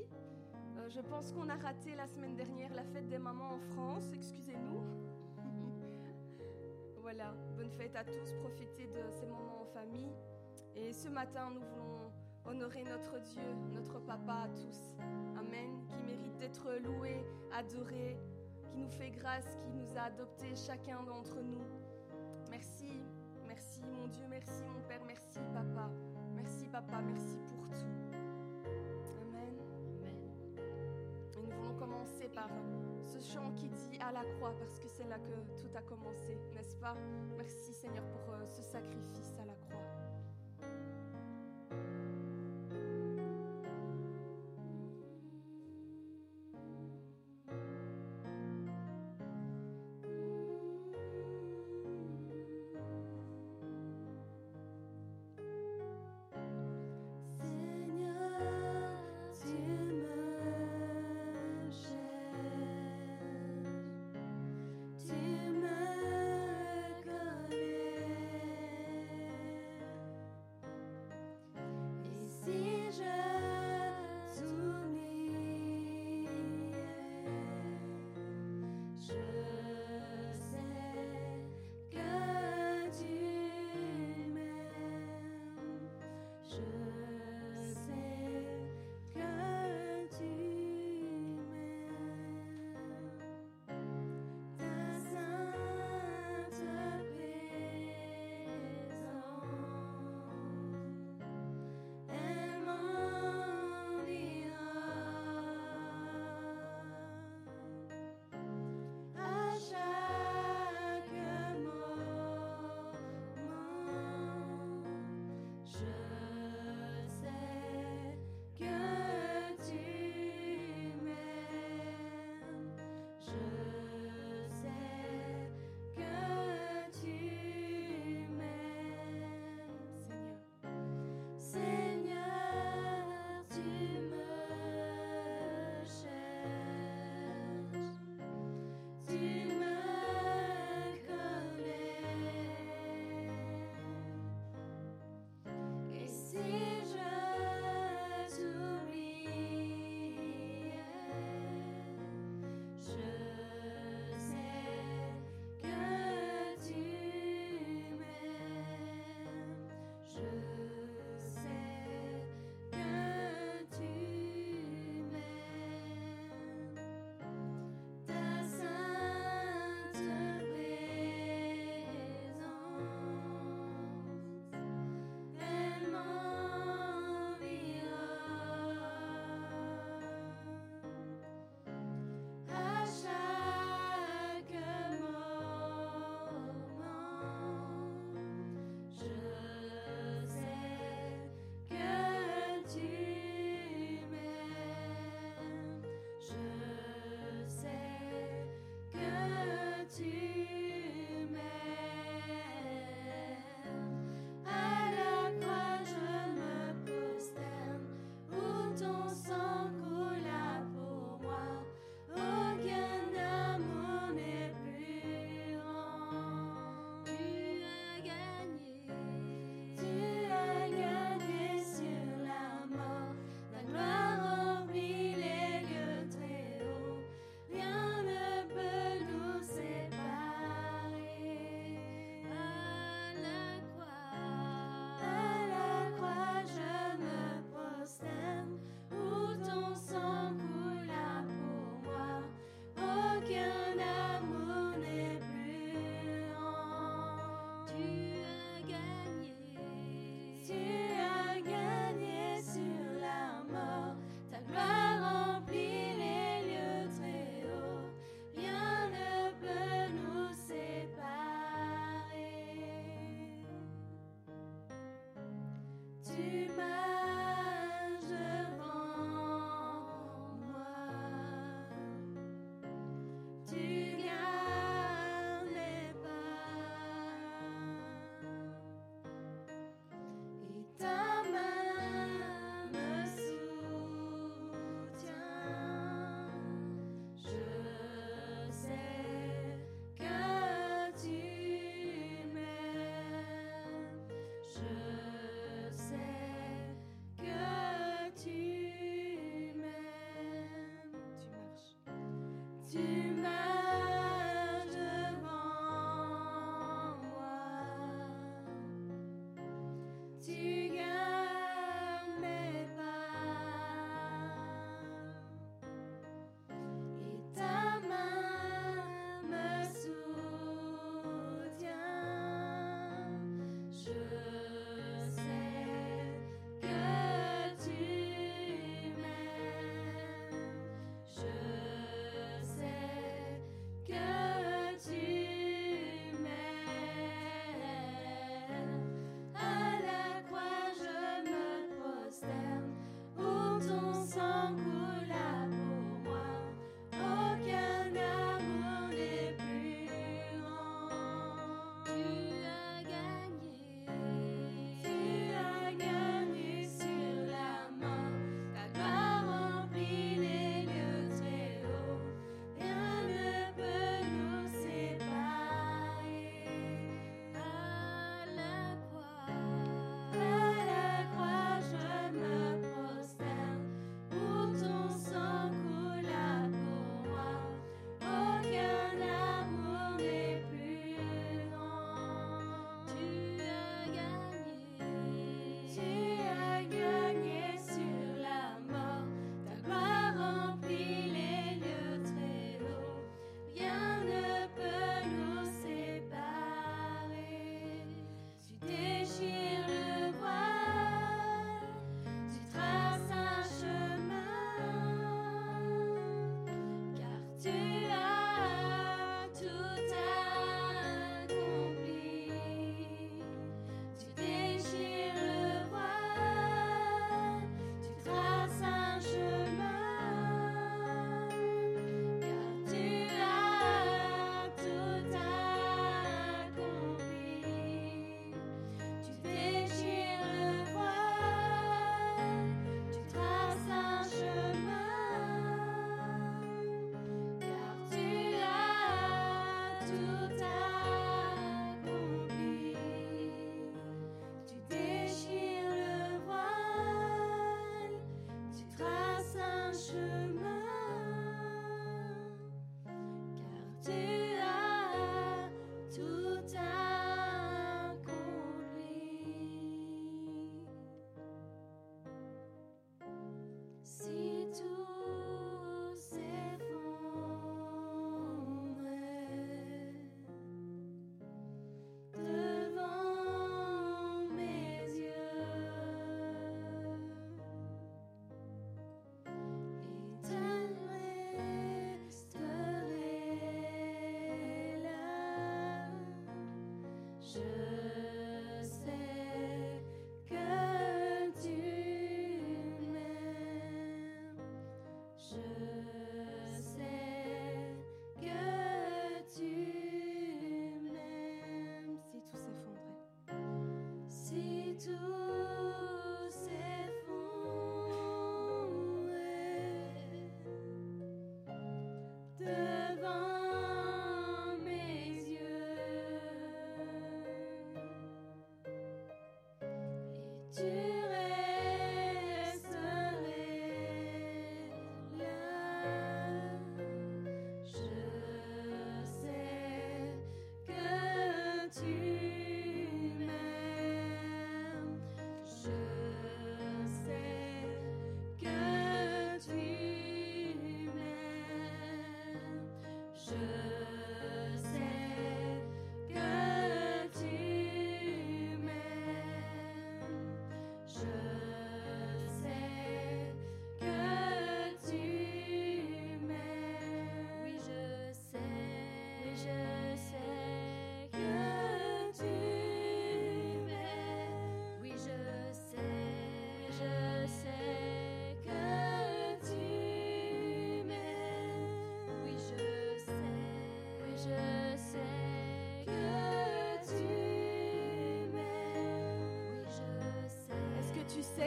aujourd'hui. Euh, je pense qu'on a raté la semaine dernière la fête des mamans en France, excusez-nous. voilà, bonne fête à tous, profitez de ces moments en famille. Et ce matin, nous voulons honorer notre Dieu, notre Papa à tous. Amen, qui mérite d'être loué, adoré, qui nous fait grâce, qui nous a adoptés chacun d'entre nous. Merci, merci mon Dieu, merci mon Père, merci Papa. Merci Papa, merci pour tout. Par ce chant qui dit à la croix, parce que c'est là que tout a commencé, n'est-ce pas? Merci Seigneur pour euh, ce sacrifice à la croix.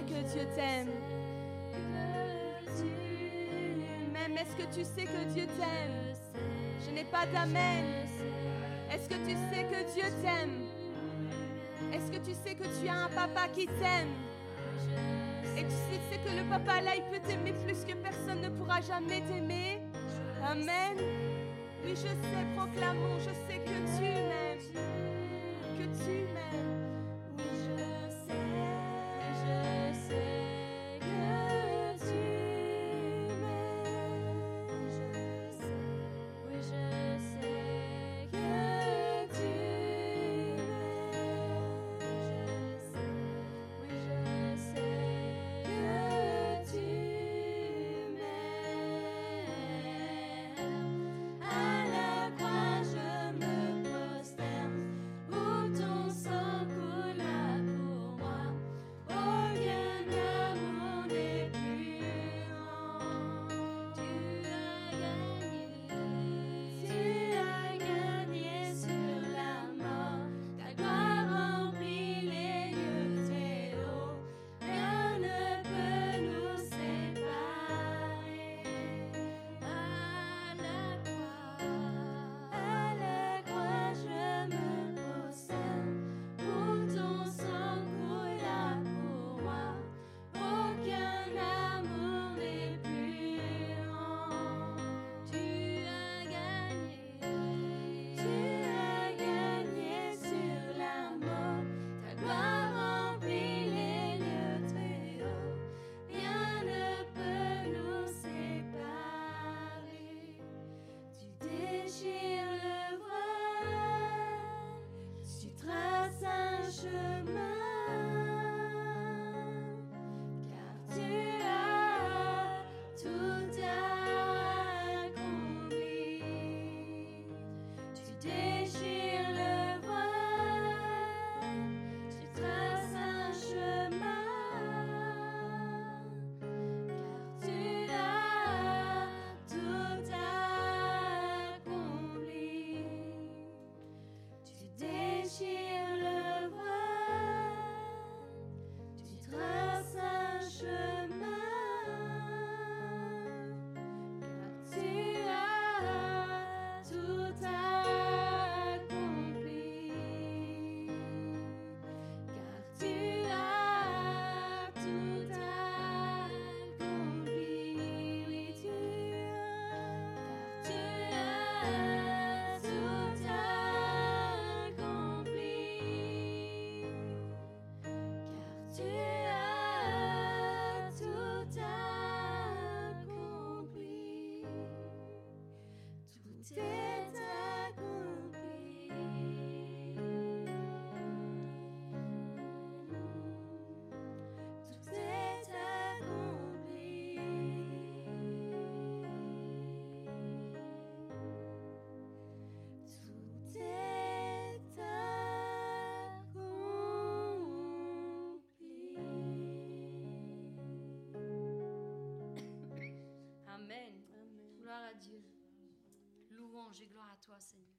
que Dieu t'aime. Même est-ce que tu sais que Dieu t'aime? Je n'ai pas d'amen. Est-ce que tu sais que Dieu t'aime? Est-ce que tu sais que tu as un papa qui t'aime? Et tu sais que le papa là, il peut t'aimer plus que personne ne pourra jamais t'aimer? Amen. Oui, je sais, proclamons, je sais que tu m'aimes. Et gloire à toi, Seigneur.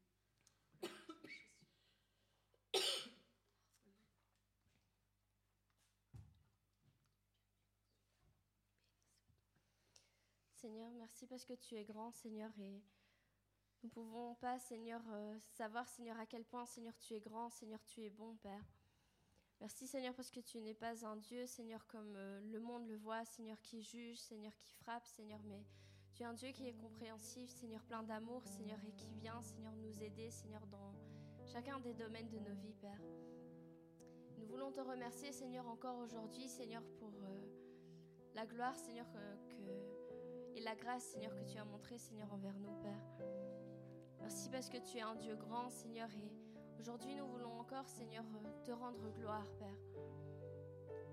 Seigneur, merci parce que tu es grand, Seigneur, et nous ne pouvons pas, Seigneur, euh, savoir, Seigneur, à quel point, Seigneur, tu es grand, Seigneur, tu es bon, Père. Merci, Seigneur, parce que tu n'es pas un Dieu, Seigneur, comme euh, le monde le voit, Seigneur, qui juge, Seigneur, qui frappe, Seigneur, mais tu es un Dieu qui est compréhensif, Seigneur, plein d'amour, Seigneur, et qui vient, Seigneur, nous aider, Seigneur, dans chacun des domaines de nos vies, Père. Nous voulons te remercier, Seigneur, encore aujourd'hui, Seigneur, pour euh, la gloire, Seigneur, et la grâce, Seigneur, que tu as montré, Seigneur, envers nous, Père. Merci parce que tu es un Dieu grand, Seigneur, et aujourd'hui nous voulons encore, Seigneur, euh, te rendre gloire, Père.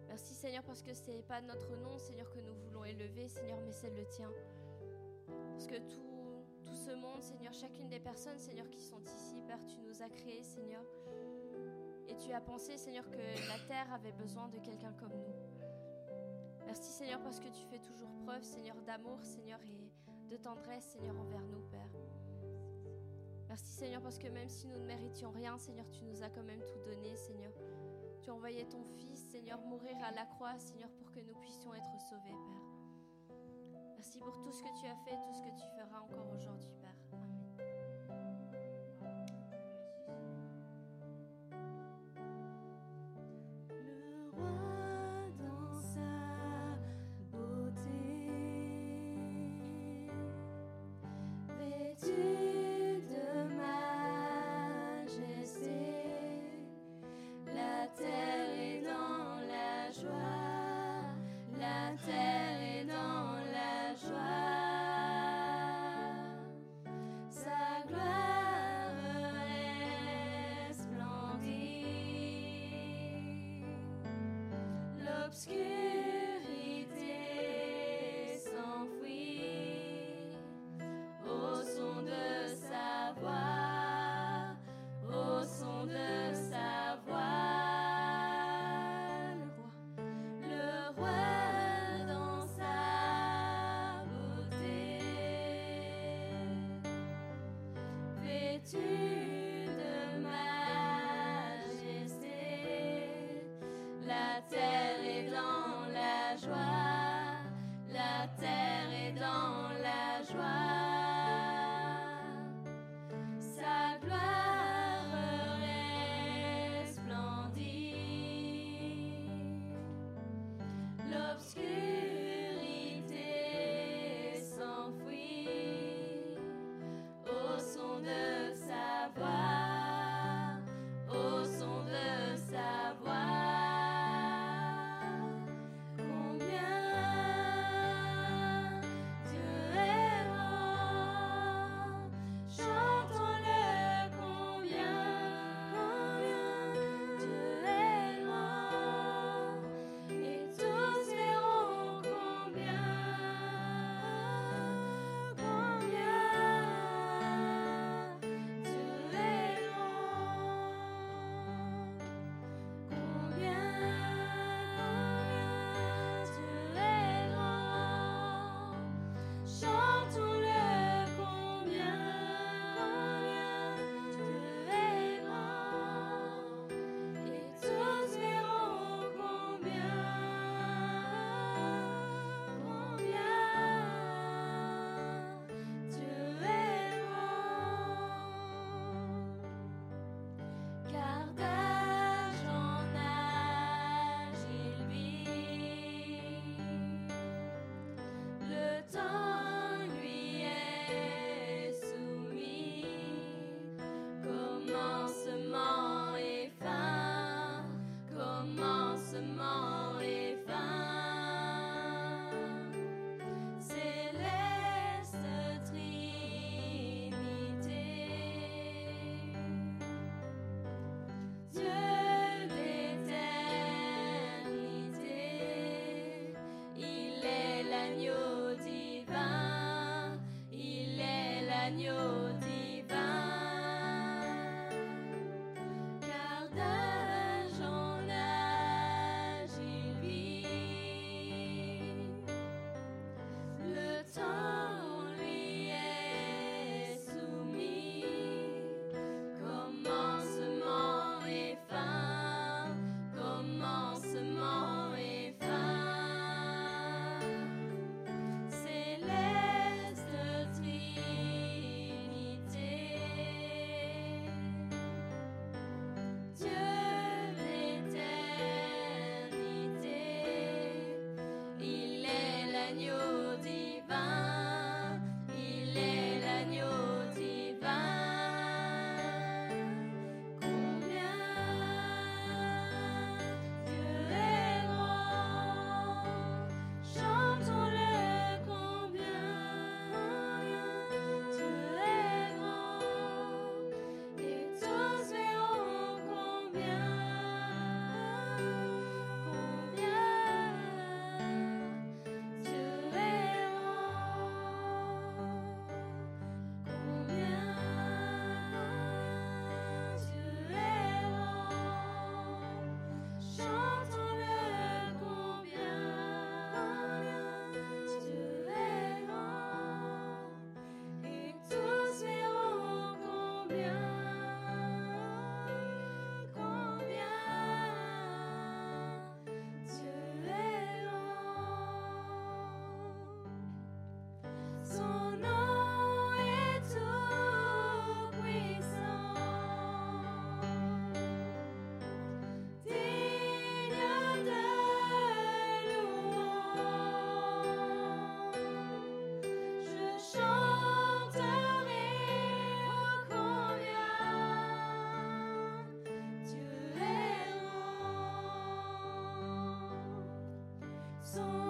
Merci, Seigneur, parce que ce n'est pas notre nom, Seigneur, que nous voulons élever, Seigneur, mais c'est le tien. Parce que tout, ce monde, Seigneur, chacune des personnes, Seigneur, qui sont ici, Père, tu nous as créés, Seigneur. Et tu as pensé, Seigneur, que la terre avait besoin de quelqu'un comme nous. Merci, Seigneur, parce que tu fais toujours preuve, Seigneur, d'amour, Seigneur, et de tendresse, Seigneur, envers nous, Père. Merci, Seigneur, parce que même si nous ne méritions rien, Seigneur, tu nous as quand même tout donné, Seigneur. Tu as envoyé ton Fils, Seigneur, mourir à la croix, Seigneur, pour que nous puissions être sauvés, Père. Merci pour tout ce que tu as fait, tout ce que tu feras encore aujourd'hui, song.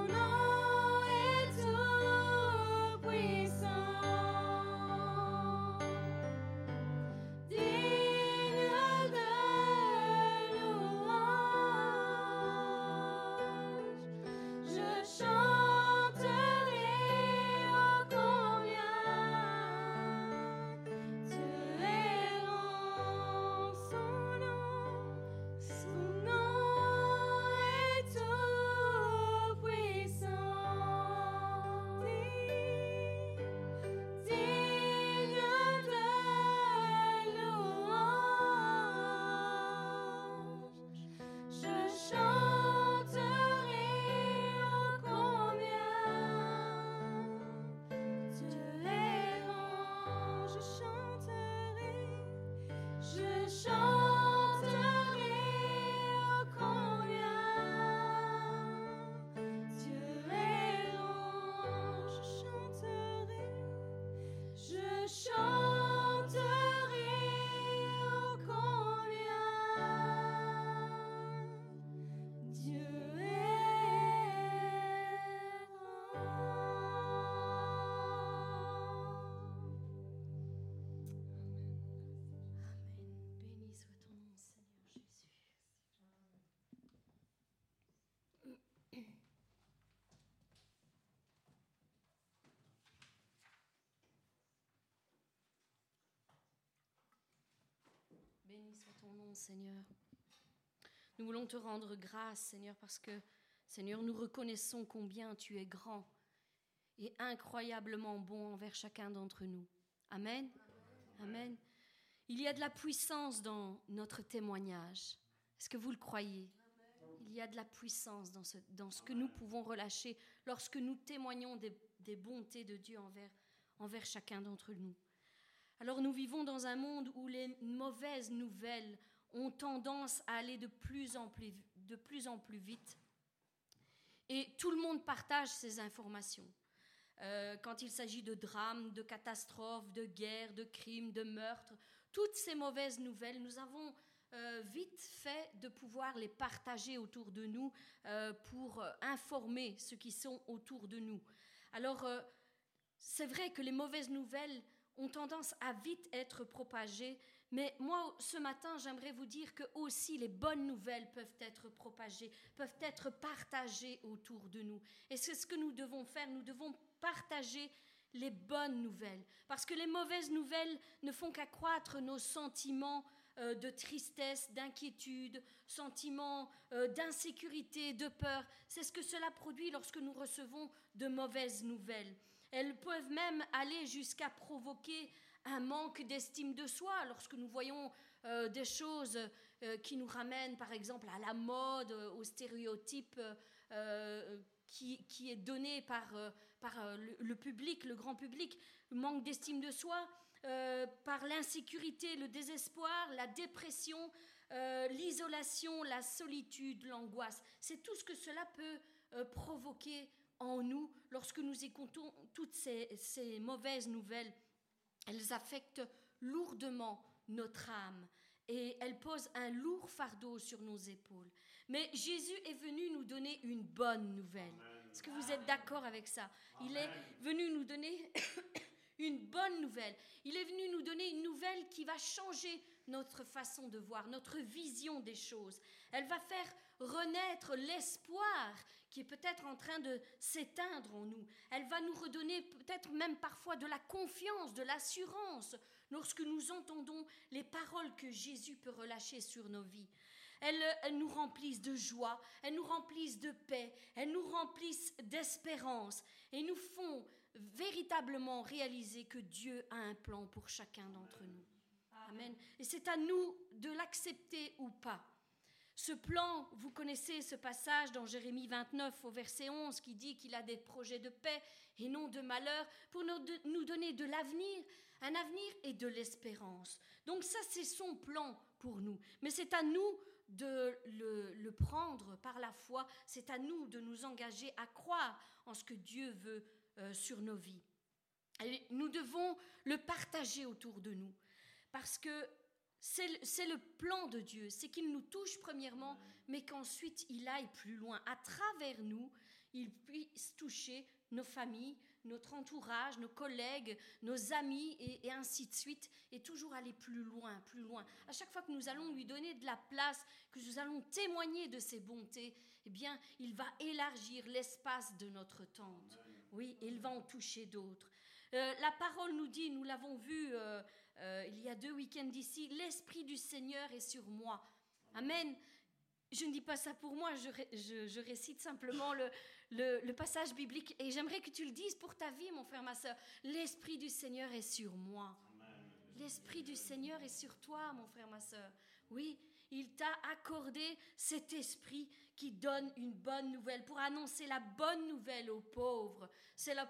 show. Ton nom, Seigneur. Nous voulons te rendre grâce, Seigneur, parce que, Seigneur, nous reconnaissons combien tu es grand et incroyablement bon envers chacun d'entre nous. Amen. Amen. Il y a de la puissance dans notre témoignage. Est-ce que vous le croyez? Il y a de la puissance dans ce, dans ce que nous pouvons relâcher lorsque nous témoignons des, des bontés de Dieu envers, envers chacun d'entre nous. Alors nous vivons dans un monde où les mauvaises nouvelles ont tendance à aller de plus en plus, de plus, en plus vite. Et tout le monde partage ces informations. Euh, quand il s'agit de drames, de catastrophes, de guerres, de crimes, de meurtres, toutes ces mauvaises nouvelles, nous avons euh, vite fait de pouvoir les partager autour de nous euh, pour informer ceux qui sont autour de nous. Alors, c'est vrai que les mauvaises nouvelles ont tendance à vite être propagées, mais moi, ce matin, j'aimerais vous dire que aussi les bonnes nouvelles peuvent être propagées, peuvent être partagées autour de nous. Et c'est ce que nous devons faire. Nous devons partager les bonnes nouvelles. Parce que les mauvaises nouvelles ne font qu'accroître nos sentiments euh, de tristesse, d'inquiétude, sentiments euh, d'insécurité, de peur. C'est ce que cela produit lorsque nous recevons de mauvaises nouvelles. Elles peuvent même aller jusqu'à provoquer un manque d'estime de soi lorsque nous voyons euh, des choses qui nous ramènent par exemple à la mode, aux stéréotypes qui, qui, est donné par par euh, le, public, le grand public, le manque d'estime de soi, euh, par l'insécurité, le désespoir, la dépression, euh, l'isolation, la solitude, l'angoisse. C'est tout ce que cela peut provoquer en nous lorsque nous écoutons toutes ces, ces, mauvaises nouvelles. Elles affectent lourdement notre âme et elles posent un lourd fardeau sur nos épaules. Mais Jésus est venu nous donner une bonne nouvelle. Est-ce que vous êtes d'accord avec ça? Il est venu nous donner une bonne nouvelle. Il est venu nous donner une nouvelle qui va changer notre façon de voir, notre vision des choses. Elle va faire renaître l'espoir qui est peut-être en train de s'éteindre en nous. Elle va nous redonner peut-être même parfois de la confiance, de l'assurance lorsque nous entendons les paroles que Jésus peut relâcher sur nos vies. Elles, nous remplissent de joie, elles nous remplissent de paix, elles nous remplissent d'espérance et nous font véritablement réaliser que Dieu a un plan pour chacun d'entre nous. Amen. Et c'est à nous de l'accepter ou pas. Ce plan, vous connaissez ce passage dans Jérémie 29 au verset 11 qui dit qu'il a des projets de paix et non de malheur pour nous donner de l'avenir, un avenir et de l'espérance. Donc ça, c'est son plan pour nous. Mais c'est à nous de le, prendre par la foi, c'est à nous de nous engager à croire en ce que Dieu veut euh, sur nos vies. Et nous devons le partager autour de nous, parce que c'est le plan de Dieu, c'est qu'il nous touche premièrement, mais qu'ensuite il aille plus loin. À travers nous, il puisse toucher nos familles, notre entourage, nos collègues, nos amis et, ainsi de suite, et toujours aller plus loin, plus loin. À chaque fois que nous allons lui donner de la place, que nous allons témoigner de ses bontés, eh bien, il va élargir l'espace de notre tente. Oui, il va en toucher d'autres. Euh, la parole nous dit, nous l'avons vu euh, euh, il y a deux week-ends d'ici, l'Esprit du Seigneur est sur moi. Amen. Je ne dis pas ça pour moi, je récite simplement le, le, passage biblique et j'aimerais que tu le dises pour ta vie, mon frère, ma soeur. L'Esprit du Seigneur est sur moi. L'Esprit du Seigneur est sur toi, mon frère, ma soeur. Oui, il t'a accordé cet esprit qui donne une bonne nouvelle, pour annoncer la bonne nouvelle aux pauvres. C'est la,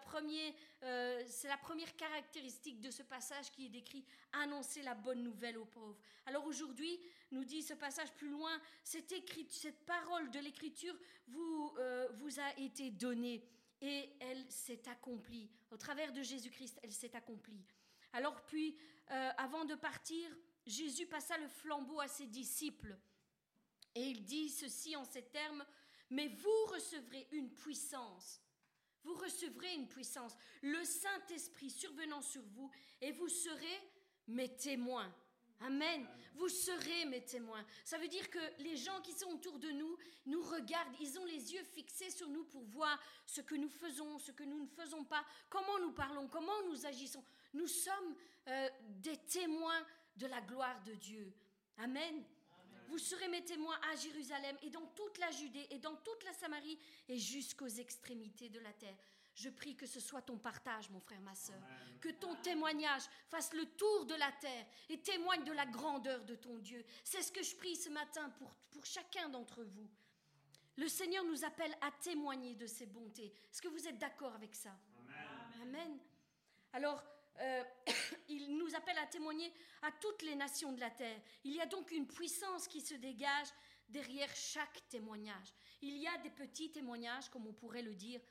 euh, c'est la première caractéristique de ce passage qui est décrit, annoncer la bonne nouvelle aux pauvres. Alors aujourd'hui, nous dit ce passage plus loin, cette parole de l'Écriture vous, euh, vous a été donnée et elle s'est accomplie. Au travers de Jésus-Christ, elle s'est accomplie. Alors puis, euh, avant de partir, Jésus passa le flambeau à ses disciples et il dit ceci en ces termes, mais vous recevrez une puissance. Vous recevrez une puissance, le Saint-Esprit survenant sur vous, et vous serez mes témoins. Amen. Vous serez mes témoins. Ça veut dire que les gens qui sont autour de nous nous regardent, ils ont les yeux fixés sur nous pour voir ce que nous faisons, ce que nous ne faisons pas, comment nous parlons, comment nous agissons. Nous sommes euh, des témoins de la gloire de Dieu. Amen. Vous serez mes témoins à Jérusalem et dans toute la Judée et dans toute la Samarie et jusqu'aux extrémités de la terre. Je prie que ce soit ton partage, mon frère, ma soeur. Que ton témoignage fasse le tour de la terre et témoigne de la grandeur de ton Dieu. C'est ce que je prie ce matin pour, pour chacun d'entre vous. Le Seigneur nous appelle à témoigner de ses bontés. Est-ce que vous êtes d'accord avec ça? Amen. Amen. Alors, euh, il nous appelle à témoigner à toutes les nations de la terre. Il y a donc une puissance qui se dégage derrière chaque témoignage. Il y a des petits témoignages, comme on pourrait le dire,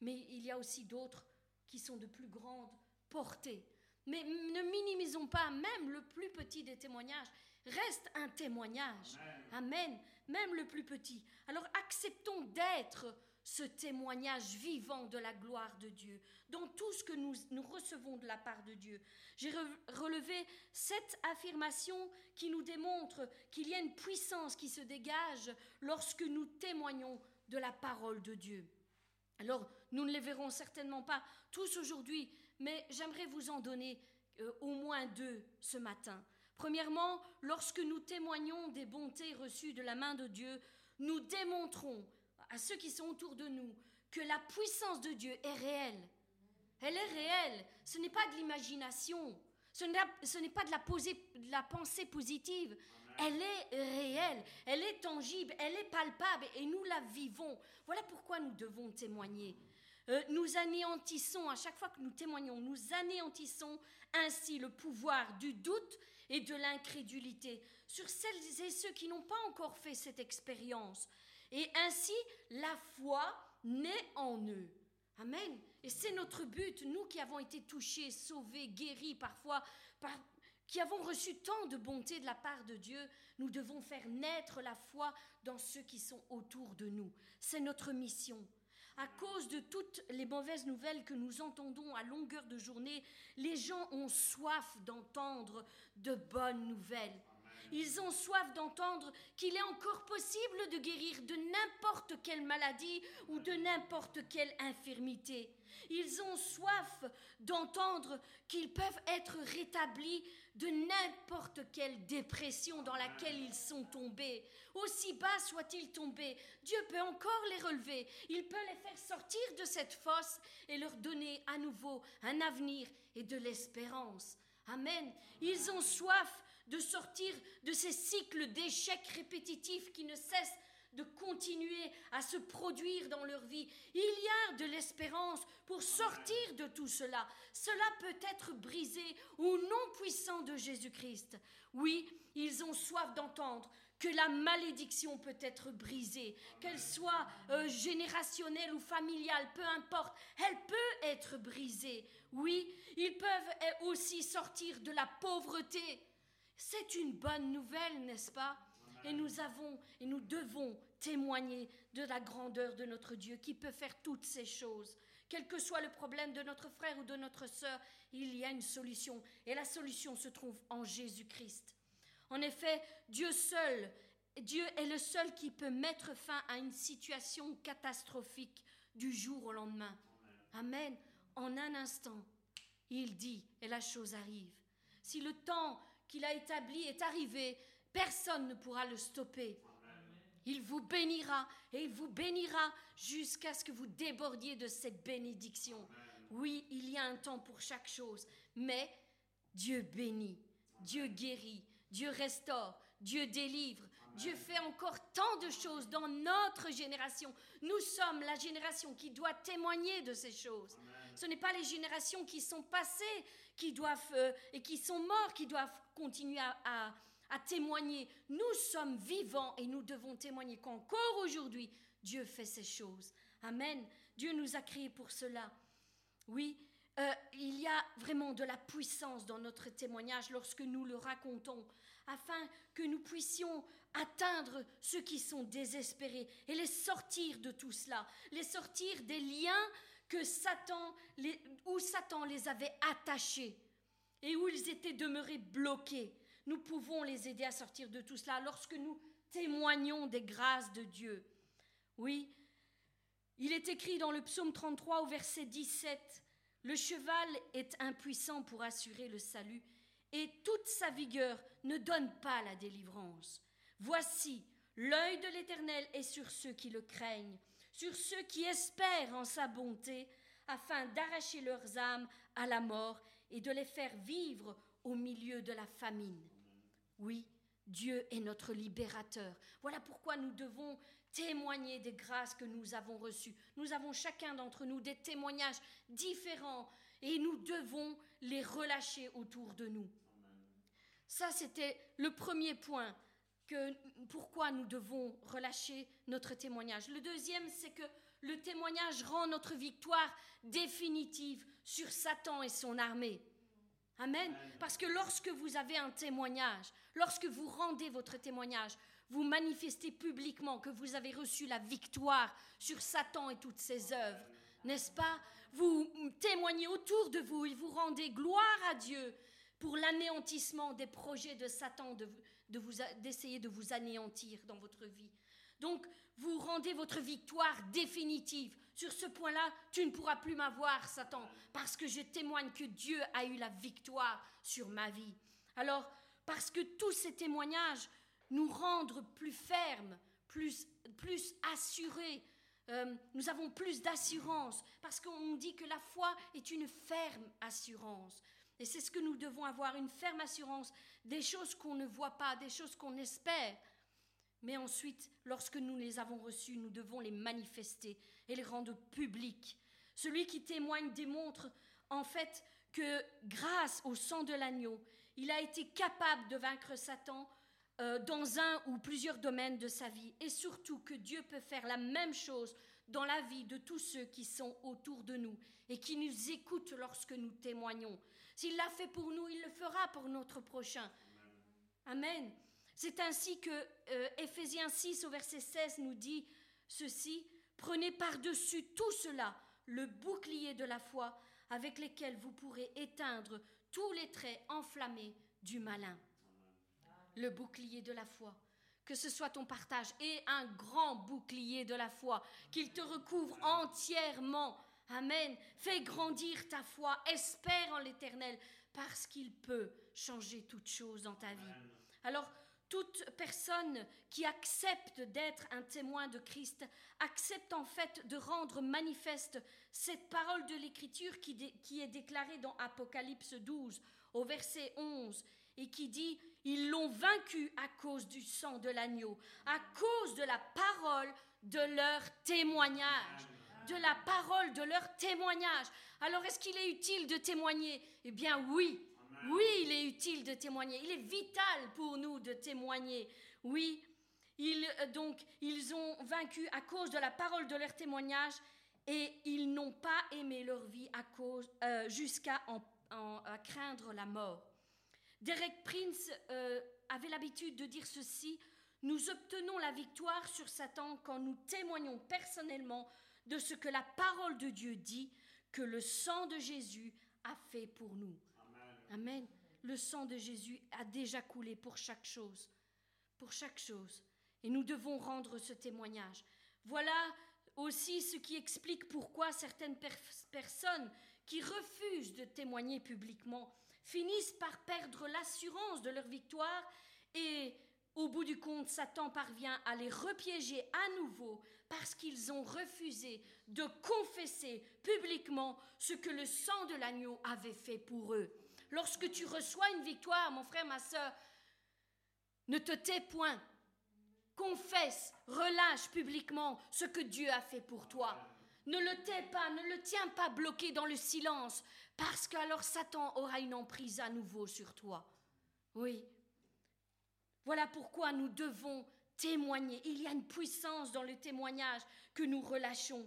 mais il y a aussi d'autres qui sont de plus grande portée. Mais ne minimisons pas même le plus petit des témoignages. Reste un témoignage. Amen. Même le plus petit. Alors acceptons d'être ce témoignage vivant de la gloire de Dieu dans tout ce que nous, nous recevons de la part de Dieu. J'ai relevé cette affirmation qui nous démontre qu'il y a une puissance qui se dégage lorsque nous témoignons de la parole de Dieu. Alors, nous ne les verrons certainement pas tous aujourd'hui, mais j'aimerais vous en donner euh, au moins deux ce matin. Premièrement, lorsque nous témoignons des bontés reçues de la main de Dieu, nous démontrons à ceux qui sont autour de nous que la puissance de Dieu est réelle. Elle est réelle. Ce n'est pas de l'imagination. Ce n'est pas de la, de la pensée positive. Elle est réelle, elle est tangible, elle est palpable et nous la vivons. Voilà pourquoi nous devons témoigner. Euh, nous anéantissons, à chaque fois que nous témoignons, nous anéantissons ainsi le pouvoir du doute et de l'incrédulité sur celles et ceux qui n'ont pas encore fait cette expérience. Et ainsi, la foi naît en eux. Amen. Et c'est notre but, nous qui avons été touchés, sauvés, guéris parfois, qui avons reçu tant de bonté de la part de Dieu, nous devons faire naître la foi dans ceux qui sont autour de nous. C'est notre mission. À cause de toutes les mauvaises nouvelles que nous entendons à longueur de journée, les gens ont soif d'entendre de bonnes nouvelles. Ils ont soif d'entendre qu'il est encore possible de guérir de n'importe quelle maladie ou de n'importe quelle infirmité. Ils ont soif d'entendre qu'ils peuvent être rétablis de n'importe quelle dépression dans laquelle ils sont tombés. Aussi bas soient-ils tombés, Dieu peut encore les relever. Il peut les faire sortir de cette fosse et leur donner à nouveau un avenir et de l'espérance. Amen. Ils ont soif de sortir de ces cycles d'échecs répétitifs qui ne cessent de continuer à se produire dans leur vie. Il y a de l'espérance pour sortir de tout cela. Cela peut être brisé au nom puissant de Jésus-Christ. Oui, ils ont soif d'entendre que la malédiction peut être brisée, qu'elle soit euh, générationnelle ou familiale, peu importe, elle peut être brisée. Oui, ils peuvent euh, aussi sortir de la pauvreté. C'est une bonne nouvelle, n'est-ce pas? Et nous avons et nous devons témoigner de la grandeur de notre Dieu qui peut faire toutes ces choses. Quel que soit le problème de notre frère ou de notre sœur, il y a une solution. Et la solution se trouve en Jésus-Christ. En effet, Dieu seul, Dieu est le seul qui peut mettre fin à une situation catastrophique du jour au lendemain. Amen. En un instant, il dit et la chose arrive. Si le temps qu'il a établi est arrivé, personne ne pourra le stopper. Il vous bénira et il vous bénira jusqu'à ce que vous débordiez de cette bénédiction. Oui, il y a un temps pour chaque chose, mais Dieu bénit, Dieu guérit, Dieu restaure, Dieu délivre, Dieu fait encore tant de choses dans notre génération. Nous sommes la génération qui doit témoigner de ces choses. Ce n'est pas les générations qui sont passées qui doivent euh, et qui sont morts qui doivent continuer à témoigner. Nous sommes vivants et nous devons témoigner qu'encore aujourd'hui, Dieu fait ces choses. Amen. Dieu nous a créés pour cela. Oui, euh, il y a vraiment de la puissance dans notre témoignage lorsque nous le racontons, afin que nous puissions atteindre ceux qui sont désespérés et les sortir de tout cela, les sortir des liens que Satan, où Satan les avait attachés et où ils étaient demeurés bloqués nous pouvons les aider à sortir de tout cela lorsque nous témoignons des grâces de Dieu. Oui, il est écrit dans le psaume 33 au verset 17, Le cheval est impuissant pour assurer le salut, et toute sa vigueur ne donne pas la délivrance. Voici, l'œil de l'Éternel est sur ceux qui le craignent, sur ceux qui espèrent en sa bonté, afin d'arracher leurs âmes à la mort et de les faire vivre au milieu de la famine. Oui, Dieu est notre libérateur. Voilà pourquoi nous devons témoigner des grâces que nous avons reçues. Nous avons chacun d'entre nous des témoignages différents et nous devons les relâcher autour de nous. Ça, c'était le premier point, que, pourquoi nous devons relâcher notre témoignage. Le deuxième, c'est que le témoignage rend notre victoire définitive sur Satan et son armée. Amen. Parce que lorsque vous avez un témoignage, lorsque vous rendez votre témoignage, vous manifestez publiquement que vous avez reçu la victoire sur Satan et toutes ses œuvres, n'est-ce pas? Vous témoignez autour de vous et vous rendez gloire à Dieu pour l'anéantissement des projets de Satan d'essayer de, de vous anéantir dans votre vie. Donc, vous rendez votre victoire définitive. Sur ce point-là, tu ne pourras plus m'avoir, Satan, parce que je témoigne que Dieu a eu la victoire sur ma vie. Alors, parce que tous ces témoignages nous rendent plus fermes, plus, plus assurés, euh, nous avons plus d'assurance, parce qu'on dit que la foi est une ferme assurance. Et c'est ce que nous devons avoir, une ferme assurance des choses qu'on ne voit pas, des choses qu'on espère. Mais ensuite, lorsque nous les avons reçues, nous devons les manifester et les rendre publics. Celui qui témoigne démontre en fait que grâce au sang de l'agneau, il a été capable de vaincre Satan euh, dans un ou plusieurs domaines de sa vie. Et surtout que Dieu peut faire la même chose dans la vie de tous ceux qui sont autour de nous et qui nous écoutent lorsque nous témoignons. S'il l'a fait pour nous, il le fera pour notre prochain. Amen. C'est ainsi que euh, Éphésiens 6 au verset 16 nous dit ceci, prenez par-dessus tout cela le bouclier de la foi avec lequel vous pourrez éteindre tous les traits enflammés du malin. Le bouclier de la foi. Que ce soit ton partage et un grand bouclier de la foi, qu'il te recouvre entièrement. Amen. Fais grandir ta foi, espère en l'Éternel, parce qu'il peut changer toutes choses dans ta vie. Alors, toute personne qui accepte d'être un témoin de Christ accepte en fait de rendre manifeste cette parole de l'Écriture qui, qui, est déclarée dans Apocalypse 12 au verset 11 et qui dit Ils l'ont vaincu à cause du sang de l'agneau, à cause de la parole de leur témoignage. De la parole de leur témoignage. Alors est-ce qu'il est utile de témoigner? Eh bien oui, oui, il est utile de témoigner. Il est vital pour nous de témoigner. Oui, ils, euh, donc, ils ont vaincu à cause de la parole de leur témoignage et ils n'ont pas aimé leur vie à cause, euh, jusqu'à craindre la mort. Derek Prince euh, avait l'habitude de dire ceci Nous obtenons la victoire sur Satan quand nous témoignons personnellement de ce que la parole de Dieu dit, que le sang de Jésus a fait pour nous. Amen. Le sang de Jésus a déjà coulé pour chaque chose. Pour chaque chose. Et nous devons rendre ce témoignage. Voilà aussi ce qui explique pourquoi certaines personnes qui refusent de témoigner publiquement finissent par perdre l'assurance de leur victoire et au bout du compte, Satan parvient à les repiéger à nouveau parce qu'ils ont refusé de confesser publiquement ce que le sang de l'agneau avait fait pour eux. Lorsque tu reçois une victoire, mon frère, ma soeur, ne te tais point. Confesse, relâche publiquement ce que Dieu a fait pour toi. Ne le tais pas, ne le tiens pas bloqué dans le silence, parce qu'alors Satan aura une emprise à nouveau sur toi. Oui. Voilà pourquoi nous devons témoigner. Il y a une puissance dans le témoignage que nous relâchons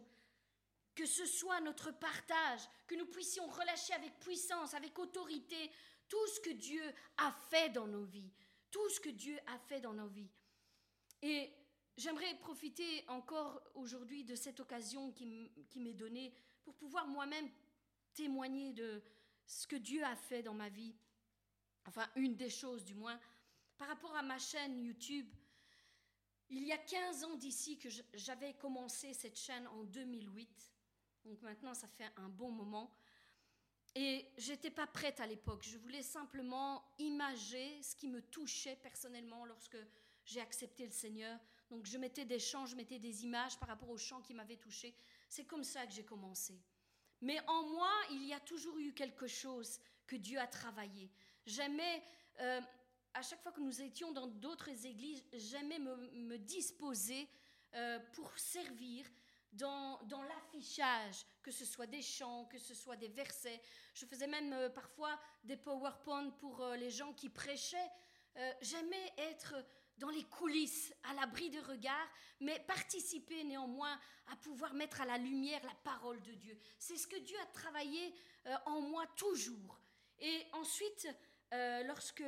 que ce soit notre partage, que nous puissions relâcher avec puissance, avec autorité, tout ce que Dieu a fait dans nos vies, tout ce que Dieu a fait dans nos vies. Et j'aimerais profiter encore aujourd'hui de cette occasion qui m'est donnée pour pouvoir moi-même témoigner de ce que Dieu a fait dans ma vie, enfin une des choses du moins, par rapport à ma chaîne YouTube. Il y a 15 ans d'ici que j'avais commencé cette chaîne en 2008. Donc maintenant, ça fait un bon moment. Et j'étais pas prête à l'époque. Je voulais simplement imager ce qui me touchait personnellement lorsque j'ai accepté le Seigneur. Donc je mettais des chants, je mettais des images par rapport aux chants qui m'avaient touché. C'est comme ça que j'ai commencé. Mais en moi, il y a toujours eu quelque chose que Dieu a travaillé. J'aimais, euh, à chaque fois que nous étions dans d'autres églises, j'aimais me, disposer euh, pour servir dans, l'affichage, que ce soit des chants, que ce soit des versets. Je faisais même euh, parfois des PowerPoint pour les gens qui prêchaient. J'aimais être dans les coulisses, à l'abri de regard, mais participer néanmoins à pouvoir mettre à la lumière la parole de Dieu. C'est ce que Dieu a travaillé euh, en moi toujours. Et ensuite, euh, lorsque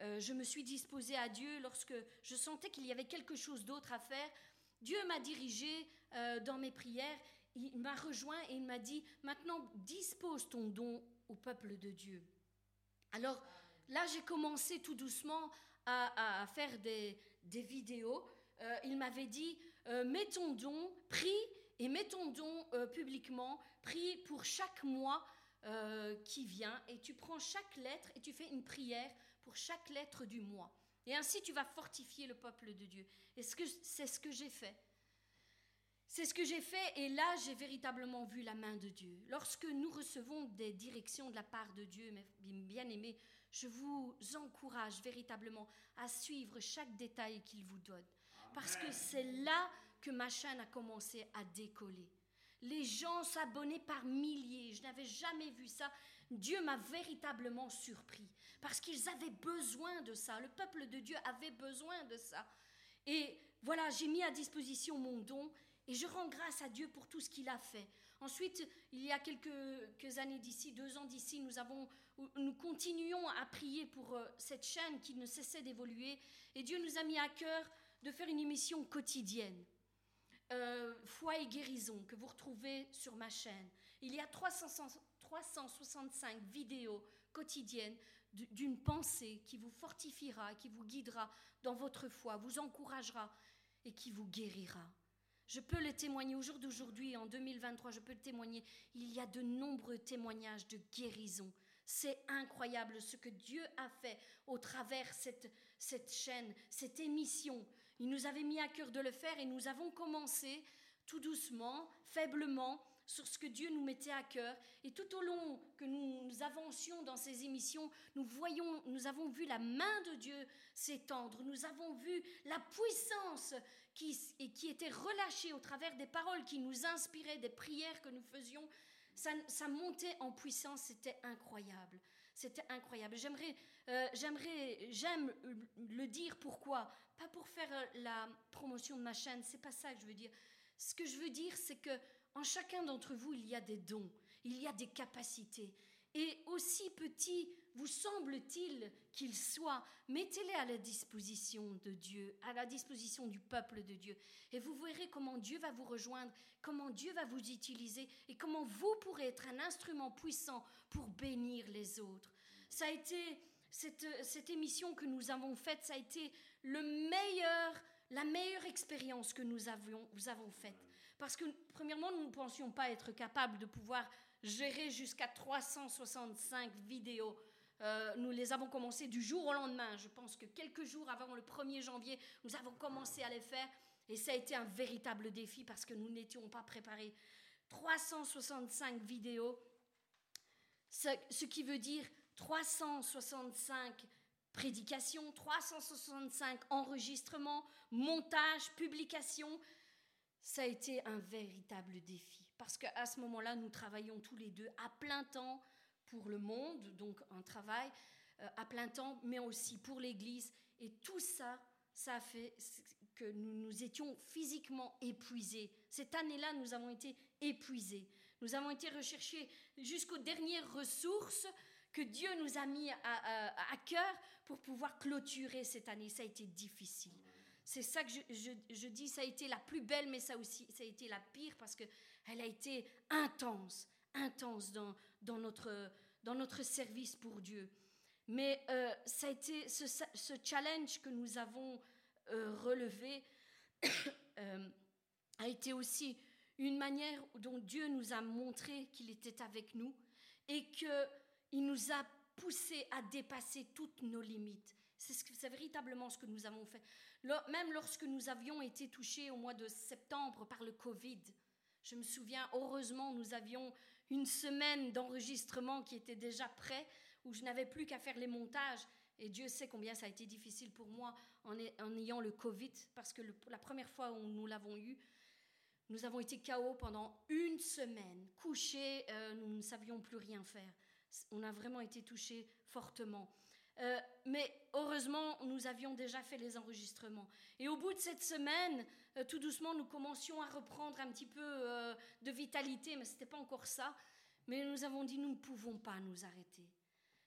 euh, je me suis disposée à Dieu, lorsque je sentais qu'il y avait quelque chose d'autre à faire, Dieu m'a dirigée dans mes prières, il m'a rejoint et il m'a dit, maintenant dispose ton don au peuple de Dieu. Alors là, j'ai commencé tout doucement à, faire des, vidéos, euh, il m'avait dit euh, mets ton don, prie et mets ton don euh, publiquement, prie pour chaque mois qui vient et tu prends chaque lettre et tu fais une prière pour chaque lettre du mois. Et ainsi tu vas fortifier le peuple de Dieu. Et c'est ce que j'ai fait. C'est ce que j'ai fait et là j'ai véritablement vu la main de Dieu. Lorsque nous recevons des directions de la part de Dieu, mes bien-aimés, je vous encourage véritablement à suivre chaque détail qu'il vous donne. Parce que c'est là que ma chaîne a commencé à décoller. Les gens s'abonnaient par milliers. Je n'avais jamais vu ça. Dieu m'a véritablement surpris. Parce qu'ils avaient besoin de ça. Le peuple de Dieu avait besoin de ça. Et voilà, j'ai mis à disposition mon don. Et je rends grâce à Dieu pour tout ce qu'il a fait. Ensuite, il y a quelques, années d'ici, deux ans d'ici, nous, nous continuons à prier pour euh, cette chaîne qui ne cessait d'évoluer. Et Dieu nous a mis à cœur de faire une émission quotidienne. Euh, foi et guérison que vous retrouvez sur ma chaîne. Il y a 365 vidéos quotidiennes d'une pensée qui vous fortifiera, qui vous guidera dans votre foi, vous encouragera et qui vous guérira. Je peux le témoigner au jour d'aujourd'hui, en 2023, je peux le témoigner. Il y a de nombreux témoignages de guérison. C'est incroyable ce que Dieu a fait au travers cette, cette chaîne, cette émission. Il nous avait mis à cœur de le faire et nous avons commencé tout doucement, faiblement, sur ce que Dieu nous mettait à cœur. Et tout au long que nous, avancions dans ces émissions, nous voyons, nous avons vu la main de Dieu s'étendre. Nous avons vu la puissance qui, qui était relâchée au travers des paroles qui nous inspiraient, des prières que nous faisions. Ça, ça montait en puissance, c'était incroyable. C'était incroyable. J'aimerais, euh, j'aimerais, j'aime le dire pourquoi. Pas pour faire la promotion de ma chaîne, c'est pas ça que je veux dire. Ce que je veux dire, c'est que en chacun d'entre vous, il y a des dons, il y a des capacités. Et aussi petit vous semble-t-il qu'ils soient, mettez-les à la disposition de Dieu, à la disposition du peuple de Dieu. Et vous verrez comment Dieu va vous rejoindre, comment Dieu va vous utiliser et comment vous pourrez être un instrument puissant pour bénir les autres. Ça a été cette, cette émission que nous avons faite, ça a été le meilleur, la meilleure expérience que nous avions, nous avons faite. Parce que, premièrement, nous ne pensions pas être capables de pouvoir gérer jusqu'à 365 vidéos. Euh, nous les avons commencées du jour au lendemain. Je pense que quelques jours avant le 1er janvier, nous avons commencé à les faire. Et ça a été un véritable défi parce que nous n'étions pas préparés. 365 vidéos, ce, ce qui veut dire 365 prédications, 365 enregistrements, montages, publications, ça a été un véritable défi. Parce qu'à ce moment-là, nous travaillons tous les deux à plein temps pour le monde, donc un travail euh, à plein temps, mais aussi pour l'Église. Et tout ça, ça a fait que nous nous étions physiquement épuisés. Cette année-là, nous avons été épuisés. Nous avons été recherchés jusqu'aux dernières ressources que Dieu nous a mis à, à cœur pour pouvoir clôturer cette année. Ça a été difficile. C'est ça que je, dis, ça a été la plus belle, mais ça aussi, ça a été la pire parce qu'elle a été intense, intense dans, notre, dans notre service pour Dieu. Mais euh, ça a été ce, challenge que nous avons euh, relevé euh, a été aussi une manière dont Dieu nous a montré qu'il était avec nous et qu'il nous a poussés à dépasser toutes nos limites. C'est véritablement ce que nous avons fait. Même lorsque nous avions été touchés au mois de septembre par le Covid, je me souviens, heureusement, nous avions une semaine d'enregistrement qui était déjà prêt, où je n'avais plus qu'à faire les montages. Et Dieu sait combien ça a été difficile pour moi en, ayant le Covid, parce que la première fois où nous l'avons eu, nous avons été KO pendant une semaine, couchés, euh, nous ne savions plus rien faire. On a vraiment été touchés fortement. Euh, mais heureusement, nous avions déjà fait les enregistrements. Et au bout de cette semaine, euh, tout doucement, nous commencions à reprendre un petit peu euh, de vitalité, mais ce n'était pas encore ça. Mais nous avons dit, nous ne pouvons pas nous arrêter.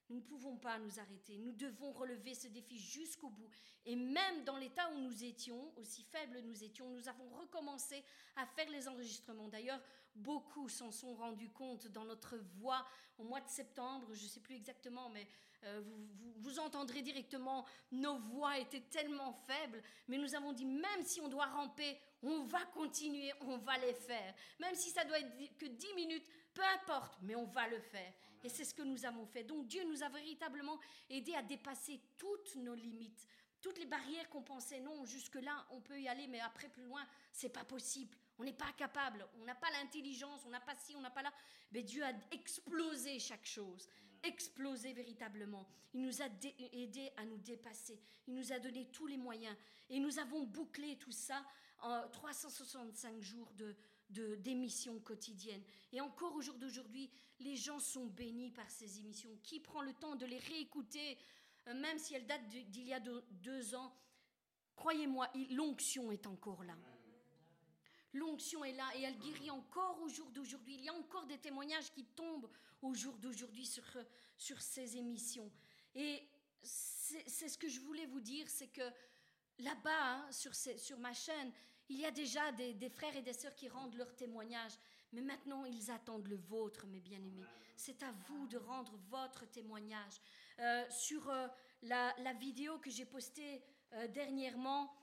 Nous ne pouvons pas nous arrêter. Nous devons relever ce défi jusqu'au bout. Et même dans l'état où nous étions, aussi faibles nous étions, nous avons recommencé à faire les enregistrements. D'ailleurs, beaucoup s'en sont rendus compte dans notre voix au mois de septembre, je ne sais plus exactement, mais euh, vous, entendrez directement, nos voix étaient tellement faibles, mais nous avons dit, même si on doit ramper, on va continuer, on va les faire. Même si ça doit être que 10 minutes, peu importe, mais on va le faire. Et c'est ce que nous avons fait. Donc Dieu nous a véritablement aidés à dépasser toutes nos limites, toutes les barrières qu'on pensait non, jusque-là, on peut y aller, mais après, plus loin, c'est pas possible. On n'est pas capable, on n'a pas l'intelligence, on n'a pas ci, on n'a pas là. Mais Dieu a explosé chaque chose explosé véritablement. Il nous a aidés à nous dépasser. Il nous a donné tous les moyens. Et nous avons bouclé tout ça en 365 jours de, d'émissions quotidiennes. Et encore au jour d'aujourd'hui, les gens sont bénis par ces émissions. Qui prend le temps de les réécouter, euh, même si elles datent d'il y a deux ans Croyez-moi, l'onction est encore là. L'onction est là et elle guérit encore au jour d'aujourd'hui. Il y a encore des témoignages qui tombent au jour d'aujourd'hui sur, sur ces émissions. Et c'est ce que je voulais vous dire, c'est que là-bas, hein, sur, sur ma chaîne, il y a déjà des, frères et des sœurs qui rendent leur témoignage. Mais maintenant, ils attendent le vôtre, mes bien-aimés. C'est à vous de rendre votre témoignage. Euh, sur euh, la, vidéo que j'ai postée euh, dernièrement,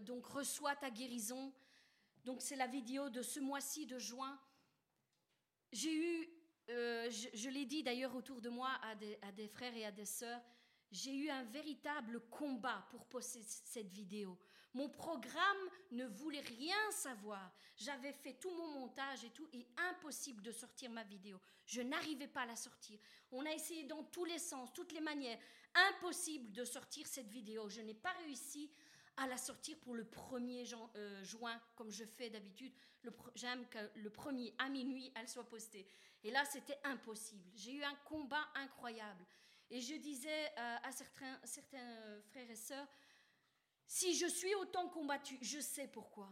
donc Reçois ta guérison. Donc c'est la vidéo de ce mois-ci de juin. J'ai eu euh, je, l'ai dit d'ailleurs autour de moi à des, frères et à des sœurs, j'ai eu un véritable combat pour poster cette vidéo. Mon programme ne voulait rien savoir. J'avais fait tout mon montage et tout, et impossible de sortir ma vidéo. Je n'arrivais pas à la sortir. On a essayé dans tous les sens, toutes les manières. Impossible de sortir cette vidéo. Je n'ai pas réussi à la sortir pour le 1er euh, juin, comme je fais d'habitude. J'aime que le 1er à minuit, elle soit postée. Et là, c'était impossible. J'ai eu un combat incroyable. Et je disais euh, à certains, euh, frères et sœurs, si je suis autant combattu, je sais pourquoi.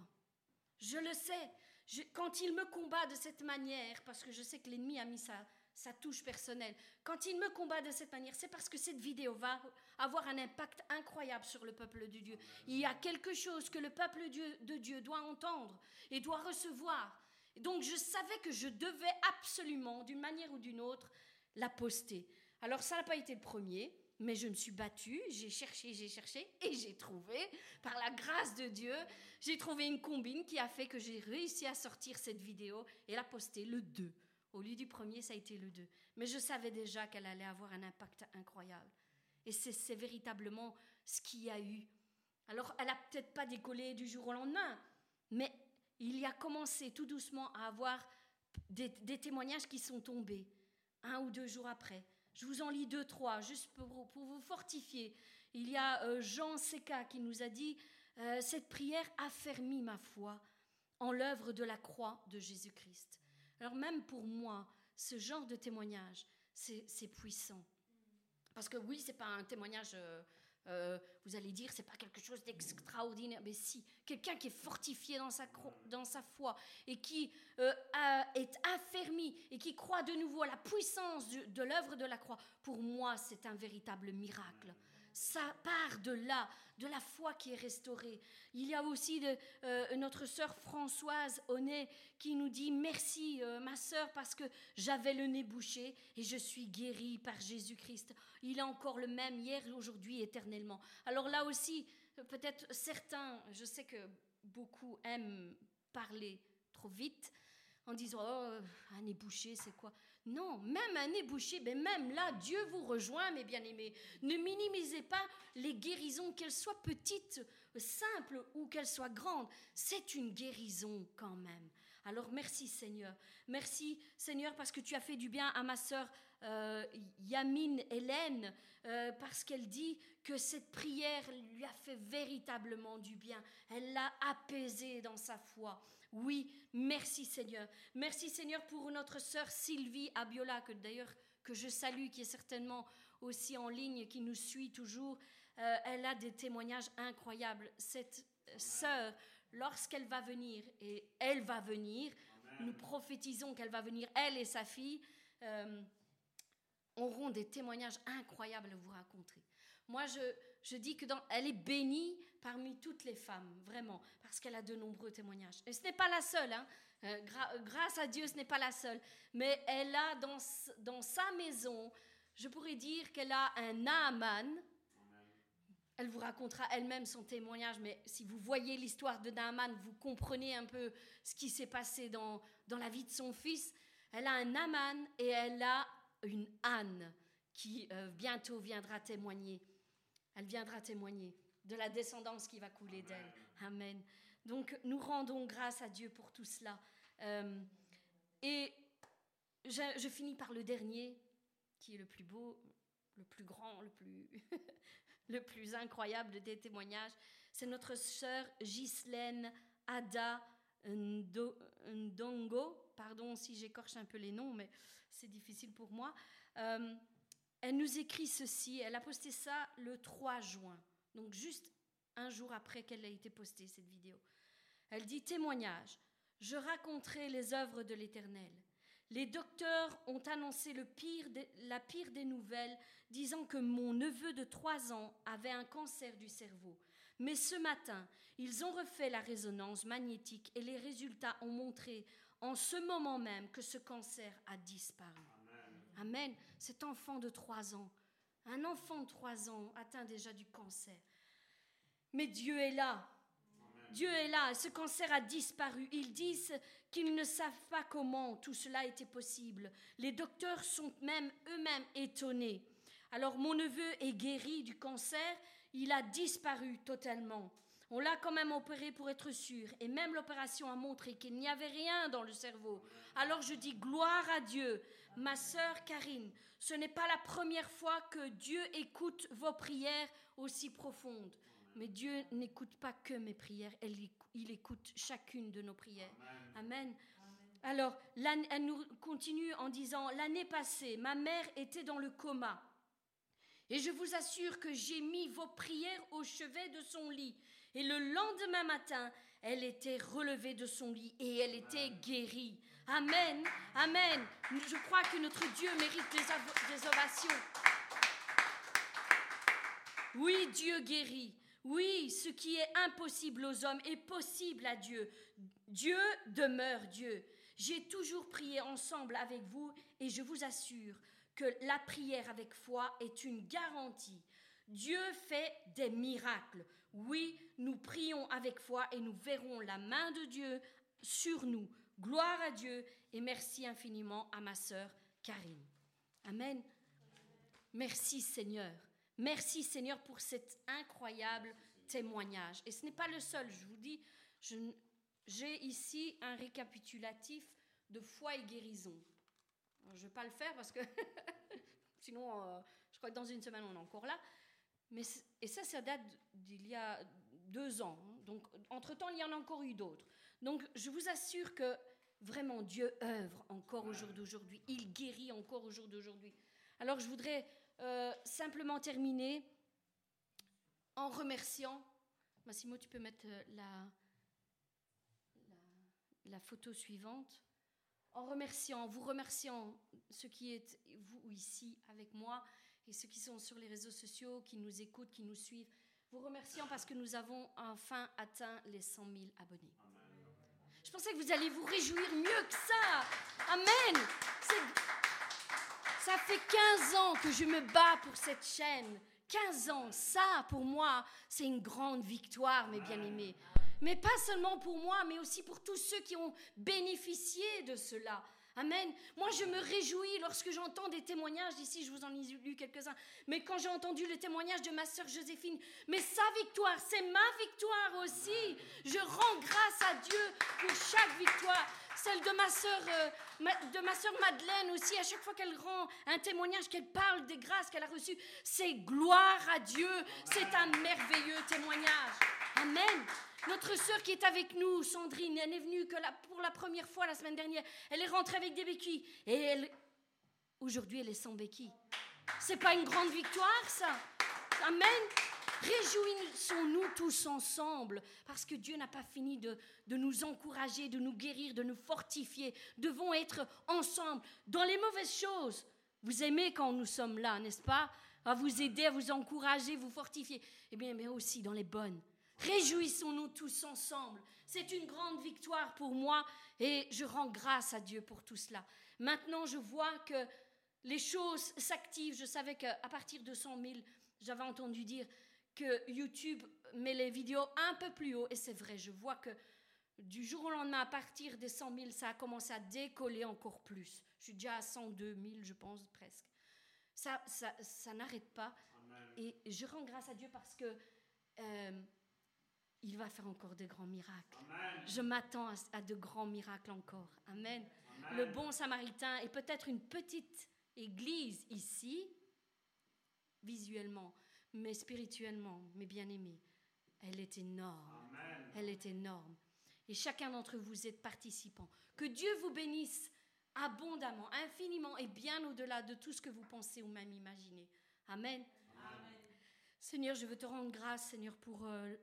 Je le sais. quand il me combat de cette manière, parce que je sais que l'ennemi a mis sa, sa touche personnelle, quand il me combat de cette manière, c'est parce que cette vidéo va avoir un impact incroyable sur le peuple de Dieu. Il y a quelque chose que le peuple de Dieu doit entendre et doit recevoir. Donc je savais que je devais absolument, d'une manière ou d'une autre, la poster. Alors ça n'a pas été le premier, mais je me suis battue, j'ai cherché, j'ai cherché, et j'ai trouvé, par la grâce de Dieu, j'ai trouvé une combine qui a fait que j'ai réussi à sortir cette vidéo et la poster le 2. Au lieu du premier, ça a été le 2. Mais je savais déjà qu'elle allait avoir un impact incroyable. Et c'est véritablement ce qu'il y a eu. Alors, elle n'a peut-être pas décollé du jour au lendemain, mais il y a commencé tout doucement à avoir des, témoignages qui sont tombés, un ou deux jours après. Je vous en lis deux, trois, juste pour, vous fortifier. Il y a euh, Jean Seca qui nous a dit euh, Cette prière affermit ma foi en l'œuvre de la croix de Jésus-Christ. Alors, même pour moi, ce genre de témoignage, c'est puissant. Parce que oui, ce n'est pas un témoignage euh, euh, vous allez dire, c'est pas quelque chose d'extraordinaire, mais si, quelqu'un qui est fortifié dans sa, dans sa foi et qui euh, est affermi et qui croit de nouveau à la puissance de l'œuvre de la croix, pour moi, c'est un véritable miracle ça part de là, de la foi qui est restaurée. Il y a aussi euh, notre sœur Françoise Honnet qui nous dit merci euh, ma sœur parce que j'avais le nez bouché et je suis guérie par Jésus-Christ. Il est encore le même hier, aujourd'hui, éternellement. Alors là aussi, peut-être certains, je sais que beaucoup aiment parler trop vite en disant oh un nez bouché c'est quoi? Non, même un nez bouché, mais même là, Dieu vous rejoint, mes bien-aimés. Ne minimisez pas les guérisons, qu'elles soient petites, simples ou qu'elles soient grandes. C'est une guérison quand même. Alors merci Seigneur. Merci Seigneur parce que tu as fait du bien à ma sœur euh, Yamine Hélène, euh, parce qu'elle dit que cette prière lui a fait véritablement du bien. Elle l'a apaisée dans sa foi. Oui, merci Seigneur. Merci Seigneur pour notre sœur Sylvie Abiola, que d'ailleurs que je salue, qui est certainement aussi en ligne, qui nous suit toujours. Euh, elle a des témoignages incroyables. Cette sœur, lorsqu'elle va venir, et elle va venir, nous prophétisons qu'elle va venir, elle et sa fille, euh, auront des témoignages incroyables à vous raconter. Moi, je, je dis que dans, elle est bénie parmi toutes les femmes, vraiment, parce qu'elle a de nombreux témoignages. Et ce n'est pas la seule, hein. Euh, grâce à Dieu, ce n'est pas la seule, mais elle a dans, dans sa maison, je pourrais dire qu'elle a un Naaman. Elle vous racontera elle-même son témoignage, mais si vous voyez l'histoire de Naaman, vous comprenez un peu ce qui s'est passé dans, dans la vie de son fils. Elle a un Naaman et elle a une Anne qui euh, bientôt viendra témoigner. Elle viendra témoigner de la descendance qui va couler d'elle. Amen. Donc nous rendons grâce à Dieu pour tout cela. Euh, et je, finis par le dernier, qui est le plus beau, le plus grand, le plus, le plus incroyable des témoignages. C'est notre sœur Ghislaine Ada Ndongo. Pardon si j'écorche un peu les noms, mais c'est difficile pour moi. Euh, elle nous écrit ceci, elle a posté ça le 3 juin, donc juste un jour après qu'elle ait été postée, cette vidéo. Elle dit témoignage, je raconterai les œuvres de l'Éternel. Les docteurs ont annoncé le pire la pire des nouvelles, disant que mon neveu de 3 ans avait un cancer du cerveau. Mais ce matin, ils ont refait la résonance magnétique et les résultats ont montré en ce moment même que ce cancer a disparu. Amen. Cet enfant de 3 ans, un enfant de 3 ans atteint déjà du cancer. Mais Dieu est là. Dieu est là. Ce cancer a disparu. Ils disent qu'ils ne savent pas comment tout cela était possible. Les docteurs sont même eux-mêmes étonnés. Alors mon neveu est guéri du cancer. Il a disparu totalement. On l'a quand même opéré pour être sûr. Et même l'opération a montré qu'il n'y avait rien dans le cerveau. Alors je dis gloire à Dieu. Ma sœur Karine, ce n'est pas la première fois que Dieu écoute vos prières aussi profondes. Mais Dieu n'écoute pas que mes prières, il écoute chacune de nos prières. Amen. Alors, elle nous continue en disant, l'année passée, ma mère était dans le coma. Et je vous assure que j'ai mis vos prières au chevet de son lit. Et le lendemain matin, elle était relevée de son lit et elle était guérie. Amen, amen. Je crois que notre Dieu mérite des, des ovations. Oui, Dieu guérit. Oui, ce qui est impossible aux hommes est possible à Dieu. Dieu demeure Dieu. J'ai toujours prié ensemble avec vous et je vous assure que la prière avec foi est une garantie. Dieu fait des miracles. Oui, nous prions avec foi et nous verrons la main de Dieu sur nous. Gloire à Dieu et merci infiniment à ma sœur Karine. Amen. Merci Seigneur. Merci Seigneur pour cet incroyable témoignage. Et ce n'est pas le seul, je vous dis, j'ai ici un récapitulatif de foi et guérison. je ne vais pas le faire parce que sinon, euh, je crois que dans une semaine, on est encore là. Mais, et ça, ça date d'il y a deux ans. Hein. Donc, entre-temps, il y en a encore eu d'autres. Donc, je vous assure que vraiment, Dieu œuvre encore au jour d'aujourd'hui. Il guérit encore au jour d'aujourd'hui. Alors, je voudrais euh, simplement terminer en remerciant. Massimo, tu peux mettre euh, la, la, photo suivante. En remerciant, vous remerciant ceux qui êtes, vous ici avec moi, et ceux qui sont sur les réseaux sociaux, qui nous écoutent, qui nous suivent. Vous remerciant parce que nous avons enfin atteint les 100 000 abonnés. Je pensais que vous alliez vous réjouir mieux que ça. Amen. Ça fait 15 ans que je me bats pour cette chaîne. 15 ans, ça pour moi, c'est une grande victoire, mes bien-aimés. Mais pas seulement pour moi, mais aussi pour tous ceux qui ont bénéficié de cela. Amen. Moi, je me réjouis lorsque j'entends des témoignages d'ici, je vous en ai lu quelques-uns, mais quand j'ai entendu le témoignage de ma sœur Joséphine, mais sa victoire, c'est ma victoire aussi. Je rends grâce à Dieu pour chaque victoire. Celle de ma sœur, euh, de ma sœur Madeleine aussi, à chaque fois qu'elle rend un témoignage, qu'elle parle des grâces qu'elle a reçues, c'est gloire à Dieu. C'est un merveilleux témoignage. Amen. Notre sœur qui est avec nous, Sandrine, elle n'est venue que pour la première fois la semaine dernière. Elle est rentrée avec des béquilles. Et elle, aujourd'hui, elle est sans béquilles. C'est pas une grande victoire, ça Amen. Réjouissons-nous tous ensemble, parce que Dieu n'a pas fini de, nous encourager, de nous guérir, de nous fortifier. Devons être ensemble dans les mauvaises choses. Vous aimez quand nous sommes là, n'est-ce pas? À vous aider, à vous encourager, vous fortifier. Eh bien, mais aussi dans les bonnes. Réjouissons-nous tous ensemble. C'est une grande victoire pour moi et je rends grâce à Dieu pour tout cela. Maintenant, je vois que les choses s'activent. Je savais qu'à partir de 100 000, j'avais entendu dire que YouTube met les vidéos un peu plus haut. Et c'est vrai, je vois que du jour au lendemain, à partir des 100 000, ça a commencé à décoller encore plus. Je suis déjà à 102 000, je pense, presque. Ça, ça, ça n'arrête pas. Et je rends grâce à Dieu parce que euh, il va faire encore de grands miracles. Je m'attends à, de grands miracles encore. Amen. Le bon samaritain est peut-être une petite église ici, visuellement, mais spirituellement, mes bien-aimés, elle est énorme. Elle est énorme. Et chacun d'entre vous êtes participants. Que Dieu vous bénisse abondamment, infiniment et bien au-delà de tout ce que vous pensez ou même imaginez. Amen. Seigneur, je veux te rendre grâce, Seigneur, pour euh,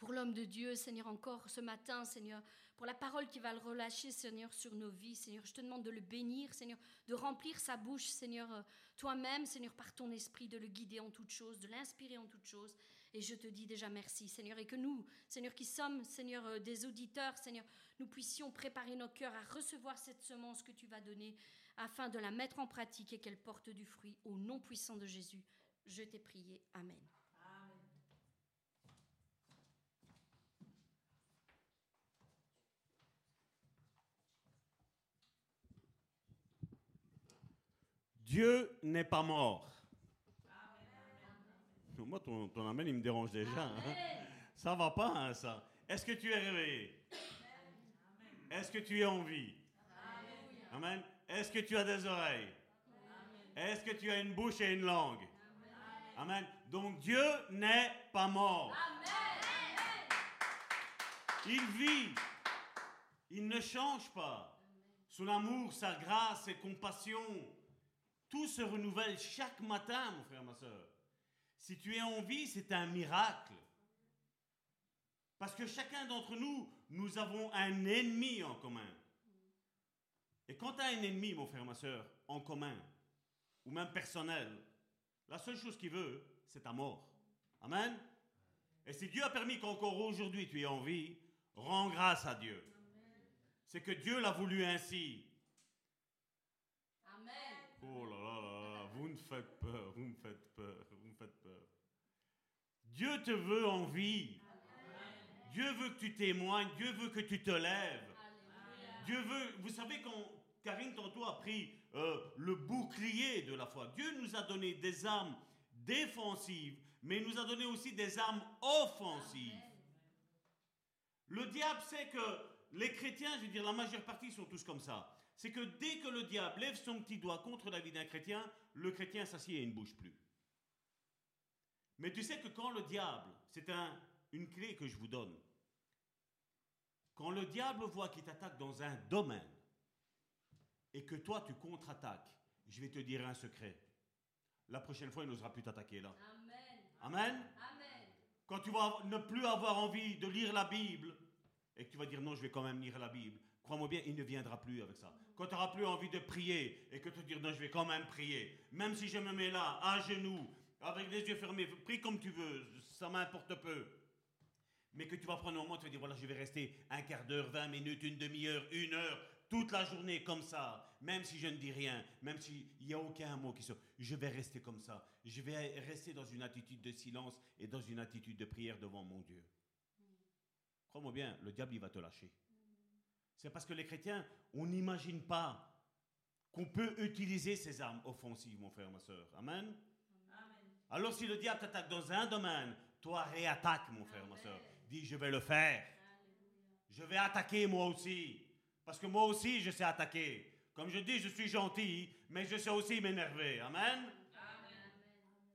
pour l'homme de Dieu, Seigneur, encore ce matin, Seigneur, pour la parole qui va le relâcher, Seigneur, sur nos vies, Seigneur. Je te demande de le bénir, Seigneur, de remplir sa bouche, Seigneur, euh, toi-même, Seigneur, par ton esprit, de le guider en toutes choses, de l'inspirer en toutes choses. Et je te dis déjà merci, Seigneur, et que nous, Seigneur, qui sommes, Seigneur, euh, des auditeurs, Seigneur, nous puissions préparer nos cœurs à recevoir cette semence que tu vas donner, afin de la mettre en pratique et qu'elle porte du fruit. Au nom puissant de Jésus, je t'ai prié. Amen. Dieu n'est pas mort. Moi, ton, ton, amen, il me dérange déjà. Hein. Ça va pas, hein, ça. Est-ce que tu es réveillé? Est-ce que tu es en vie? Amen. Est-ce que tu as des oreilles? Est-ce que tu as une bouche et une langue? Amen. Donc Dieu n'est pas mort. Il vit. Il ne change pas. Son amour, sa grâce, ses compassions, tout se renouvelle chaque matin, mon frère, ma soeur. Si tu es en vie, c'est un miracle. Parce que chacun d'entre nous, nous avons un ennemi en commun. Et quand tu as un ennemi, mon frère, ma soeur, en commun, ou même personnel, la seule chose qu'il veut, c'est ta mort. Amen. Et si Dieu a permis qu'encore aujourd'hui tu es en vie, rends grâce à Dieu. C'est que Dieu l'a voulu ainsi. Oh me faites peur, vous me faites peur, vous me faites peur. Dieu te veut en vie. Dieu veut que tu témoignes, Dieu veut que tu te lèves. Dieu veut, vous savez quand Karine tantôt a pris euh, le bouclier de la foi, Dieu nous a donné des armes défensives, mais il nous a donné aussi des armes offensives. Le diable sait que les chrétiens, je veux dire la majeure partie sont tous comme ça c'est que dès que le diable lève son petit doigt contre la vie d'un chrétien, le chrétien s'assied et ne bouge plus. Mais tu sais que quand le diable, c'est un, une clé que je vous donne, quand le diable voit qu'il t'attaque dans un domaine et que toi tu contre-attaques, je vais te dire un secret. La prochaine fois, il n'osera plus t'attaquer là. Amen. Amen? Quand tu vas ne plus avoir envie de lire la Bible et que tu vas dire non, je vais quand même lire la Bible, crois-moi bien, il ne viendra plus avec ça quand tu n'auras plus envie de prier et que tu te dire non, je vais quand même prier, même si je me mets là, à genoux, avec les yeux fermés, prie comme tu veux, ça m'importe peu. Mais que tu vas prendre un moment, tu vas dire voilà, je vais rester un quart d'heure, vingt minutes, une demi-heure, une heure, toute la journée comme ça, même si je ne dis rien, même s'il n'y a aucun mot qui sort, je vais rester comme ça. Je vais rester dans une attitude de silence et dans une attitude de prière devant mon Dieu. Crois-moi bien, le diable, il va te lâcher. C'est parce que les chrétiens, on n'imagine pas qu'on peut utiliser ces armes offensives, mon frère, ma soeur. Amen? Alors si le diable t'attaque dans un domaine, toi réattaque, mon frère, ma soeur. Dis, je vais le faire. Je vais attaquer moi aussi. Parce que moi aussi, je sais attaquer. Comme je dis, je suis gentil, mais je sais aussi m'énerver. Amen.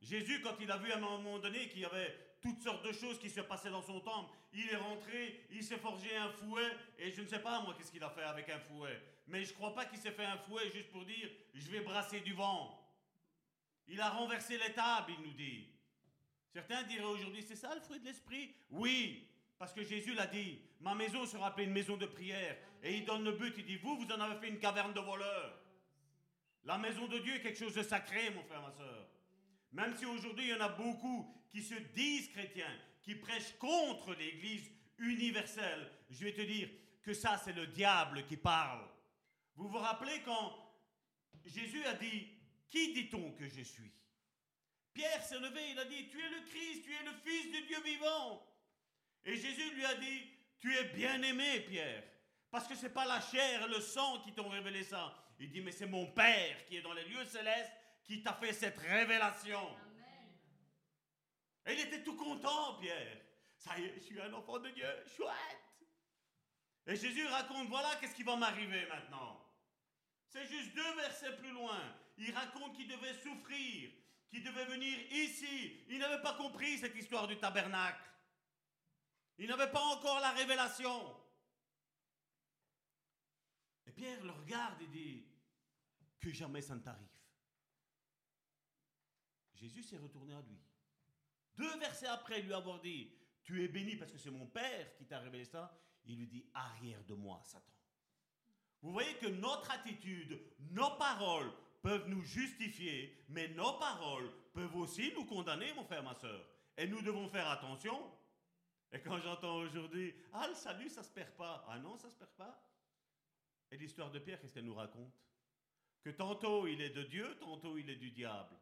Jésus, quand il a vu à un moment donné qu'il y avait toutes sortes de choses qui se passaient dans son temple, il est rentré, il s'est forgé un fouet, et je ne sais pas moi qu'est-ce qu'il a fait avec un fouet. Mais je ne crois pas qu'il s'est fait un fouet juste pour dire, je vais brasser du vent. Il a renversé les tables, il nous dit. Certains diraient aujourd'hui, c'est ça le fruit de l'esprit? Oui, parce que Jésus l'a dit, ma maison sera appelée une maison de prière. Et il donne le but, il dit, vous, vous en avez fait une caverne de voleurs. La maison de Dieu est quelque chose de sacré, mon frère, ma soeur. Même si aujourd'hui, il y en a beaucoup qui se disent chrétiens, qui prêchent contre l'Église universelle, je vais te dire que ça, c'est le diable qui parle. Vous vous rappelez quand Jésus a dit, qui dit-on que je suis? Pierre s'est levé, il a dit, tu es le Christ, tu es le Fils de Dieu vivant. Et Jésus lui a dit, tu es bien aimé, Pierre, parce que ce n'est pas la chair et le sang qui t'ont révélé ça. Il dit, mais c'est mon Père qui est dans les lieux célestes qui t'a fait cette révélation. Et il était tout content, Pierre. Ça y est, je suis un enfant de Dieu, chouette. Et Jésus raconte, voilà qu'est-ce qui va m'arriver maintenant. C'est juste deux versets plus loin. Il raconte qu'il devait souffrir, qu'il devait venir ici. Il n'avait pas compris cette histoire du tabernacle. Il n'avait pas encore la révélation. Et Pierre le regarde et dit, que jamais ça ne t'arrive. Jésus s'est retourné à lui. Deux versets après lui avoir dit, tu es béni parce que c'est mon Père qui t'a révélé ça, il lui dit, arrière de moi, Satan. Vous voyez que notre attitude, nos paroles peuvent nous justifier, mais nos paroles peuvent aussi nous condamner, mon frère, ma soeur. Et nous devons faire attention. Et quand j'entends aujourd'hui, ah, le salut, ça se perd pas. Ah non, ça se perd pas. Et l'histoire de Pierre, qu'est-ce qu'elle nous raconte? Que tantôt il est de Dieu, tantôt il est du diable.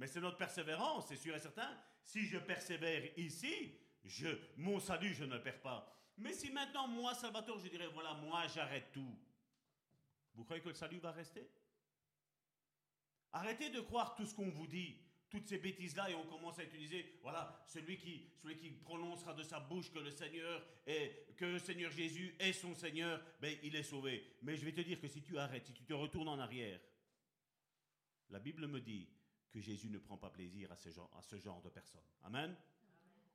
Mais c'est notre persévérance, c'est sûr et certain. Si je persévère ici, je, mon salut, je ne le perds pas. Mais si maintenant, moi, Salvatore, je dirais, voilà, moi, j'arrête tout, vous croyez que le salut va rester? Arrêtez de croire tout ce qu'on vous dit, toutes ces bêtises-là, et on commence à utiliser, voilà, celui qui, celui qui prononcera de sa bouche que le Seigneur est, que Seigneur Jésus est son Seigneur, ben, il est sauvé. Mais je vais te dire que si tu arrêtes, si tu te retournes en arrière, la Bible me dit que Jésus ne prend pas plaisir à ce genre, à ce genre de personnes. Amen?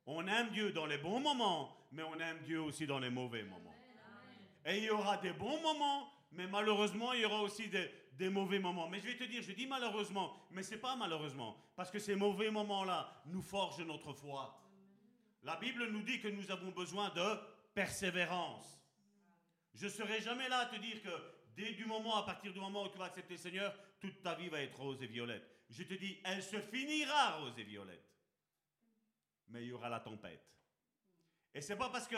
On aime Dieu dans les bons moments, mais on aime Dieu aussi dans les mauvais moments. Et il y aura des bons moments, mais malheureusement, il y aura aussi des, mauvais moments. Mais je vais te dire, je dis malheureusement, mais c'est pas malheureusement, parce que ces mauvais moments-là nous forgent notre foi. La Bible nous dit que nous avons besoin de persévérance. Je serai jamais là à te dire que dès du moment, à partir du moment où tu vas accepter le Seigneur, toute ta vie va être rose et violette. Je te dis, elle se finira rose et violette mais il y aura la tempête. Et c'est pas parce que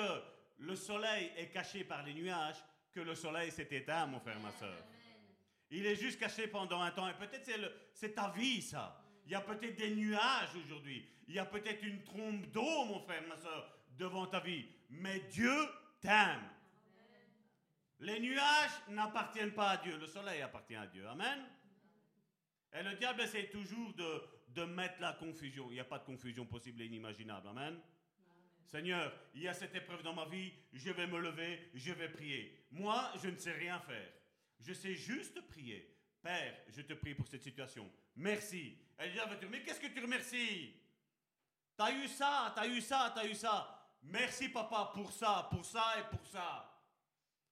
le soleil est caché par les nuages que le soleil s'est éteint, mon frère, ma soeur. Il est juste caché pendant un temps. Et peut-être c'est ta vie, ça. Il y a peut-être des nuages aujourd'hui. Il y a peut-être une trompe d'eau, mon frère, ma soeur, devant ta vie. Mais Dieu t'aime. Les nuages n'appartiennent pas à Dieu. Le soleil appartient à Dieu. Amen. Et le diable essaie toujours de, de mettre la confusion. Il n'y a pas de confusion possible et inimaginable. Amen. Seigneur, il y a cette épreuve dans ma vie, je vais me lever, je vais prier. Moi, je ne sais rien faire. Je sais juste prier. Père, je te prie pour cette situation. Merci. Elle dit, mais qu'est-ce que tu remercies? T'as eu ça, t'as eu ça, t'as eu ça. Merci papa pour ça, pour ça et pour ça.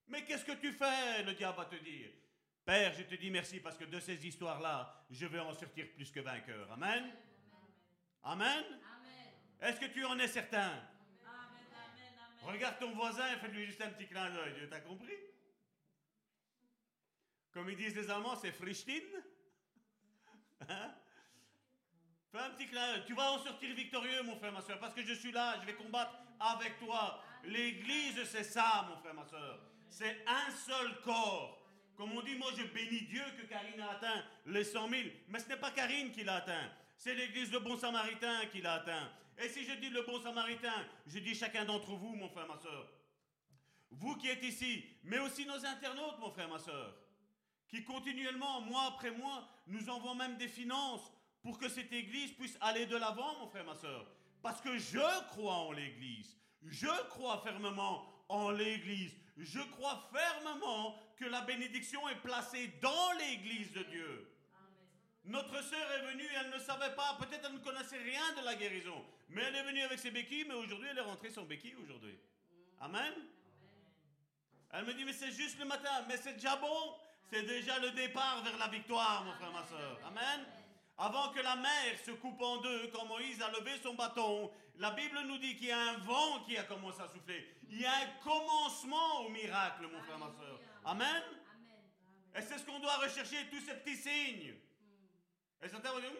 Mais qu'est-ce que tu fais? Le diable va te dire. Père, je te dis merci parce que de ces histoires-là, je vais en sortir plus que vainqueur. Amen. Amen. Est-ce que tu en es certain? Regarde ton voisin et fais-lui juste un petit clin d'œil. T'as compris? Comme ils disent les Allemands, c'est Frichtin. Hein? Fais un petit clin d'œil. Tu vas en sortir victorieux, mon frère, ma soeur, parce que je suis là, je vais combattre avec toi. L'église, c'est ça, mon frère, ma soeur. C'est un seul corps. Comme on dit, moi je bénis Dieu que Karine a atteint les 100 000. Mais ce n'est pas Karine qui l'a atteint. C'est l'église de Bon Samaritain qui l'a atteint. Et si je dis le Bon Samaritain, je dis chacun d'entre vous, mon frère, ma soeur. vous qui êtes ici, mais aussi nos internautes, mon frère, ma soeur, qui continuellement, mois après mois, nous envoient même des finances pour que cette église puisse aller de l'avant, mon frère, ma soeur. Parce que je crois en l'église. Je crois fermement en l'église. Je crois fermement que la bénédiction est placée dans l'église de Dieu. Notre sœur est venue, elle ne savait pas, peut-être elle ne connaissait rien de la guérison, mais elle est venue avec ses béquilles, mais aujourd'hui elle est rentrée sans béquilles aujourd'hui. Amen. Elle me dit, mais c'est juste le matin, mais c'est déjà bon, c'est déjà le départ vers la victoire, mon frère, ma soeur. Amen. Avant que la mer se coupe en deux, quand Moïse a levé son bâton, la Bible nous dit qu'il y a un vent qui a commencé à souffler. Il y a un commencement au miracle, mon frère, ma soeur. Amen? Et c'est ce qu'on doit rechercher, tous ces petits signes. Et certains vont dire,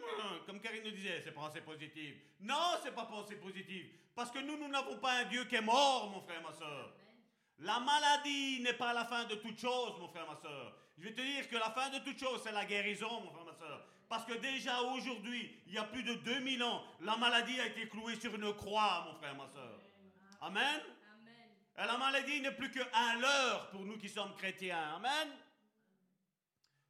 comme Karine nous disait, c'est pensée positive. Non, c'est pas pensée positive. Parce que nous, nous n'avons pas un Dieu qui est mort, mon frère, ma soeur. La maladie n'est pas la fin de toute chose, mon frère, ma soeur. Je vais te dire que la fin de toute chose, c'est la guérison, mon frère, ma soeur. Parce que déjà aujourd'hui, il y a plus de 2000 ans, la maladie a été clouée sur une croix, mon frère, ma soeur. Amen. Et la maladie n'est plus qu'un leurre pour nous qui sommes chrétiens. Amen.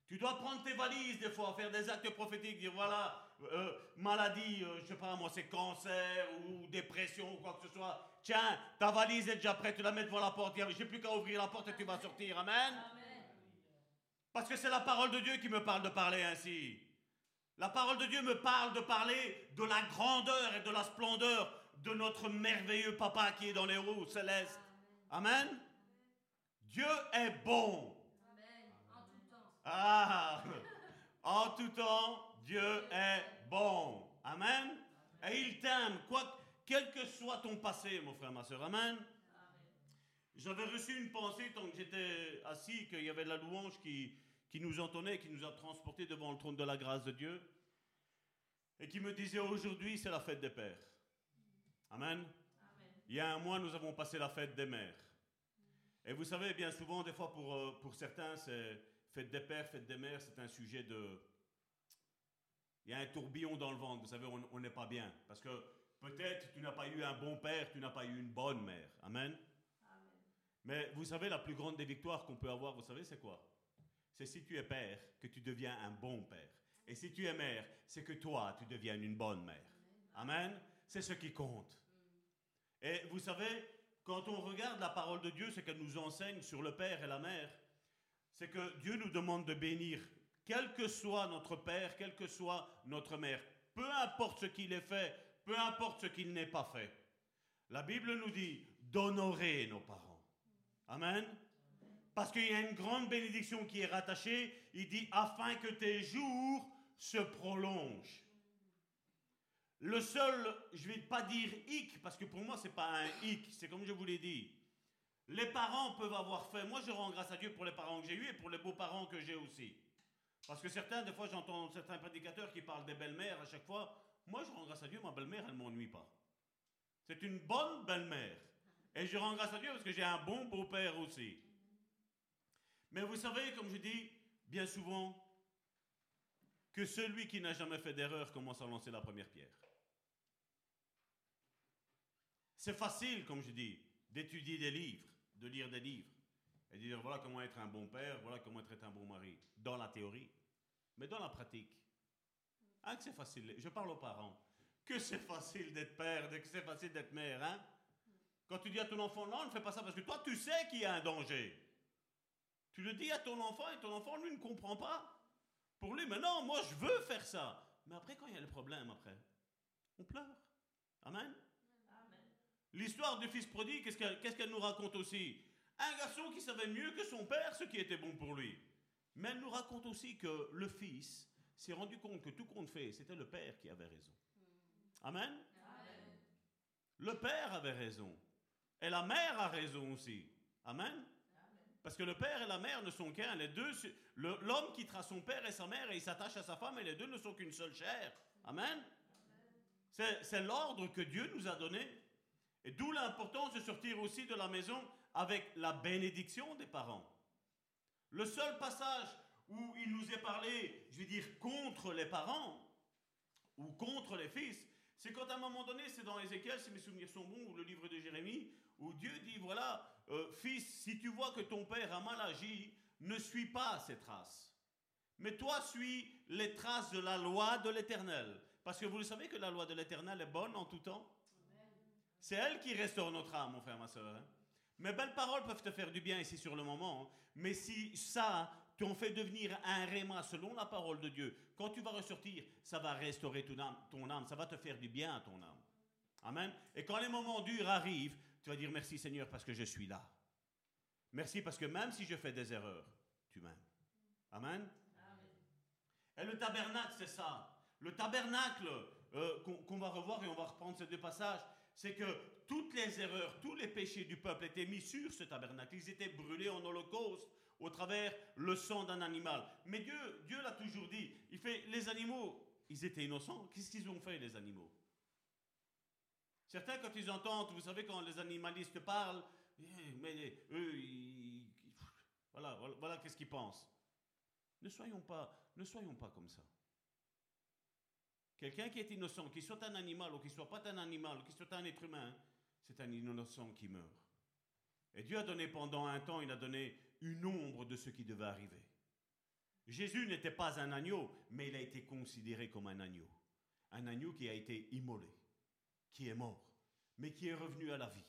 Tu dois prendre tes valises des fois, faire des actes prophétiques, dire voilà, euh, maladie, je euh, je sais pas moi, c'est cancer ou dépression ou quoi que ce soit. Tiens, ta valise est déjà prête, tu la mets devant la porte. J'ai plus qu'à ouvrir la porte et tu vas sortir. Amen. Parce que c'est la parole de Dieu qui me parle de parler ainsi. La parole de Dieu me parle de parler de la grandeur et de la splendeur de notre merveilleux papa qui est dans les roues célestes. Amen. Dieu est bon. Ah, en tout temps, Dieu est bon. Amen. Et il t'aime, quoi, quel que soit ton passé, mon frère, ma soeur. Amen. J'avais reçu une pensée tant que j'étais assis, qu'il y avait la louange qui, qui nous entonnait, qui nous a transportés devant le trône de la grâce de Dieu, et qui me disait aujourd'hui, c'est la fête des pères. Amen. Il y a un mois, nous avons passé la fête des mères. Et vous savez, bien souvent, des fois, pour, euh, pour certains, c'est Fête des pères, fête des mères, c'est un sujet de... Il y a un tourbillon dans le ventre, vous savez, on n'est pas bien. Parce que peut-être tu n'as pas eu un bon père, tu n'as pas eu une bonne mère. Amen. Mais vous savez, la plus grande des victoires qu'on peut avoir, vous savez, c'est quoi? C'est si tu es père, que tu deviens un bon père. Et si tu es mère, c'est que toi, tu deviens une bonne mère. Amen. C'est ce qui compte. Et vous savez, quand on regarde la parole de Dieu, c'est qu'elle nous enseigne sur le père et la mère c'est que Dieu nous demande de bénir, quel que soit notre père, quelle que soit notre mère, peu importe ce qu'il ait fait, peu importe ce qu'il n'ait pas fait. La Bible nous dit d'honorer nos parents. Amen. Parce qu'il y a une grande bénédiction qui est rattachée. Il dit afin que tes jours se prolongent. Le seul, je ne vais pas dire hic, parce que pour moi, ce n'est pas un hic, c'est comme je vous l'ai dit. Les parents peuvent avoir fait. Moi, je rends grâce à Dieu pour les parents que j'ai eus et pour les beaux-parents que j'ai aussi. Parce que certains, des fois, j'entends certains prédicateurs qui parlent des belles-mères à chaque fois. Moi, je rends grâce à Dieu, ma belle-mère, elle ne m'ennuie pas. C'est une bonne belle-mère. Et je rends grâce à Dieu parce que j'ai un bon beau-père aussi. Mais vous savez, comme je dis bien souvent, que celui qui n'a jamais fait d'erreur commence à lancer la première pierre. C'est facile, comme je dis, d'étudier des livres de lire des livres et de dire voilà comment être un bon père, voilà comment être un bon mari, dans la théorie. Mais dans la pratique, hein, que c'est facile, je parle aux parents, que c'est facile d'être père, que c'est facile d'être mère, hein? Quand tu dis à ton enfant, non, ne fais pas ça parce que toi, tu sais qu'il y a un danger. Tu le dis à ton enfant et ton enfant, lui, ne comprend pas. Pour lui, mais non, moi, je veux faire ça. Mais après, quand il y a le problème, après, on pleure. Amen. L'histoire du fils prodigue, qu'est-ce qu'elle nous raconte aussi? Un garçon qui savait mieux que son père ce qui était bon pour lui. Mais elle nous raconte aussi que le fils s'est rendu compte que tout compte fait, c'était le père qui avait raison. Amen. Le père avait raison. Et la mère a raison aussi. Amen. Parce que le père et la mère ne sont qu'un. Les deux, l'homme quittera son père et sa mère et il s'attache à sa femme et les deux ne sont qu'une seule chair. Amen. C'est l'ordre que Dieu nous a donné. Et d'où l'importance de sortir aussi de la maison avec la bénédiction des parents. Le seul passage où il nous est parlé, je vais dire, contre les parents ou contre les fils, C'est quand à un moment donné, c'est dans Ézéchiel, si mes souvenirs sont bons, ou le livre de Jérémie, où Dieu dit, voilà, euh, fils, si tu vois que ton père a mal agi, ne suis pas ses traces. Mais toi, suis les traces de la loi de l'Éternel. Parce que vous le savez que la loi de l'Éternel est bonne en tout temps? C'est elle qui restaure notre âme, mon frère, ma soeur. Hein. Mes belles paroles peuvent te faire du bien ici sur le moment. Hein. Mais si ça t'en fait devenir un réma selon la parole de Dieu, quand tu vas ressortir, ça va restaurer ton âme, ton âme, ça va te faire du bien à ton âme. Amen. Et quand les moments durs arrivent, tu vas dire merci Seigneur parce que je suis là. Merci parce que même si je fais des erreurs, tu m'aimes. Amen. Et le tabernacle, c'est ça. Le tabernacle euh, qu'on va revoir et on va reprendre ces deux passages, c'est que toutes les erreurs, tous les péchés du peuple étaient mis sur ce tabernacle. Ils étaient brûlés en holocauste au travers le sang d'un animal. Mais Dieu, Dieu l'a toujours dit. Il fait les animaux, ils étaient innocents. Qu'est-ce qu'ils ont fait les animaux? Certains quand ils entendent, vous savez quand les animalistes parlent, eh, mais eux, voilà, voilà qu'est-ce qu'ils pensent. Ne soyons pas, ne soyons pas comme ça. Quelqu'un qui est innocent, qu'il soit un animal ou qu'il soit pas un animal, qu'il soit un être humain, c'est un innocent qui meurt. Et Dieu a donné pendant un temps, il a donné une ombre de ce qui devait arriver. Jésus n'était pas un agneau, mais il a été considéré comme un agneau. Un agneau qui a été immolé, qui est mort, mais qui est revenu à la vie.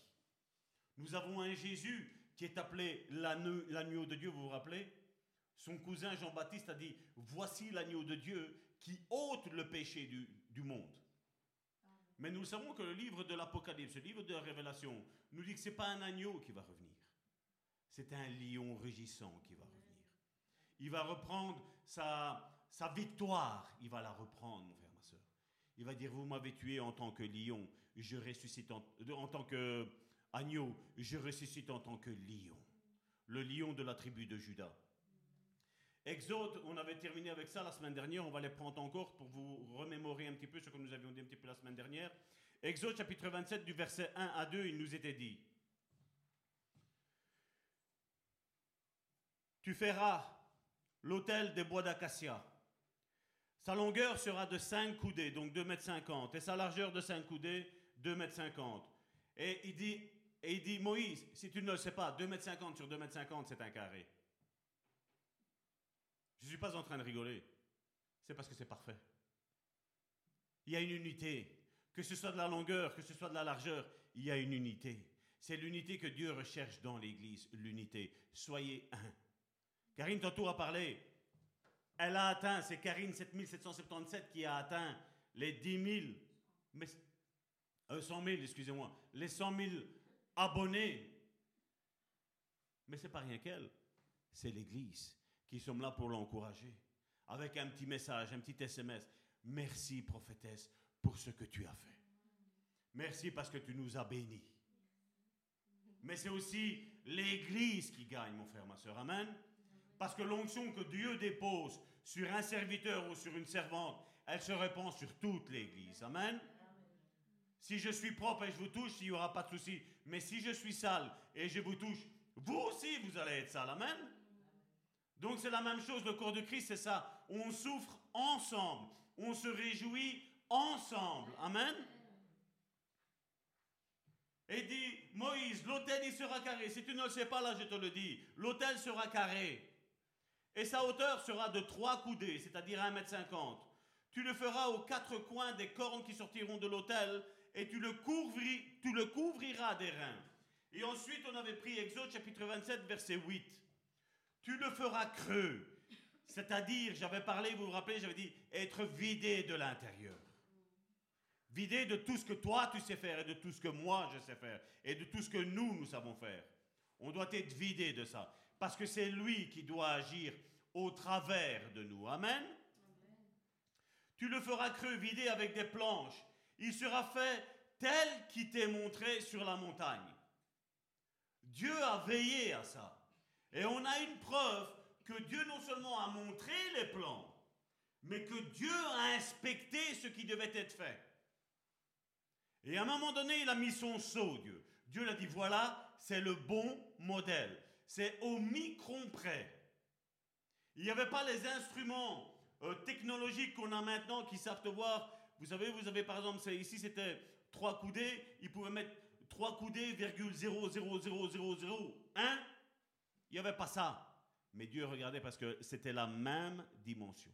Nous avons un Jésus qui est appelé l'agneau de Dieu, vous vous rappelez? Son cousin Jean-Baptiste a dit, voici l'agneau de Dieu qui ôte le péché du, du monde. Mais nous savons que le livre de l'Apocalypse, le livre de la Révélation, nous dit que ce n'est pas un agneau qui va revenir. C'est un lion rugissant qui va revenir. Il va reprendre sa, sa victoire. Il va la reprendre, mon frère, ma soeur. Il va dire, vous m'avez tué en tant que lion, je ressuscite en, tant que agneau, je ressuscite en tant que lion. Le lion de la tribu de Judas. Exode, on avait terminé avec ça la semaine dernière, on va les prendre encore pour vous remémorer un petit peu ce que nous avions dit un petit peu la semaine dernière. Exode chapitre 27 du verset 1 à 2, il nous était dit, Tu feras l'autel des bois d'acacia. Sa longueur sera de 5 coudées, donc 2 mètres 50, et sa largeur de 5 coudées, 2 mètres 50. Et il dit, et il dit, Moïse, si tu ne le sais pas, 2 mètres 50 sur 2 mètres 50, c'est un carré. Je ne suis pas en train de rigoler. C'est parce que c'est parfait. Il y a une unité. Que ce soit de la longueur, que ce soit de la largeur, il y a une unité. C'est l'unité que Dieu recherche dans l'Église, l'unité. Soyez un. Karine tantôt a parlé. Elle a atteint, c'est Karine 7777 qui a atteint les 10 000, mais, 100 000, excusez-moi, les 100 000 abonnés. Mais c'est pas rien qu'elle, c'est l'Église qui sommes là pour l'encourager. Avec un petit message, un petit SMS. Merci, prophétesse, pour ce que tu as fait. Merci parce que tu nous as bénis. Mais c'est aussi l'Église qui gagne, mon frère, ma soeur. Amen. Parce que l'onction que Dieu dépose sur un serviteur ou sur une servante, elle se répand sur toute l'Église. Amen. Si je suis propre et je vous touche, il n'y aura pas de souci. Mais si je suis sale et je vous touche, vous aussi, vous allez être sale. Amen. Donc c'est la même chose, le corps de Christ, c'est ça. On souffre ensemble, on se réjouit ensemble. Amen. Et dit, Moïse, l'autel il sera carré. Si tu ne le sais pas, là je te le dis, l'autel sera carré. Et sa hauteur sera de trois coudées, c'est-à-dire 1 m 50. Tu le feras aux quatre coins des cornes qui sortiront de l'autel, et tu le, tu le couvriras des reins. Et ensuite, on avait pris Exode chapitre 27, verset 8 tu le feras creux. C'est-à-dire, j'avais parlé, vous vous rappelez, j'avais dit être vidé de l'intérieur. Vidé de tout ce que toi tu sais faire et de tout ce que moi je sais faire et de tout ce que nous nous savons faire. On doit être vidé de ça parce que c'est lui qui doit agir au travers de nous. Amen. Tu le feras creux, vidé avec des planches. Il sera fait tel qu'il t'est montré sur la montagne. Dieu a veillé à ça. Et on a une preuve que Dieu non seulement a montré les plans, mais que Dieu a inspecté ce qui devait être fait. Et à un moment donné, il a mis son sceau, Dieu. Dieu l'a dit, voilà, c'est le bon modèle. C'est au micron près. Il n'y avait pas les instruments euh, technologiques qu'on a maintenant qui savent te voir Vous savez, vous avez par exemple, ici c'était trois coudées, il pouvait mettre trois coudées, virgule 0,00001. Il n'y avait pas ça. Mais Dieu regardait parce que c'était la même dimension.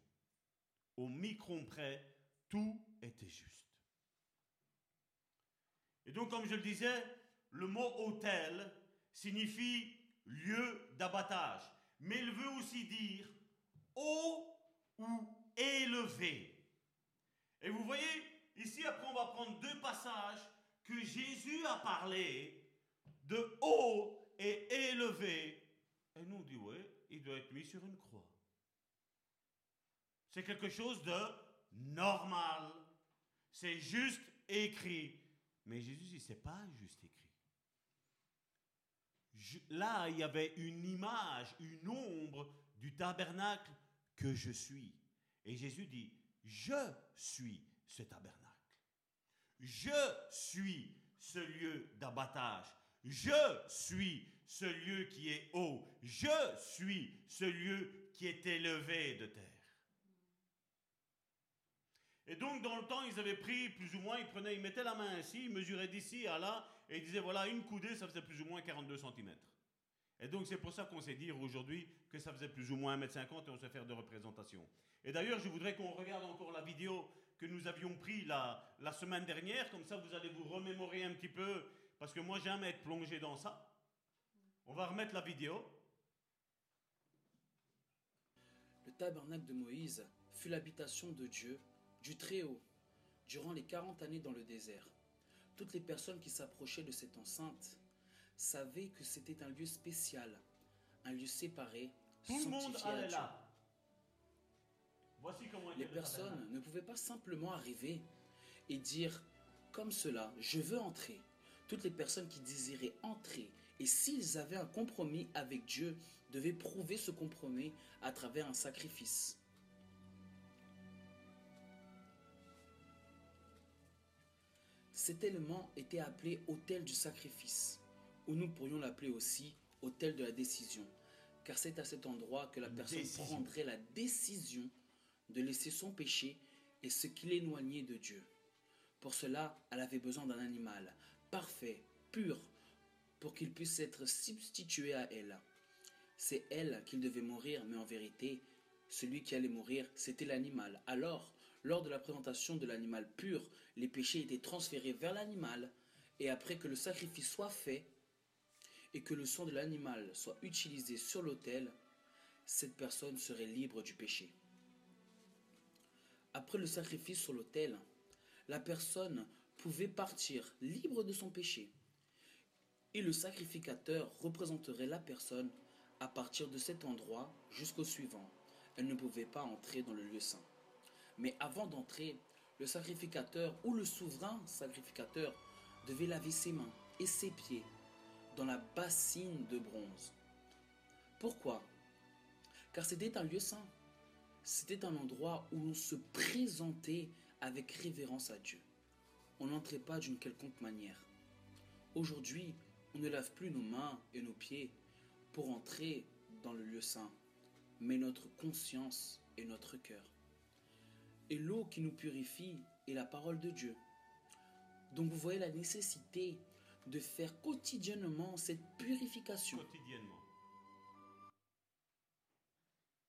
Au micron près, tout était juste. Et donc, comme je le disais, le mot hôtel signifie lieu d'abattage. Mais il veut aussi dire haut ou élevé. Et vous voyez, ici après on va prendre deux passages que Jésus a parlé de haut et élevé. Et nous on dit, oui, il doit être mis sur une croix. C'est quelque chose de normal. C'est juste écrit. Mais Jésus dit, c'est pas juste écrit. Là, il y avait une image, une ombre du tabernacle que je suis. Et Jésus dit, je suis ce tabernacle. Je suis ce lieu d'abattage. Je suis ce lieu qui est haut. Je suis ce lieu qui est élevé de terre. Et donc, dans le temps, ils avaient pris plus ou moins, ils prenaient, ils mettaient la main ici, ils mesuraient d'ici à là, et ils disaient, voilà, une coudée, ça faisait plus ou moins 42 cm. Et donc, c'est pour ça qu'on sait dire aujourd'hui que ça faisait plus ou moins 1m50 et on sait faire de représentation. Et d'ailleurs, je voudrais qu'on regarde encore la vidéo que nous avions prise la, la semaine dernière, comme ça vous allez vous remémorer un petit peu, parce que moi j'aime être plongé dans ça. On va remettre la vidéo. Le tabernacle de Moïse fut l'habitation de Dieu, du Très-Haut, durant les 40 années dans le désert. Toutes les personnes qui s'approchaient de cette enceinte savaient que c'était un lieu spécial, un lieu séparé, Tout le monde allait là. Voici comment les personnes ne pouvaient pas simplement arriver et dire comme cela, je veux entrer. Toutes les personnes qui désiraient entrer et s'ils avaient un compromis avec Dieu, devaient prouver ce compromis à travers un sacrifice. Cet élément était appelé autel du sacrifice, ou nous pourrions l'appeler aussi autel de la décision, car c'est à cet endroit que la personne prendrait la décision de laisser son péché et ce qui l'éloignait de Dieu. Pour cela, elle avait besoin d'un animal parfait, pur, pour qu'il puisse être substitué à elle. C'est elle qu'il devait mourir, mais en vérité, celui qui allait mourir, c'était l'animal. Alors, lors de la présentation de l'animal pur, les péchés étaient transférés vers l'animal, et après que le sacrifice soit fait, et que le sang de l'animal soit utilisé sur l'autel, cette personne serait libre du péché. Après le sacrifice sur l'autel, la personne pouvait partir libre de son péché et le sacrificateur représenterait la personne à partir de cet endroit jusqu'au suivant. Elle ne pouvait pas entrer dans le lieu saint. Mais avant d'entrer, le sacrificateur ou le souverain sacrificateur devait laver ses mains et ses pieds dans la bassine de bronze. Pourquoi? Car c'était un lieu saint. C'était un endroit où l'on se présentait avec révérence à Dieu. On n'entrait pas d'une quelconque manière. Aujourd'hui, on ne lave plus nos mains et nos pieds pour entrer dans le lieu saint, mais notre conscience et notre cœur. Et l'eau qui nous purifie est la parole de Dieu. Donc vous voyez la nécessité de faire quotidiennement cette purification. Quotidiennement.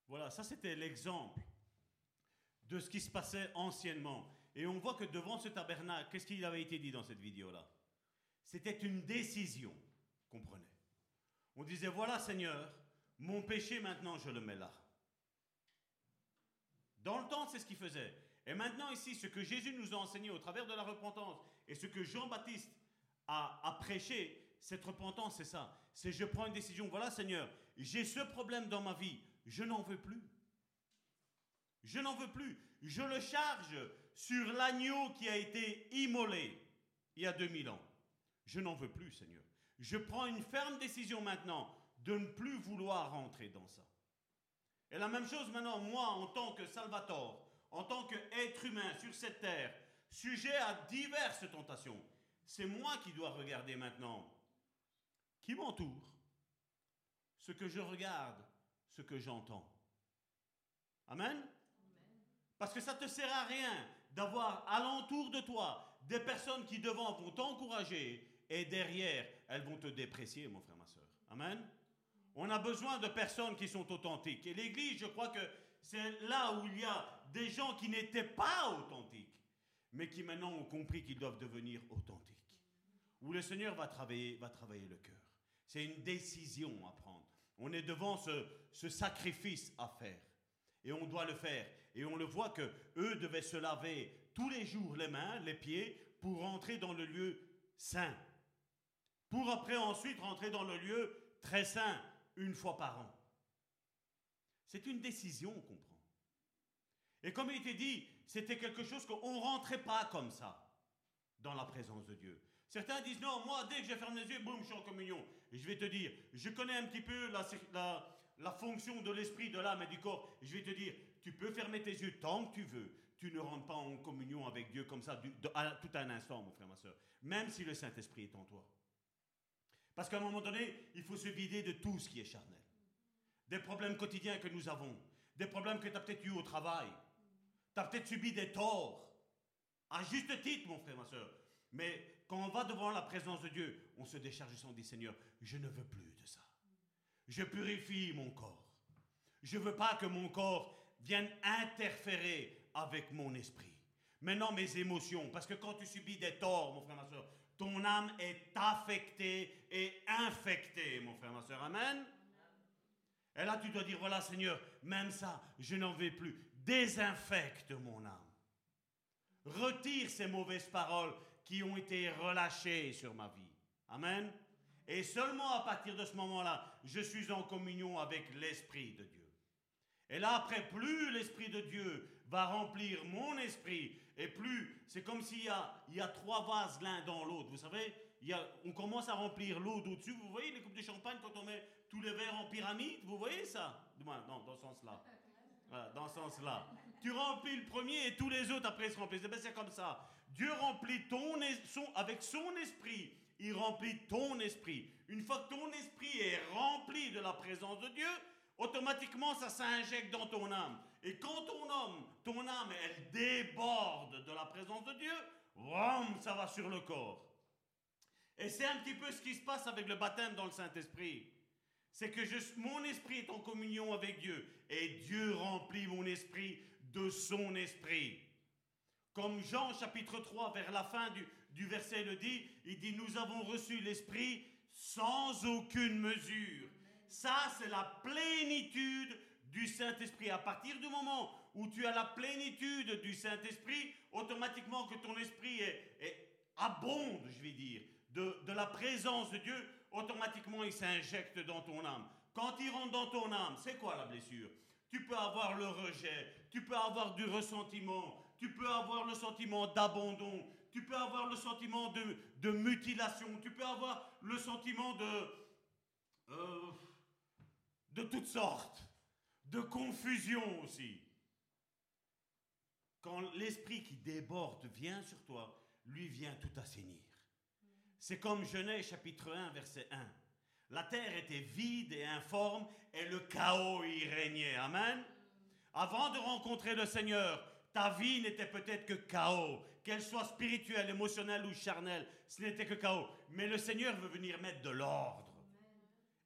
Voilà, ça c'était l'exemple de ce qui se passait anciennement. Et on voit que devant ce tabernacle, qu'est-ce qu'il avait été dit dans cette vidéo-là? C'était une décision qu'on. On disait, voilà Seigneur, mon péché maintenant je le mets là. Dans le temps, c'est ce qu'il faisait. Et maintenant ici, ce que Jésus nous a enseigné au travers de la repentance et ce que Jean-Baptiste a, prêché, cette repentance, c'est ça. C'est je prends une décision. Voilà Seigneur, j'ai ce problème dans ma vie, je n'en veux plus. Je n'en veux plus. Je le charge sur l'agneau qui a été immolé il y a 2000 ans. Je n'en veux plus, Seigneur. Je prends une ferme décision maintenant de ne plus vouloir rentrer dans ça. Et la même chose maintenant, moi, en tant que Salvatore, en tant qu'être humain sur cette terre, sujet à diverses tentations, c'est moi qui dois regarder maintenant qui m'entoure, ce que je regarde, ce que j'entends. Amen? Parce que ça ne te sert à rien d'avoir alentour de toi des personnes qui devant vont t'encourager et derrière, elles vont te déprécier, mon frère, ma soeur. Amen? On a besoin de personnes qui sont authentiques. Et l'Église, je crois que c'est là où il y a des gens qui n'étaient pas authentiques, mais qui maintenant ont compris qu'ils doivent devenir authentiques. Où le Seigneur va travailler, va travailler le cœur. C'est une décision à prendre. On est devant ce, ce sacrifice à faire. Et on doit le faire. Et on le voit que eux devaient se laver tous les jours les mains, les pieds, pour rentrer dans le lieu saint. Pour après ensuite rentrer dans le lieu très saint une fois par an. C'est une décision qu'on prend. Et comme il était dit, c'était quelque chose qu'on ne rentrait pas comme ça dans la présence de Dieu. Certains disent non, moi dès que je ferme les yeux, boum, je suis en communion. Et je vais te dire, je connais un petit peu la, la, fonction de l'esprit, de l'âme et du corps. Je vais te dire, tu peux fermer tes yeux tant que tu veux. Tu ne rentres pas en communion avec Dieu comme ça à tout un instant, mon frère, ma soeur. Même si le Saint-Esprit est en toi. Parce qu'à un moment donné, il faut se vider de tout ce qui est charnel. Des problèmes quotidiens que nous avons. Des problèmes que tu as peut-être eu au travail. Tu as peut-être subi des torts. À juste titre, mon frère, ma soeur. Mais quand on va devant la présence de Dieu, on se décharge du sang, dit Seigneur, je ne veux plus de ça. Je purifie mon corps. Je ne veux pas que mon corps vienne interférer avec mon esprit. Maintenant, mes émotions, parce que quand tu subis des torts, mon frère, ma soeur, ton âme est affectée et infectée, mon frère, ma soeur. Amen. Et là, tu dois dire, voilà, Seigneur, même ça, je n'en vais plus. Désinfecte mon âme. Retire ces mauvaises paroles qui ont été relâchées sur ma vie. Amen. Et seulement à partir de ce moment-là, je suis en communion avec l'Esprit de Dieu. Et là, après, plus l'Esprit de Dieu va remplir mon esprit, et plus, c'est comme s'il y a, il y a trois vases l'un dans l'autre. Vous savez, il y a, on commence à remplir l'eau d'au-dessus. Vous voyez les coupes de champagne quand on met tous les verres en pyramide Vous voyez ça? Non, dans ce sens-là. dans ce sens-là. Tu remplis le premier et tous les autres après se remplissent. Eh ben, c'est comme ça. Dieu remplit ton, son, avec son esprit il remplit ton esprit. Une fois que ton esprit est rempli de la présence de Dieu, automatiquement ça s'injecte dans ton âme. Et quand ton âme, ton âme, elle déborde de la présence de Dieu, ça va sur le corps. Et c'est un petit peu ce qui se passe avec le baptême dans le Saint-Esprit. C'est que mon esprit est en communion avec Dieu et Dieu remplit mon esprit de son esprit. Comme Jean chapitre 3, vers la fin du, du verset le dit, il dit, nous avons reçu l'Esprit sans aucune mesure. Ça, c'est la plénitude du Saint-Esprit. À partir du moment où tu as la plénitude du Saint-Esprit, automatiquement que ton esprit est, abonde, je vais dire, de, la présence de Dieu, automatiquement il s'injecte dans ton âme. Quand il rentre dans ton âme, c'est quoi la blessure? Tu peux avoir le rejet, tu peux avoir du ressentiment, tu peux avoir le sentiment d'abandon, tu peux avoir le sentiment de, mutilation, tu peux avoir le sentiment de, euh, de toutes sortes, de confusion aussi. Quand l'esprit qui déborde vient sur toi, lui vient tout assainir. C'est comme Genèse chapitre 1, verset 1. La terre était vide et informe et le chaos y régnait. Amen. Avant de rencontrer le Seigneur, ta vie n'était peut-être que chaos, qu'elle soit spirituelle, émotionnelle ou charnelle, ce n'était que chaos. Mais le Seigneur veut venir mettre de l'ordre.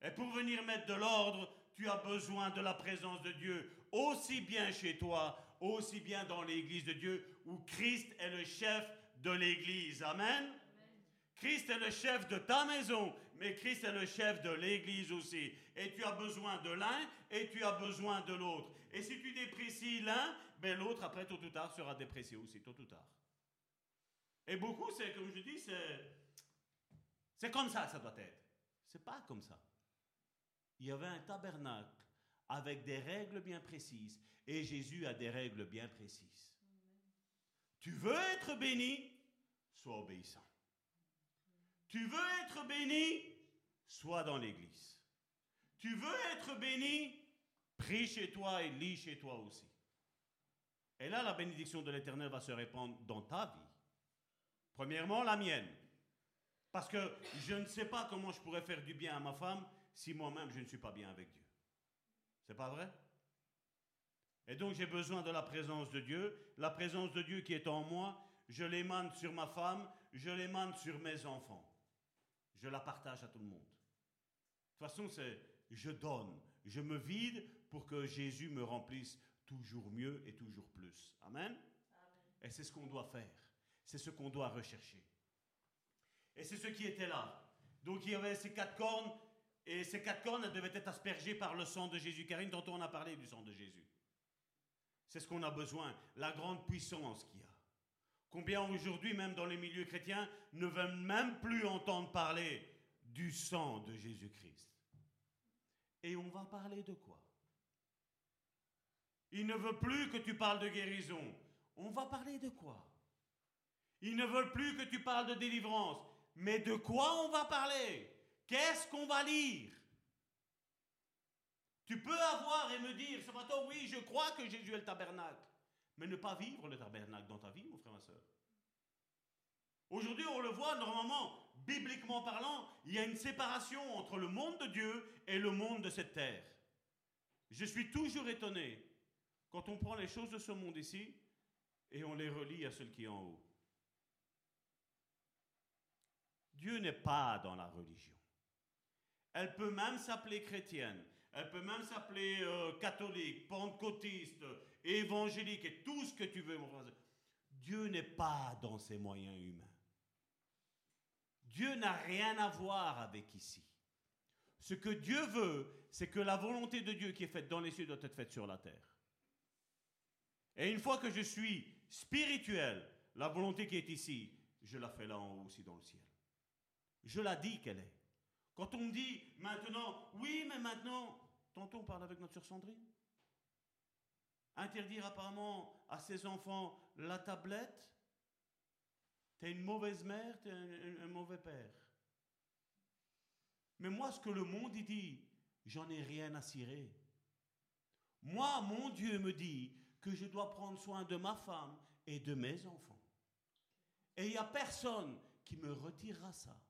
Et pour venir mettre de l'ordre, tu as besoin de la présence de Dieu, aussi bien chez toi, aussi bien dans l'église de Dieu, où Christ est le chef de l'église. Amen. Christ est le chef de ta maison, mais Christ est le chef de l'église aussi. Et tu as besoin de l'un et tu as besoin de l'autre. Et si tu déprécies l'un, ben l'autre, après, tôt ou tard, sera déprécié aussi, tôt ou tard. Et beaucoup, c'est, comme je dis, c'est, comme ça ça doit être. C'est pas comme ça. Il y avait un tabernacle avec des règles bien précises, et Jésus a des règles bien précises. Tu veux être béni, sois obéissant. Tu veux être béni, sois dans l'église. Tu veux être béni, prie chez toi et lis chez toi aussi. Et là, la bénédiction de l'Éternel va se répandre dans ta vie. Premièrement, la mienne. Parce que je ne sais pas comment je pourrais faire du bien à ma femme si moi-même je ne suis pas bien avec Dieu. C'est pas vrai? Et donc j'ai besoin de la présence de Dieu. La présence de Dieu qui est en moi, je l'émane sur ma femme, je l'émane sur mes enfants. Je la partage à tout le monde. De toute façon, c'est je donne, je me vide pour que Jésus me remplisse toujours mieux et toujours plus. Amen? Et c'est ce qu'on doit faire. C'est ce qu'on doit rechercher. Et c'est ce qui était là. Donc il y avait ces quatre cornes, et ces quatre cornes devaient être aspergées par le sang de Jésus. Karine, tantôt on a parlé du sang de Jésus. C'est ce qu'on a besoin, la grande puissance qu'il y a. Combien aujourd'hui, même dans les milieux chrétiens, ne veulent même plus entendre parler du sang de Jésus-Christ. Et on va parler de quoi? Il ne veut plus que tu parles de guérison. On va parler de quoi? Ils ne veulent plus que tu parles de délivrance. Mais de quoi on va parler? Qu'est-ce qu'on va lire? Tu peux avoir et me dire ce matin, oui, je crois que Jésus est le tabernacle, mais ne pas vivre le tabernacle dans ta vie, mon frère, ma soeur. Aujourd'hui, on le voit normalement, bibliquement parlant, il y a une séparation entre le monde de Dieu et le monde de cette terre. Je suis toujours étonné quand on prend les choses de ce monde ici et on les relie à celle qui est en haut. Dieu n'est pas dans la religion. Elle peut même s'appeler chrétienne, elle peut même s'appeler euh, catholique, pentecôtiste, évangélique et tout ce que tu veux, mon frère. Dieu n'est pas dans ses moyens humains. Dieu n'a rien à voir avec ici. Ce que Dieu veut, c'est que la volonté de Dieu qui est faite dans les cieux doit être faite sur la terre. Et une fois que je suis spirituel, la volonté qui est ici, je la fais là en haut aussi dans le ciel. Je la dis qu'elle est. Quand on me dit maintenant, oui, mais maintenant, tantôt on parle avec notre sœur Sandrine. Interdire apparemment à ses enfants la tablette, t'es une mauvaise mère, t'es un, un, mauvais père. Mais moi, ce que le monde il dit, j'en ai rien à cirer. Moi, mon Dieu me dit que je dois prendre soin de ma femme et de mes enfants. Et il n'y a personne qui me retirera ça.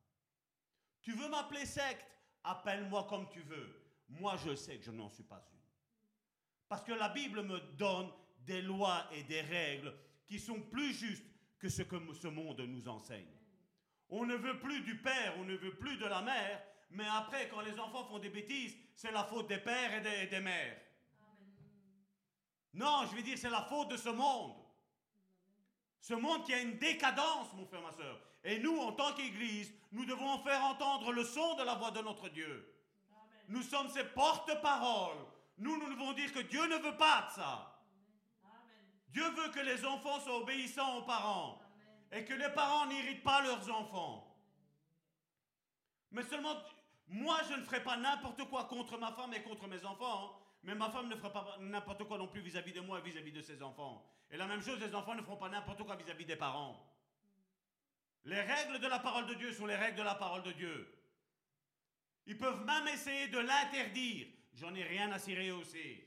Tu veux m'appeler secte? Appelle-moi comme tu veux. Moi, je sais que je n'en suis pas une. Parce que la Bible me donne des lois et des règles qui sont plus justes que ce que ce monde nous enseigne. On ne veut plus du père, on ne veut plus de la mère, mais après, quand les enfants font des bêtises, c'est la faute des pères et des, des mères. Non, je veux dire, c'est la faute de ce monde. Ce monde qui a une décadence, mon frère, ma soeur. Et nous, en tant qu'Église, nous devons faire entendre le son de la voix de notre Dieu. Nous sommes ses porte-paroles. Nous, nous devons dire que Dieu ne veut pas de ça. Dieu veut que les enfants soient obéissants aux parents. Et que les parents n'irritent pas leurs enfants. Mais seulement, moi, je ne ferai pas n'importe quoi contre ma femme et contre mes enfants. Mais ma femme ne fera pas n'importe quoi non plus vis-à-vis de moi vis-à-vis de ses enfants. Et la même chose, les enfants ne feront pas n'importe quoi vis-à-vis des parents. Les règles de la parole de Dieu sont les règles de la parole de Dieu. Ils peuvent même essayer de l'interdire. J'en ai rien à cirer aussi.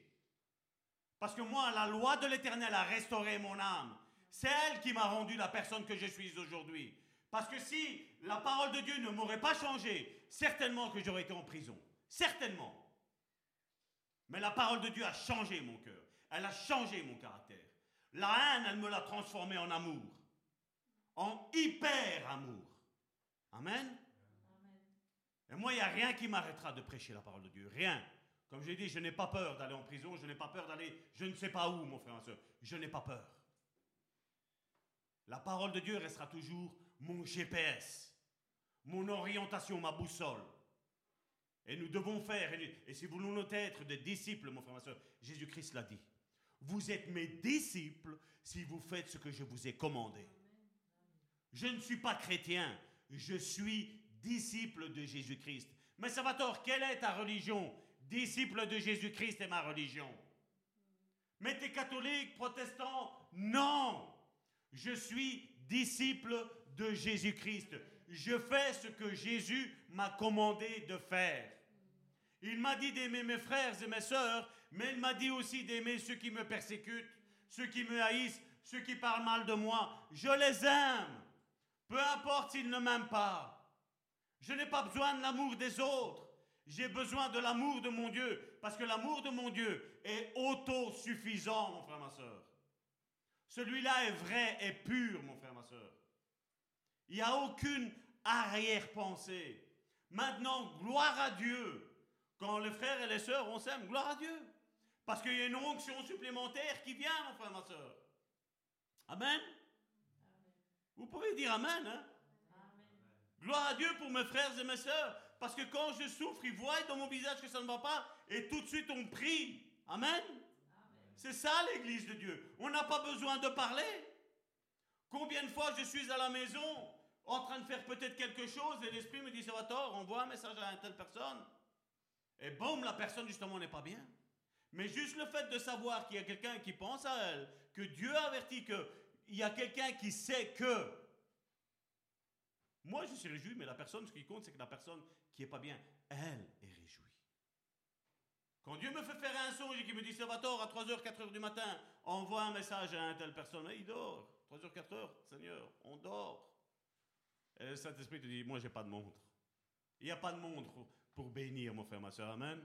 Parce que moi, la loi de l'Éternel a restauré mon âme. C'est elle qui m'a rendu la personne que je suis aujourd'hui. Parce que si la parole de Dieu ne m'aurait pas changé, certainement que j'aurais été en prison. Certainement. Mais la parole de Dieu a changé mon cœur. Elle a changé mon caractère. La haine, elle me l'a transformé en amour. En hyper amour. Amen. Et moi, il n'y a rien qui m'arrêtera de prêcher la parole de Dieu. Rien. Comme j'ai dit, je n'ai pas peur d'aller en prison, je n'ai pas peur d'aller je ne sais pas où, mon frère et ma soeur. Je n'ai pas peur. La parole de Dieu restera toujours mon GPS, mon orientation, ma boussole. Et nous devons faire, et si vous voulons être des disciples, mon frère, ma soeur, Jésus-Christ l'a dit. Vous êtes mes disciples si vous faites ce que je vous ai commandé. Je ne suis pas chrétien, je suis disciple de Jésus-Christ. Mais Salvatore, quelle est ta religion? Disciple de Jésus-Christ est ma religion. Mais t'es catholique, protestant? Non Je suis disciple de Jésus-Christ. Je fais ce que Jésus m'a commandé de faire. Il m'a dit d'aimer mes frères et mes sœurs, mais il m'a dit aussi d'aimer ceux qui me persécutent, ceux qui me haïssent, ceux qui parlent mal de moi. Je les aime, peu importe s'ils ne m'aiment pas. Je n'ai pas besoin de l'amour des autres. J'ai besoin de l'amour de mon Dieu, parce que l'amour de mon Dieu est autosuffisant, mon frère, ma soeur. Celui-là est vrai et pur, mon frère, ma soeur. Il n'y a aucune arrière-pensée. Maintenant, gloire à Dieu. Quand les frères et les sœurs, on s'aime, gloire à Dieu. Parce qu'il y a une onction supplémentaire qui vient, mon frère, ma soeur. Amen. Vous pouvez dire Amen. Hein? Gloire à Dieu pour mes frères et mes sœurs. Parce que quand je souffre, ils voient dans mon visage que ça ne va pas. Et tout de suite, on prie. Amen. C'est ça l'église de Dieu. On n'a pas besoin de parler. Combien de fois je suis à la maison en train de faire peut-être quelque chose et l'esprit me dit Salvatore, envoie un message à une telle personne. Et boum, la personne justement n'est pas bien. Mais juste le fait de savoir qu'il y a quelqu'un qui pense à elle, que Dieu avertit qu'il y a quelqu'un qui sait que. Moi, je suis réjoui, mais la personne, ce qui compte, c'est que la personne qui est pas bien, elle est réjouie. Quand Dieu me fait faire un songe et qu'il me dit Salvatore, à 3h, 4h du matin, envoie un message à une telle personne, il dort. 3h, 4h, Seigneur, on dort. Le Saint-Esprit te dit Moi, j'ai pas de montre. Il n'y a pas de montre pour bénir, mon frère, ma soeur. Amen.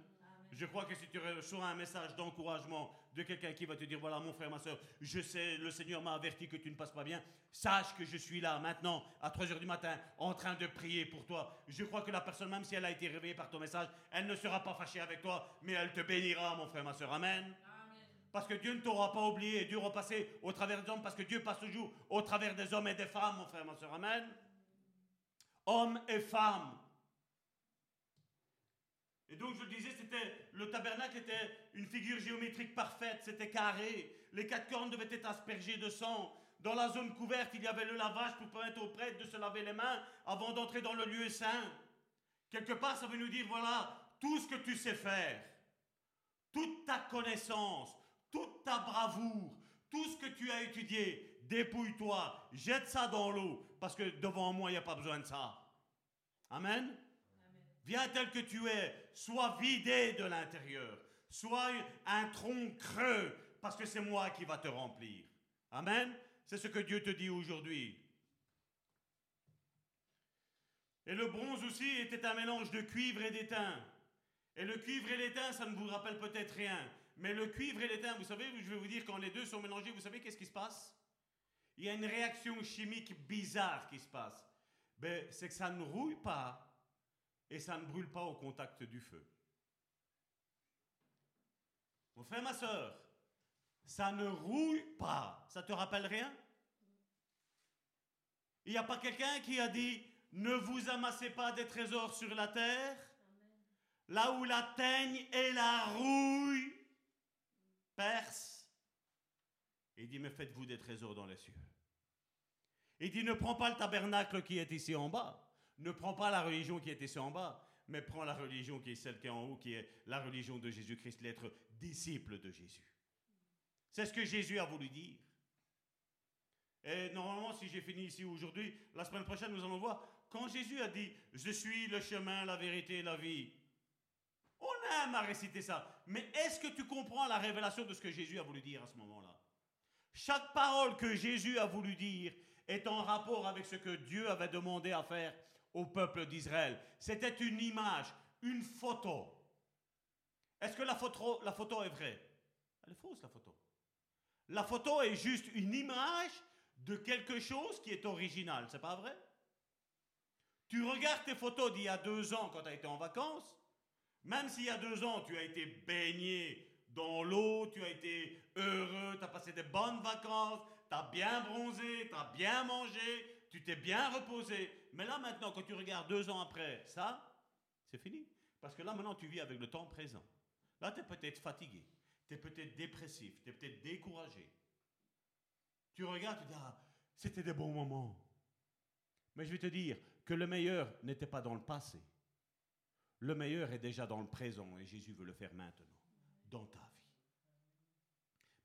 Je crois que si tu reçois un message d'encouragement de quelqu'un qui va te dire, voilà mon frère, ma soeur, je sais, le Seigneur m'a averti que tu ne passes pas bien, sache que je suis là maintenant, à 3 heures du matin, en train de prier pour toi. Je crois que la personne, même si elle a été réveillée par ton message, elle ne sera pas fâchée avec toi, mais elle te bénira, mon frère, ma soeur. Amen. Parce que Dieu ne t'aura pas oublié, Dieu aura passé au travers des hommes, parce que Dieu passe toujours au travers des hommes et des femmes, mon frère, ma soeur. Amen. Hommes et femmes. Et donc, je le disais, c'était, le tabernacle était une figure géométrique parfaite, c'était carré. Les quatre cornes devaient être aspergées de sang. Dans la zone couverte, il y avait le lavage pour permettre aux prêtres de se laver les mains avant d'entrer dans le lieu saint. Quelque part, ça veut nous dire, voilà, tout ce que tu sais faire, toute ta connaissance, toute ta bravoure, tout ce que tu as étudié, dépouille-toi, jette ça dans l'eau, parce que devant moi, il n'y a pas besoin de ça. Amen? Viens tel que tu es, sois vidé de l'intérieur, sois un tronc creux, parce que c'est moi qui va te remplir. Amen? C'est ce que Dieu te dit aujourd'hui. Et le bronze aussi était un mélange de cuivre et d'étain. Et le cuivre et l'étain, ça ne vous rappelle peut-être rien. Mais le cuivre et l'étain, vous savez, je vais vous dire, quand les deux sont mélangés, vous savez qu'est-ce qui se passe? Il y a une réaction chimique bizarre qui se passe. Ben, c'est que ça ne rouille pas, et ça ne brûle pas au contact du feu. Mon frère, ma soeur, ça ne rouille pas. Ça te rappelle rien? Il n'y a pas quelqu'un qui a dit ne vous amassez pas des trésors sur la terre, là où la teigne et la rouille percent. Il dit mais faites-vous des trésors dans les cieux. Il dit ne prends pas le tabernacle qui est ici en bas. Ne prends pas la religion qui est ici en bas, mais prends la religion qui est celle qui est en haut, qui est la religion de Jésus-Christ, l'être disciple de Jésus. C'est ce que Jésus a voulu dire. Et normalement, si j'ai fini ici aujourd'hui, la semaine prochaine, nous allons voir, quand Jésus a dit, je suis le chemin, la vérité la vie, on aime à réciter ça. Mais est-ce que tu comprends la révélation de ce que Jésus a voulu dire à ce moment-là? Chaque parole que Jésus a voulu dire est en rapport avec ce que Dieu avait demandé à faire au peuple d'Israël. C'était une image, une photo. Est-ce que la photo, la photo est vraie? Elle est fausse, la photo. La photo est juste une image de quelque chose qui est original, c'est pas vrai? Tu regardes tes photos d'il y a deux ans quand tu as été en vacances, même s'il y a deux ans tu as été baigné dans l'eau, tu as été heureux, tu as passé des bonnes vacances, tu as bien bronzé, tu as bien mangé, tu t'es bien reposé. Mais là maintenant, quand tu regardes deux ans après, ça, c'est fini. Parce que là maintenant, tu vis avec le temps présent. Là, tu es peut-être fatigué, tu es peut-être dépressif, tu es peut-être découragé. Tu regardes, tu dis, ah, c'était des bons moments. Mais je vais te dire que le meilleur n'était pas dans le passé. Le meilleur est déjà dans le présent et Jésus veut le faire maintenant, dans ta vie.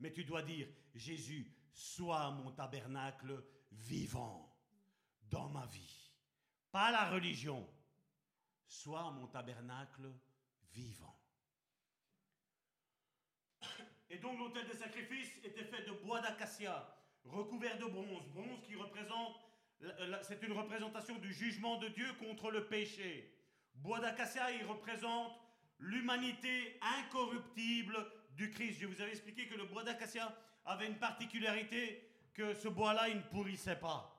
Mais tu dois dire, Jésus, sois mon tabernacle vivant dans ma vie. Pas la religion. Soit mon tabernacle vivant. Et donc l'autel des sacrifices était fait de bois d'acacia, recouvert de bronze. Bronze qui représente, c'est une représentation du jugement de Dieu contre le péché, Bois d'acacia, il représente l'humanité incorruptible Christ. Je vous avais expliqué que le bois d'acacia avait une particularité que ce bois-là, il ne pourrissait pas.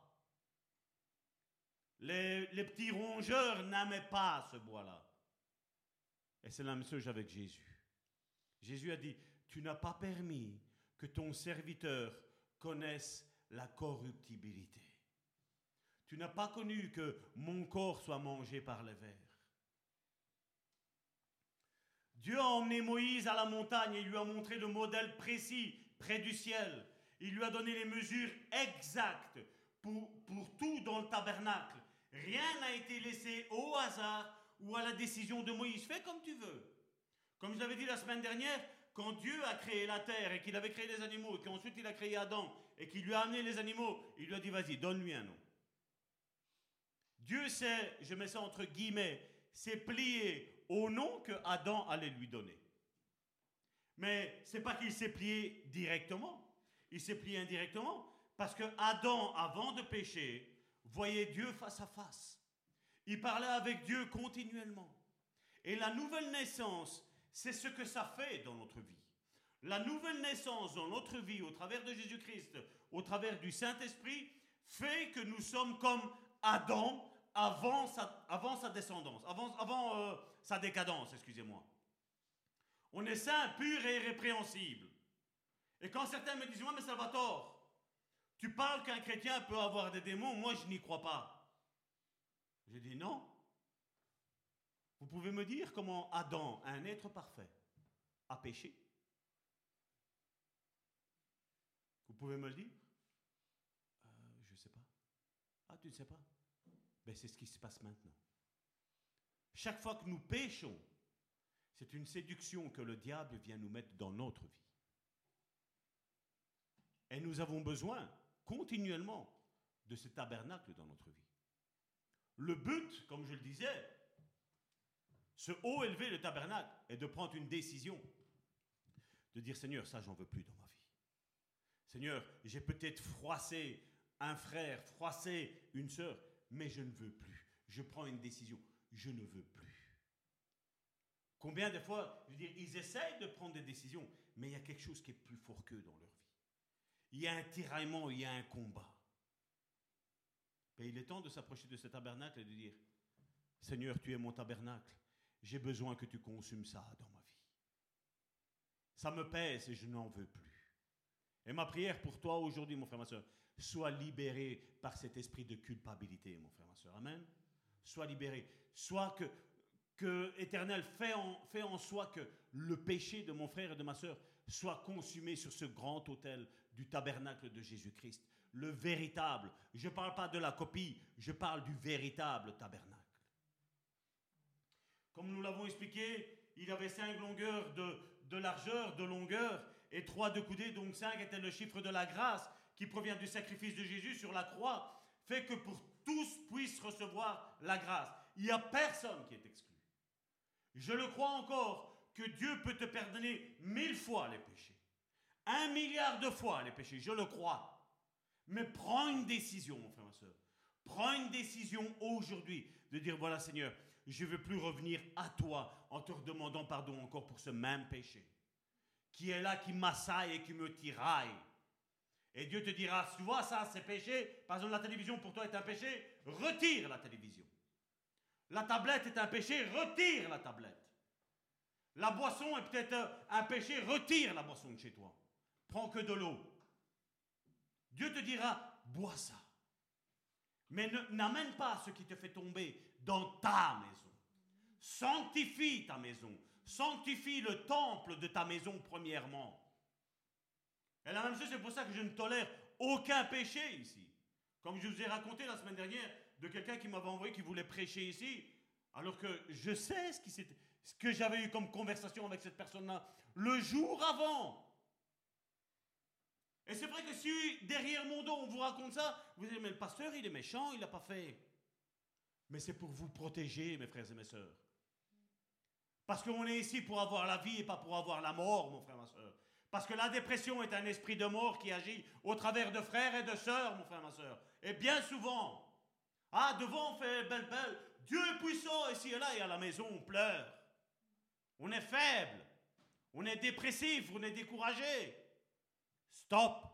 Les, les petits rongeurs n'aimaient pas ce bois-là. Et c'est la même chose avec Jésus. Jésus a dit, tu n'as pas permis que ton serviteur connaisse la corruptibilité. Tu n'as pas connu que mon corps soit mangé par les vers. Dieu a emmené Moïse à la montagne et lui a montré le modèle précis près du ciel. Il lui a donné les mesures exactes pour, pour tout dans le tabernacle. Rien n'a été laissé au hasard ou à la décision de Moïse. Fais comme tu veux. Comme je l'avais dit la semaine dernière, quand Dieu a créé la terre et qu'il avait créé les animaux, et qu'ensuite il a créé Adam et qu'il lui a amené les animaux, il lui a dit vas-y, donne-lui un nom. Dieu sait, je mets ça entre guillemets, s'est plié au nom que Adam allait lui donner. Mais c'est pas qu'il s'est plié directement, il s'est plié indirectement parce que Adam, avant de pécher, voyait Dieu face à face. Il parlait avec Dieu continuellement. Et la nouvelle naissance, c'est ce que ça fait dans notre vie. La nouvelle naissance dans notre vie, au travers de Jésus-Christ, au travers du Saint-Esprit, fait que nous sommes comme Adam avant sa, avant sa descendance, avant, euh, sa décadence, excusez-moi. On est saint, pur et irrépréhensible. Et quand certains me disent, moi, mais Salvatore, tu parles qu'un chrétien peut avoir des démons, moi je n'y crois pas. Je dis non. Vous pouvez me dire comment Adam, un être parfait, a péché? Vous pouvez me le dire? Euh, Je ne sais pas. Ah, tu ne sais pas? Ben, C'est ce qui se passe maintenant. Chaque fois que nous péchons, c'est une séduction que le diable vient nous mettre dans notre vie. Et nous avons besoin continuellement de ce tabernacle dans notre vie. Le but, comme je le disais, ce haut élevé, le tabernacle, est de prendre une décision. De dire, Seigneur, ça, j'en veux plus dans ma vie. Seigneur, j'ai peut-être froissé un frère, froissé une sœur, mais je ne veux plus. Je prends une décision. Je ne veux plus. Combien de fois, je veux dire, ils essayent de prendre des décisions, mais il y a quelque chose qui est plus fort qu'eux dans leur vie. Il y a un tiraillement, il y a un combat. Mais il est temps de s'approcher de ce tabernacle et de dire, Seigneur, tu es mon tabernacle. J'ai besoin que tu consumes ça dans ma vie. Ça me pèse et je n'en veux plus. Et ma prière pour toi aujourd'hui, mon frère, ma soeur, sois libéré par cet esprit de culpabilité, mon frère, ma soeur. Amen. Sois libéré. Sois que, que Éternel, en, fait en soi que le péché de mon frère et de ma soeur soit consumé sur ce grand autel du tabernacle de Jésus-Christ. Le véritable. Je ne parle pas de la copie, je parle du véritable tabernacle. Comme nous l'avons expliqué, il avait cinq longueurs de, de largeur, de longueur, et trois de coudée, donc cinq était le chiffre de la grâce qui provient du sacrifice de Jésus sur la croix, fait que pour tous puissent recevoir la grâce. Il n'y a personne qui est exclu. Je le crois encore que Dieu peut te pardonner mille fois les péchés. Un milliard de fois les péchés, je le crois. Mais prends une décision, mon frère, ma soeur. Prends une décision aujourd'hui de dire, voilà Seigneur, je ne veux plus revenir à toi en te redemandant pardon encore pour ce même péché. Qui est là, qui m'assaille et qui me tiraille. Et Dieu te dira, tu vois ça, c'est péché. Par exemple, la télévision pour toi est un péché, retire la télévision. La tablette est un péché, retire la tablette. La boisson est peut-être un péché, retire la boisson de chez toi. Prends que de l'eau. Dieu te dira, bois ça. Mais n'amène pas ce qui te fait tomber dans ta maison. Sanctifie ta maison. Sanctifie le temple de ta maison premièrement. Et la même chose, c'est pour ça que je ne tolère aucun péché ici. Comme je vous ai raconté la semaine dernière de quelqu'un qui m'avait envoyé, qui voulait prêcher ici, alors que je sais ce, que j'avais eu comme conversation avec cette personne-là le jour avant. Et c'est vrai que si derrière mon dos on vous raconte ça, vous dites mais le pasteur il est méchant, il n'a pas fait. Mais c'est pour vous protéger, mes frères et mes sœurs. Parce qu'on est ici pour avoir la vie et pas pour avoir la mort, mon frère, ma soeur. Parce que la dépression est un esprit de mort qui agit au travers de frères et de sœurs, mon frère, ma soeur. Et bien souvent, ah, devant on fait belle belle, Dieu est puissant ici et là, et à la maison, on pleure. On est faible. On est dépressif, on est découragé. Stop.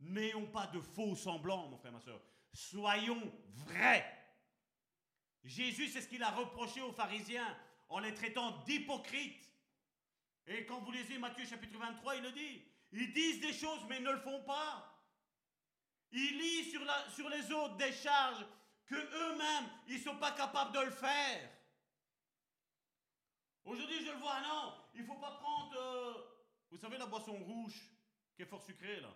N'ayons pas de faux semblants, mon frère, ma soeur. Soyons vrais. Jésus, c'est ce qu'il a reproché aux pharisiens en les traitant d'hypocrites. Et quand vous lisez Matthieu chapitre 23, il le dit. Ils disent des choses, mais ils ne le font pas. Ils lisent sur, les autres des charges que eux-mêmes, ils ne sont pas capables de le faire. Aujourd'hui, je le vois, non, il ne faut pas prendre, euh, vous savez, la boisson rouge, qui est fort sucrée, là?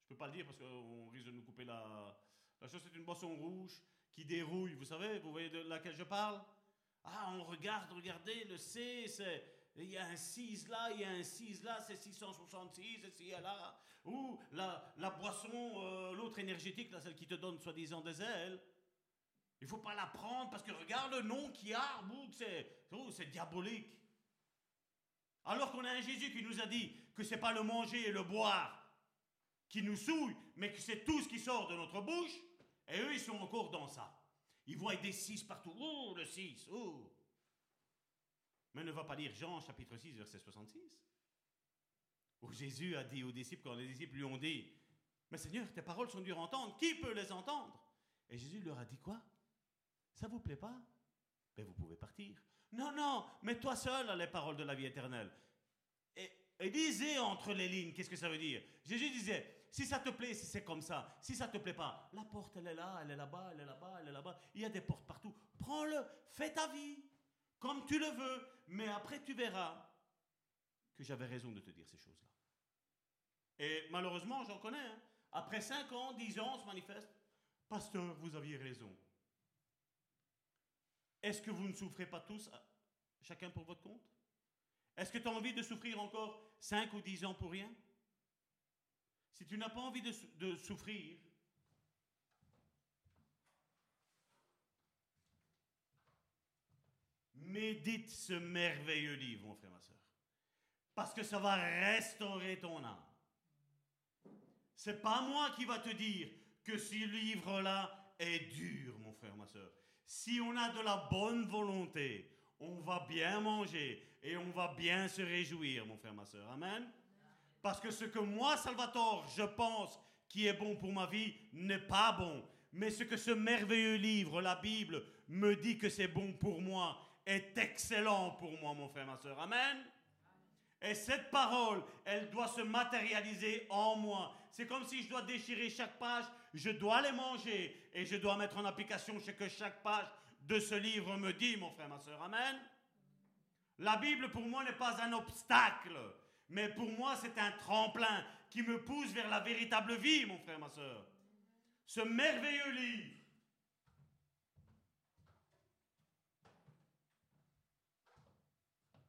Je ne peux pas le dire parce qu'on risque de nous couper la... La chose, c'est une boisson rouge qui dérouille, vous savez, vous voyez de laquelle je parle? Ah, on regarde, regardez, le C, c'est... Il y a un 6 là, il y a un 6 là, c'est 666, et y là. Ou la, boisson, euh, l'autre énergétique, là, celle qui te donne soi-disant des ailes. Il faut pas la prendre parce que regarde le nom qu'il y a, oh, c'est diabolique. Alors qu'on a un Jésus qui nous a dit que c'est pas le manger et le boire qui nous souille, mais que c'est tout ce qui sort de notre bouche, et eux, ils sont encore dans ça. Ils voient des 6 partout. Oh, le 6, oh. Mais ne va pas lire Jean chapitre 6, verset 66, où Jésus a dit aux disciples, quand les disciples lui ont dit, mais Seigneur, tes paroles sont dures à entendre, qui peut les entendre? Et Jésus leur a dit quoi? Ça vous plaît pas? Ben vous pouvez partir. Non, non, mais toi seul as les paroles de la vie éternelle. Et, et lisez entre les lignes, qu'est-ce que ça veut dire? Jésus disait, si ça te plaît, si c'est comme ça, si ça te plaît pas, la porte elle est là, elle est là-bas, elle est là-bas, elle est là-bas. Il y a des portes partout. Prends-le, fais ta vie comme tu le veux, mais après tu verras que j'avais raison de te dire ces choses-là. Et malheureusement, j'en connais. Hein. Après 5 ans, 10 ans, on se manifeste. Pasteur, vous aviez raison. Est-ce que vous ne souffrez pas tous, chacun pour votre compte? Est-ce que tu as envie de souffrir encore 5 ou 10 ans pour rien? Si tu n'as pas envie de souffrir, médite ce merveilleux livre, mon frère, ma soeur. Parce que ça va restaurer ton âme. C'est pas moi qui va te dire que ce livre-là est dur, mon frère, ma soeur. Si on a de la bonne volonté, on va bien manger et on va bien se réjouir, mon frère, ma soeur. Amen. Parce que ce que moi, Salvatore, je pense qui est bon pour ma vie n'est pas bon. Mais ce que ce merveilleux livre, la Bible, me dit que c'est bon pour moi est excellent pour moi, mon frère, ma soeur. Amen. Et cette parole, elle doit se matérialiser en moi. C'est comme si je dois déchirer chaque page, je dois les manger et je dois mettre en application ce que chaque page de ce livre me dit, mon frère, ma soeur. Amen. La Bible, pour moi, n'est pas un obstacle, mais pour moi, c'est un tremplin qui me pousse vers la véritable vie, mon frère, ma soeur. Ce merveilleux livre.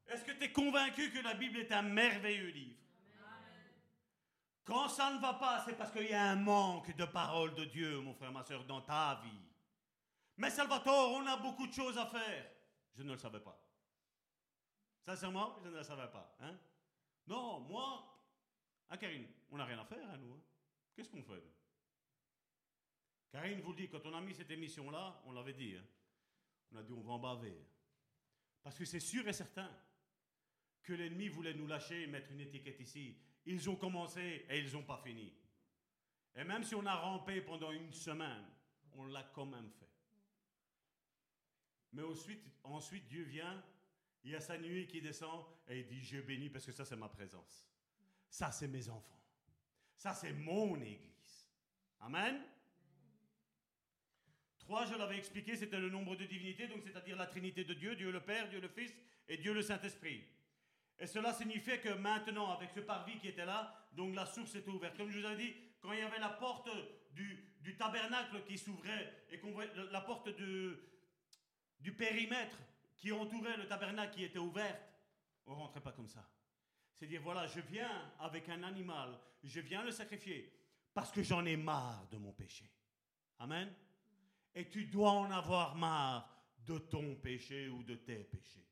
Est-ce que tu es convaincu que la Bible est un merveilleux livre? Quand ça ne va pas, c'est parce qu'il y a un manque de parole de Dieu, mon frère, ma soeur, dans ta vie. Mais Salvatore, on a beaucoup de choses à faire. Je ne le savais pas. Sincèrement, je ne le savais pas. Hein? Non, moi, hein, Karine, on n'a rien à faire, hein, nous. Hein? Qu'est-ce qu'on fait Karine vous le dit, quand on a mis cette émission-là, on l'avait dit. On a dit, on va en baver. Parce que c'est sûr et certain que l'ennemi voulait nous lâcher et mettre une étiquette ici. Ils ont commencé et ils n'ont pas fini. Et même si on a rampé pendant une semaine, on l'a quand même fait. Mais ensuite, ensuite, Dieu vient, il y a sa nuit qui descend et il dit, je bénis parce que ça c'est ma présence. Ça c'est mes enfants. Ça c'est mon église. Amen. Trois, je l'avais expliqué, c'était le nombre de divinités, donc c'est-à-dire la Trinité de Dieu, Dieu le Père, Dieu le Fils et Dieu le Saint-Esprit. Et cela signifiait que maintenant, avec ce parvis qui était là, donc la source était ouverte. Comme je vous avais dit, quand il y avait la porte du, du tabernacle qui s'ouvrait et qu'on voyait la porte du, du périmètre qui entourait le tabernacle qui était ouverte, on ne rentrait pas comme ça. C'est dire, voilà, je viens avec un animal, je viens le sacrifier parce que j'en ai marre de mon péché. Amen. Et tu dois en avoir marre de ton péché ou de tes péchés.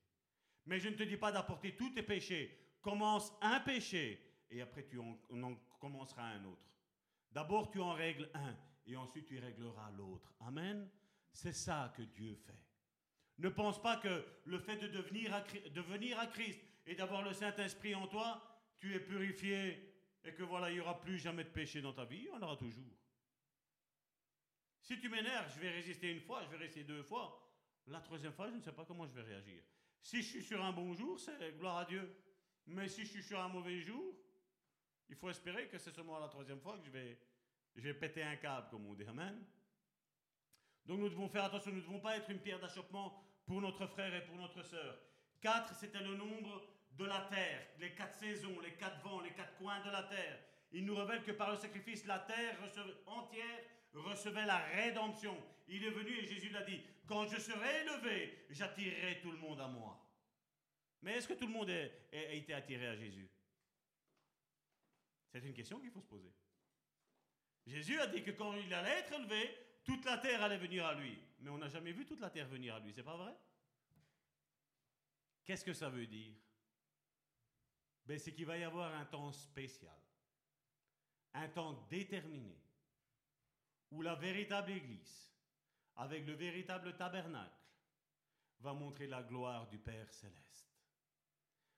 Mais je ne te dis pas d'apporter tous tes péchés. Commence un péché et après tu en, en commenceras un autre. D'abord tu en règles un et ensuite tu régleras l'autre. Amen. C'est ça que Dieu fait. Ne pense pas que le fait de devenir à, de venir à Christ et d'avoir le Saint-Esprit en toi, tu es purifié et que voilà, il n'y aura plus jamais de péché dans ta vie, il y en aura toujours. Si tu m'énerves, je vais résister une fois, je vais résister deux fois. La troisième fois, je ne sais pas comment je vais réagir. Si je suis sur un bon jour, c'est gloire à Dieu. Mais si je suis sur un mauvais jour, il faut espérer que c'est seulement la troisième fois que je vais, je vais péter un câble, comme on dit. Amen. Donc nous devons faire attention, nous ne devons pas être une pierre d'achoppement pour notre frère et pour notre sœur. Quatre, c'était le nombre de la terre, les quatre saisons, les quatre vents, les quatre coins de la terre. Il nous révèle que par le sacrifice, la terre entière recevait la rédemption. Il est venu et Jésus l'a dit, quand je serai élevé, j'attirerai tout le monde à moi. Mais est-ce que tout le monde a, été attiré à Jésus? C'est une question qu'il faut se poser. Jésus a dit que quand il allait être élevé, toute la terre allait venir à lui. Mais on n'a jamais vu toute la terre venir à lui, c'est pas vrai? Qu'est-ce que ça veut dire? Ben, C'est qu'il va y avoir un temps spécial, un temps déterminé, où la véritable Église, avec le véritable tabernacle, va montrer la gloire du Père céleste.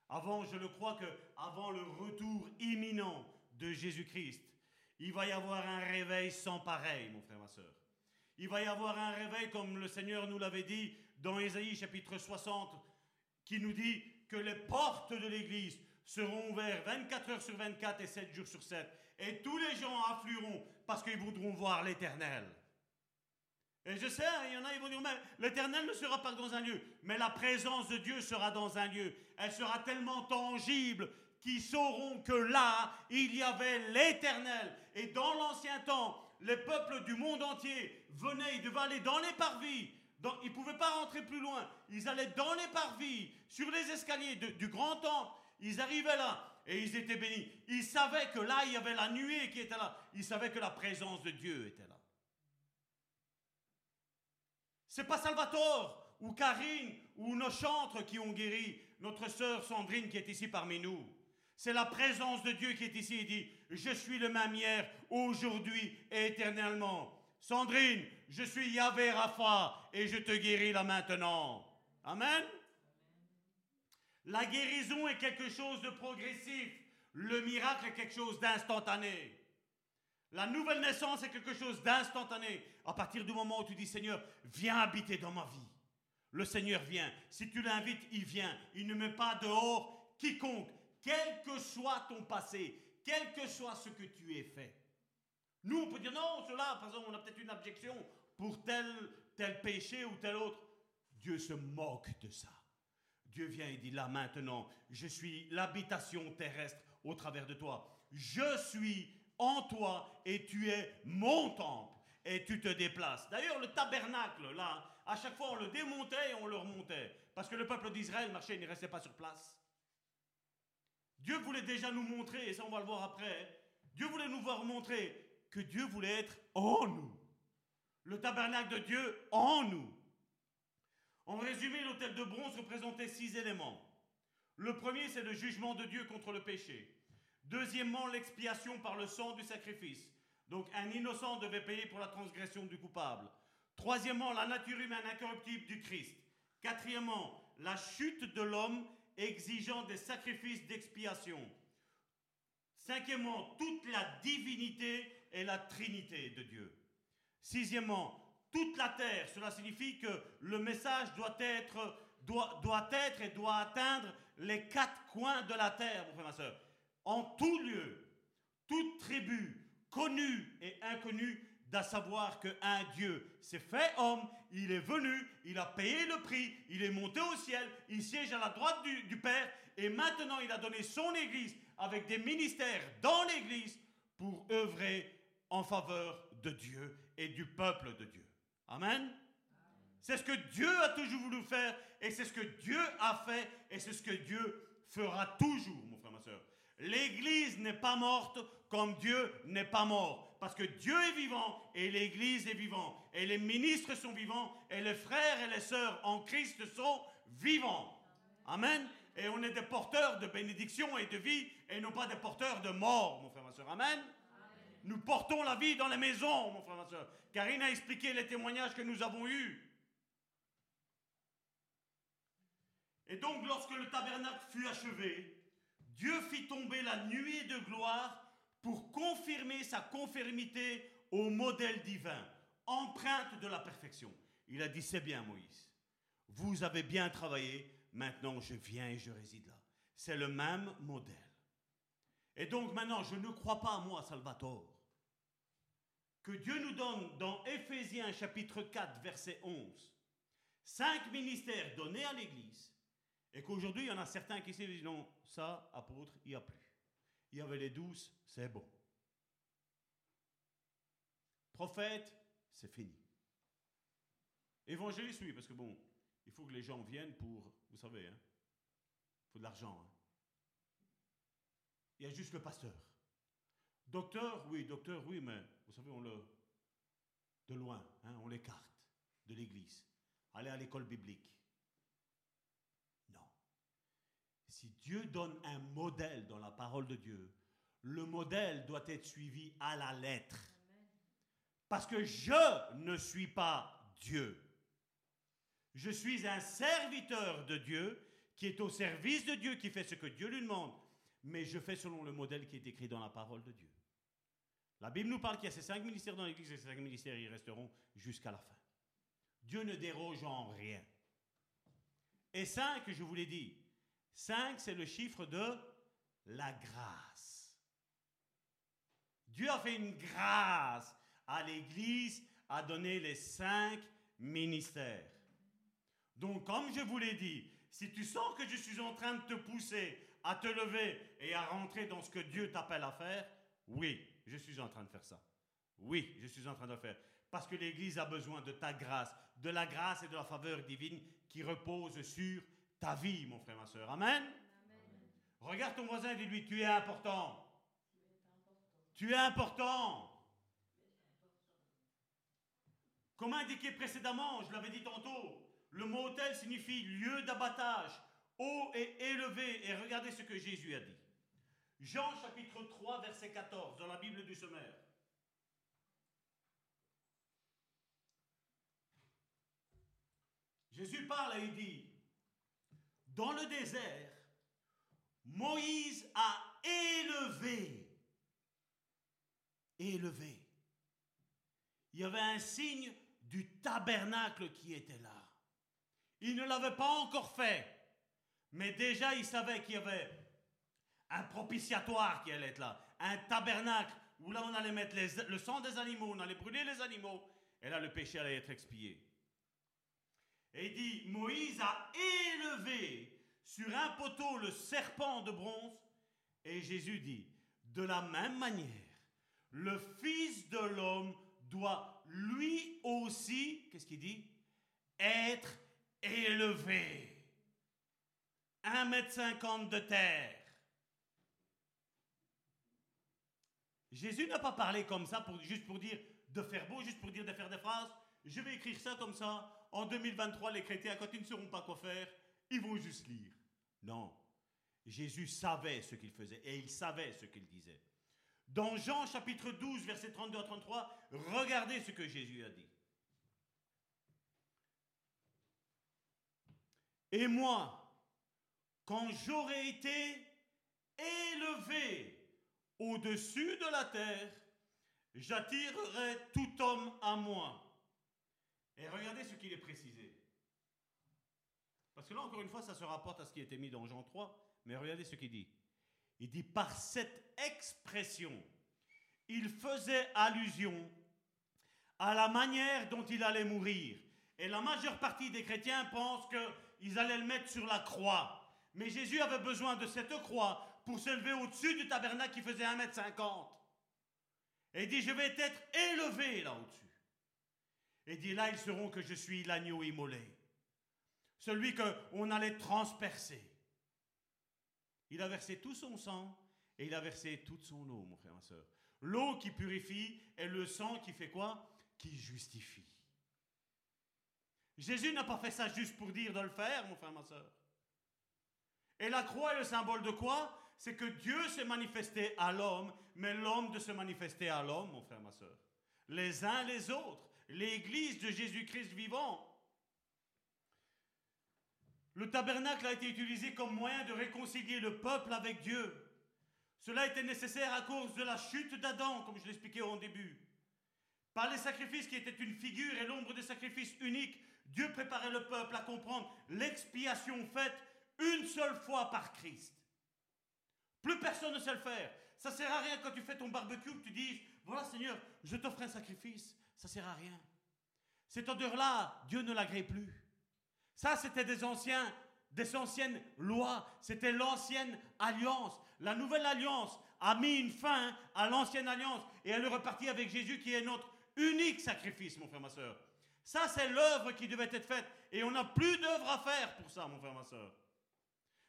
Avant, je le crois que avant le retour imminent de Jésus-Christ, il va y avoir un réveil sans pareil, mon frère, ma soeur. Il va y avoir un réveil, comme le Seigneur nous l'avait dit dans Ésaïe chapitre 60, qui nous dit que les portes de l'Église seront ouvertes 24 heures sur 24 et 7 jours sur 7. Et tous les gens afflueront parce qu'ils voudront voir l'Éternel. Et je sais, il y en a, ils vont dire, mais l'éternel ne sera pas dans un lieu, mais la présence de Dieu sera dans un lieu. Elle sera tellement tangible qu'ils sauront que là, il y avait l'éternel. Et dans l'ancien temps, les peuples du monde entier venaient, ils devaient aller dans les parvis. ils ne pouvaient pas rentrer plus loin. Ils allaient dans les parvis, sur les escaliers du grand temple. Ils arrivaient là et ils étaient bénis. Ils savaient que là, il y avait la nuée qui était là. Ils savaient que la présence de Dieu était là. C'est pas Salvatore ou Karine ou nos chantres qui ont guéri notre sœur Sandrine qui est ici parmi nous. C'est la présence de Dieu qui est ici et dit, je suis le même hier, aujourd'hui et éternellement. Sandrine, je suis Yahvé Rapha et je te guéris là maintenant. Amen. La guérison est quelque chose de progressif. Le miracle est quelque chose d'instantané. La nouvelle naissance est quelque chose d'instantané. À partir du moment où tu dis Seigneur, viens habiter dans ma vie. Le Seigneur vient. Si tu l'invites, il vient. Il ne met pas dehors quiconque, quel que soit ton passé, quel que soit ce que tu aies fait. Nous, on peut dire non, cela, par exemple, on a peut-être une objection pour tel, tel péché ou tel autre. Dieu se moque de ça. Dieu vient et dit là maintenant, je suis l'habitation terrestre au travers de toi. Je suis en toi et tu es mon temple et tu te déplaces. D'ailleurs, le tabernacle, là, à chaque fois on le démontait et on le remontait. Parce que le peuple d'Israël marchait, il ne restait pas sur place. Dieu voulait déjà nous montrer, et ça on va le voir après, Dieu voulait nous voir montrer que Dieu voulait être en nous. Le tabernacle de Dieu en nous. En résumé, l'autel de bronze représentait six éléments. Le premier, c'est le jugement de Dieu contre le péché. Deuxièmement, l'expiation par le sang du sacrifice. Donc un innocent devait payer pour la transgression du coupable. Troisièmement, la nature humaine incorruptible du Christ. Quatrièmement, la chute de l'homme exigeant des sacrifices d'expiation. Cinquièmement, toute la divinité et la trinité de Dieu. Sixièmement, toute la terre. Cela signifie que le message doit être, doit, doit être et doit atteindre les quatre coins de la terre, mon frère, ma soeur en tout lieu, toute tribu, connue et inconnue, d'à savoir qu'un Dieu s'est fait homme, il est venu, il a payé le prix, il est monté au ciel, il siège à la droite du, Père, et maintenant il a donné son Église avec des ministères dans l'Église pour œuvrer en faveur de Dieu et du peuple de Dieu. Amen. C'est ce que Dieu a toujours voulu faire et c'est ce que Dieu a fait et c'est ce que Dieu fera toujours, mon frère, ma soeur. L'Église n'est pas morte comme Dieu n'est pas mort. Parce que Dieu est vivant et l'Église est vivante. Et les ministres sont vivants et les frères et les sœurs en Christ sont vivants. Amen. Et on est des porteurs de bénédiction et de vie et non pas des porteurs de mort, mon frère, ma soeur. Amen. Nous portons la vie dans les maisons, mon frère, ma soeur. Karine a expliqué les témoignages que nous avons eus. Et donc, lorsque le tabernacle fut achevé, Dieu fit tomber la nuée de gloire pour confirmer sa conformité au modèle divin, empreinte de la perfection. Il a dit, c'est bien Moïse, vous avez bien travaillé, maintenant je viens et je réside là. C'est le même modèle. Et donc maintenant, je ne crois pas à moi, Salvatore, que Dieu nous donne dans Éphésiens chapitre 4, verset 11, cinq ministères donnés à l'Église, et qu'aujourd'hui, il y en a certains qui se disent, non, ça, apôtre, il n'y a plus. Il y avait les douze, c'est bon. Prophète, c'est fini. Évangéliste, oui, parce que bon, il faut que les gens viennent pour, vous savez, hein, il faut de l'argent. Hein. Il y a juste le pasteur. Docteur, oui, docteur, oui, mais vous savez, on le. de loin, hein, on l'écarte de l'église. Aller à l'école biblique. Non. Si Dieu donne un modèle dans la parole de Dieu, le modèle doit être suivi à la lettre. Parce que je ne suis pas Dieu. Je suis un serviteur de Dieu qui est au service de Dieu, qui fait ce que Dieu lui demande. Mais je fais selon le modèle qui est écrit dans la parole de Dieu. La Bible nous parle qu'il y a ces cinq ministères dans l'Église et ces cinq ministères, ils resteront jusqu'à la fin. Dieu ne déroge en rien. Et cinq, je vous l'ai dit, cinq, c'est le chiffre de la grâce. Dieu a fait une grâce à l'Église à donner les cinq ministères. Donc, comme je vous l'ai dit, si tu sens que je suis en train de te pousser à te lever et à rentrer dans ce que Dieu t'appelle à faire, oui, je suis en train de faire ça. Oui, je suis en train de le faire. Parce que l'Église a besoin de ta grâce, de la grâce et de la faveur divine qui repose sur ta vie, mon frère, ma soeur. Amen. Regarde ton voisin et dis-lui, tu es important. Tu es important. Comme indiqué précédemment, je l'avais dit tantôt, le mot hôtel signifie lieu d'abattage, haut et élevé. Et regardez ce que Jésus a dit. Jean chapitre 3, verset 14, dans la Bible du sommaire. Jésus parle et il dit, dans le désert, Moïse a élevé, élevé. Il y avait un signe du tabernacle qui était là. Il ne l'avait pas encore fait, mais déjà il savait qu'il y avait un propitiatoire qui allait être là, un tabernacle où là on allait mettre le sang des animaux, on allait brûler les animaux, et là le péché allait être expié. Et il dit, Moïse a élevé sur un poteau le serpent de bronze, et Jésus dit, de la même manière, le Fils de l'homme doit lui aussi, qu'est-ce qu'il dit Être élevé. Un mètre cinquante de terre. Jésus n'a pas parlé comme ça pour, juste pour dire de faire beau, juste pour dire de faire des phrases. Je vais écrire ça comme ça. En 2023, les chrétiens, quand ils ne sauront pas quoi faire, ils vont juste lire. Non. Jésus savait ce qu'il faisait et il savait ce qu'il disait. Dans Jean chapitre 12, verset 32 à 33, regardez ce que Jésus a dit. Et moi, quand j'aurai été élevé au-dessus de la terre, j'attirerai tout homme à moi. Et regardez ce qu'il est précisé. Parce que là, encore une fois, ça se rapporte à ce qui était mis dans Jean 3, mais regardez ce qu'il dit. Il dit, par cette expression, il faisait allusion à la manière dont il allait mourir. Et la majeure partie des chrétiens pensent qu'ils allaient le mettre sur la croix. Mais Jésus avait besoin de cette croix pour s'élever au-dessus du tabernacle qui faisait 1m50. Et il dit, je vais être élevé là au-dessus. Et dit, là, ils sauront que je suis l'agneau immolé. Celui qu'on allait transpercer. Il a versé tout son sang et il a versé toute son eau, mon frère, ma soeur. L'eau qui purifie et le sang qui fait quoi? Qui justifie. Jésus n'a pas fait ça juste pour dire de le faire, mon frère, ma soeur. Et la croix est le symbole de quoi? C'est que Dieu s'est manifesté à l'homme, mais l'homme de se manifester à l'homme, mon frère, ma soeur. Les uns les autres. L'église de Jésus-Christ vivant. Le tabernacle a été utilisé comme moyen de réconcilier le peuple avec Dieu. Cela était nécessaire à cause de la chute d'Adam, comme je l'expliquais au début. Par les sacrifices qui étaient une figure et l'ombre des sacrifices uniques, Dieu préparait le peuple à comprendre l'expiation faite une seule fois par Christ. Plus personne ne sait le faire. Ça sert à rien quand tu fais ton barbecue que tu dis Voilà Seigneur, je t'offre un sacrifice. Ça sert à rien. Cette odeur-là, Dieu ne l'agrée plus. Ça, c'était des anciens, des anciennes lois. C'était l'ancienne alliance. La nouvelle alliance a mis une fin à l'ancienne alliance et elle est repartie avec Jésus qui est notre unique sacrifice, mon frère, ma soeur. Ça, c'est l'œuvre qui devait être faite. Et on n'a plus d'œuvre à faire pour ça, mon frère, ma soeur.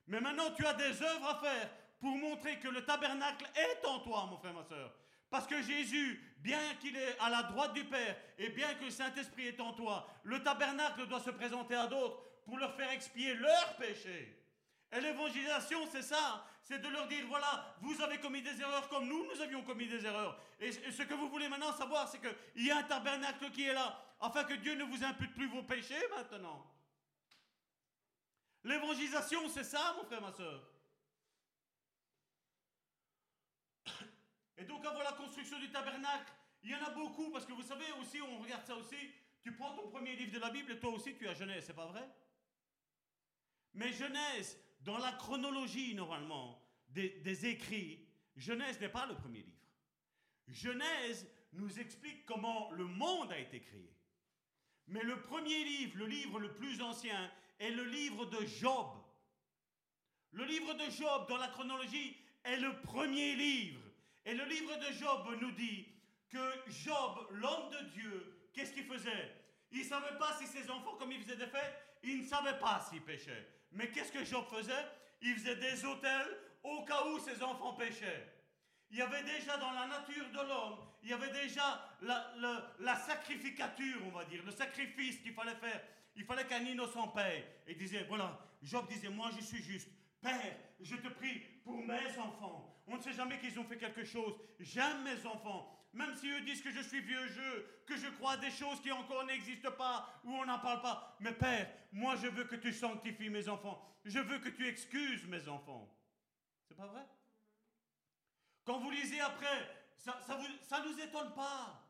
Mais maintenant, tu as des œuvres à faire pour montrer que le tabernacle est en toi, mon frère, ma soeur. Parce que Jésus, bien qu'il est à la droite du Père et bien que le Saint-Esprit est en toi, le tabernacle doit se présenter à d'autres pour leur faire expier leurs péchés. Et l'évangélisation, c'est ça, c'est de leur dire, voilà, vous avez commis des erreurs comme nous, nous avions commis des erreurs. Et ce que vous voulez maintenant savoir, c'est qu'il y a un tabernacle qui est là, afin que Dieu ne vous impute plus vos péchés maintenant. L'évangélisation, c'est ça, mon frère, ma soeur. Et donc avant la construction du tabernacle, il y en a beaucoup, parce que vous savez aussi, on regarde ça aussi, tu prends ton premier livre de la Bible et toi aussi tu as Genèse, c'est pas vrai? Mais Genèse, dans la chronologie normalement des, des écrits, Genèse n'est pas le premier livre. Genèse nous explique comment le monde a été créé. Mais le premier livre, le livre le plus ancien, est le livre de Job. Le livre de Job, dans la chronologie, est le premier livre. Et le livre de Job nous dit que Job, l'homme de Dieu, qu'est-ce qu'il faisait? Il ne savait pas si ses enfants, comme il faisait des fêtes, il ne savait pas s'il péchait. Mais qu'est-ce que Job faisait? Il faisait des autels au cas où ses enfants péchaient. Il y avait déjà dans la nature de l'homme, il y avait déjà la, la, sacrificature, on va dire, le sacrifice qu'il fallait faire. Il fallait qu'un innocent paye. Et disait, voilà, Job disait, moi je suis juste. Père, je te prie pour mes enfants. On ne sait jamais qu'ils ont fait quelque chose. J'aime mes enfants. Même si eux disent que je suis vieux jeu, que je crois des choses qui encore n'existent pas, ou on n'en parle pas. Mais Père, moi je veux que tu sanctifies mes enfants. Je veux que tu excuses mes enfants. C'est pas vrai? Quand vous lisez après, ça ne nous étonne pas.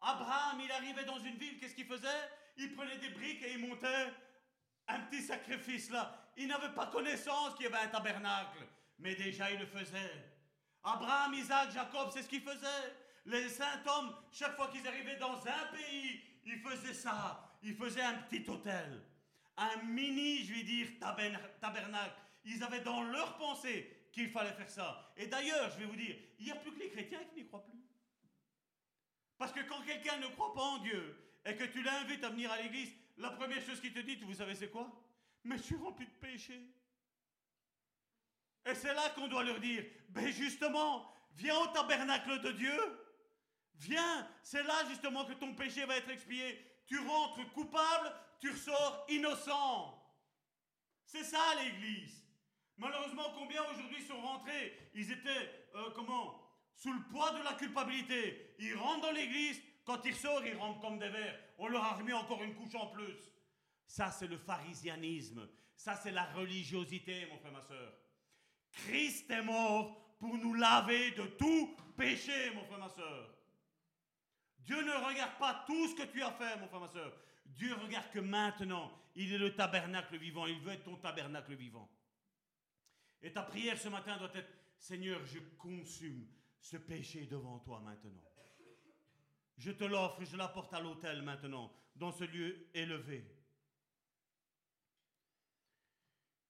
Abraham, il arrivait dans une ville, qu'est-ce qu'il faisait? Il prenait des briques et il montait un petit sacrifice là. Il n'avait pas connaissance qu'il y avait un tabernacle, mais déjà il le faisait. Abraham, Isaac, Jacob, c'est ce qu'ils faisaient. Les saints hommes, chaque fois qu'ils arrivaient dans un pays, ils faisaient ça. Ils faisaient un petit hôtel. Un mini, je vais dire, tabernacle. Ils avaient dans leur pensée qu'il fallait faire ça. Et d'ailleurs, je vais vous dire, il n'y a plus que les chrétiens qui n'y croient plus. Parce que quand quelqu'un ne croit pas en Dieu et que tu l'invites à venir à l'église, la première chose qu'il te dit, vous savez c'est quoi? Mais je suis rempli de péché. Et c'est là qu'on doit leur dire, ben justement, viens au tabernacle de Dieu. Viens, c'est là justement que ton péché va être expié. Tu rentres coupable, tu ressors innocent. C'est ça l'Église. Malheureusement, combien aujourd'hui sont rentrés? Ils étaient, euh, comment? Sous le poids de la culpabilité. Ils rentrent dans l'Église, quand ils sortent, ils rentrent comme des vers. On leur a remis encore une couche en plus. Ça, c'est le pharisianisme. Ça, c'est la religiosité, mon frère, ma soeur. Christ est mort pour nous laver de tout péché, mon frère, ma soeur. Dieu ne regarde pas tout ce que tu as fait, mon frère, ma soeur. Dieu regarde que maintenant, il est le tabernacle vivant. Il veut être ton tabernacle vivant. Et ta prière ce matin doit être, Seigneur, je consume ce péché devant toi maintenant. Je te l'offre, je l'apporte à l'autel maintenant, dans ce lieu élevé.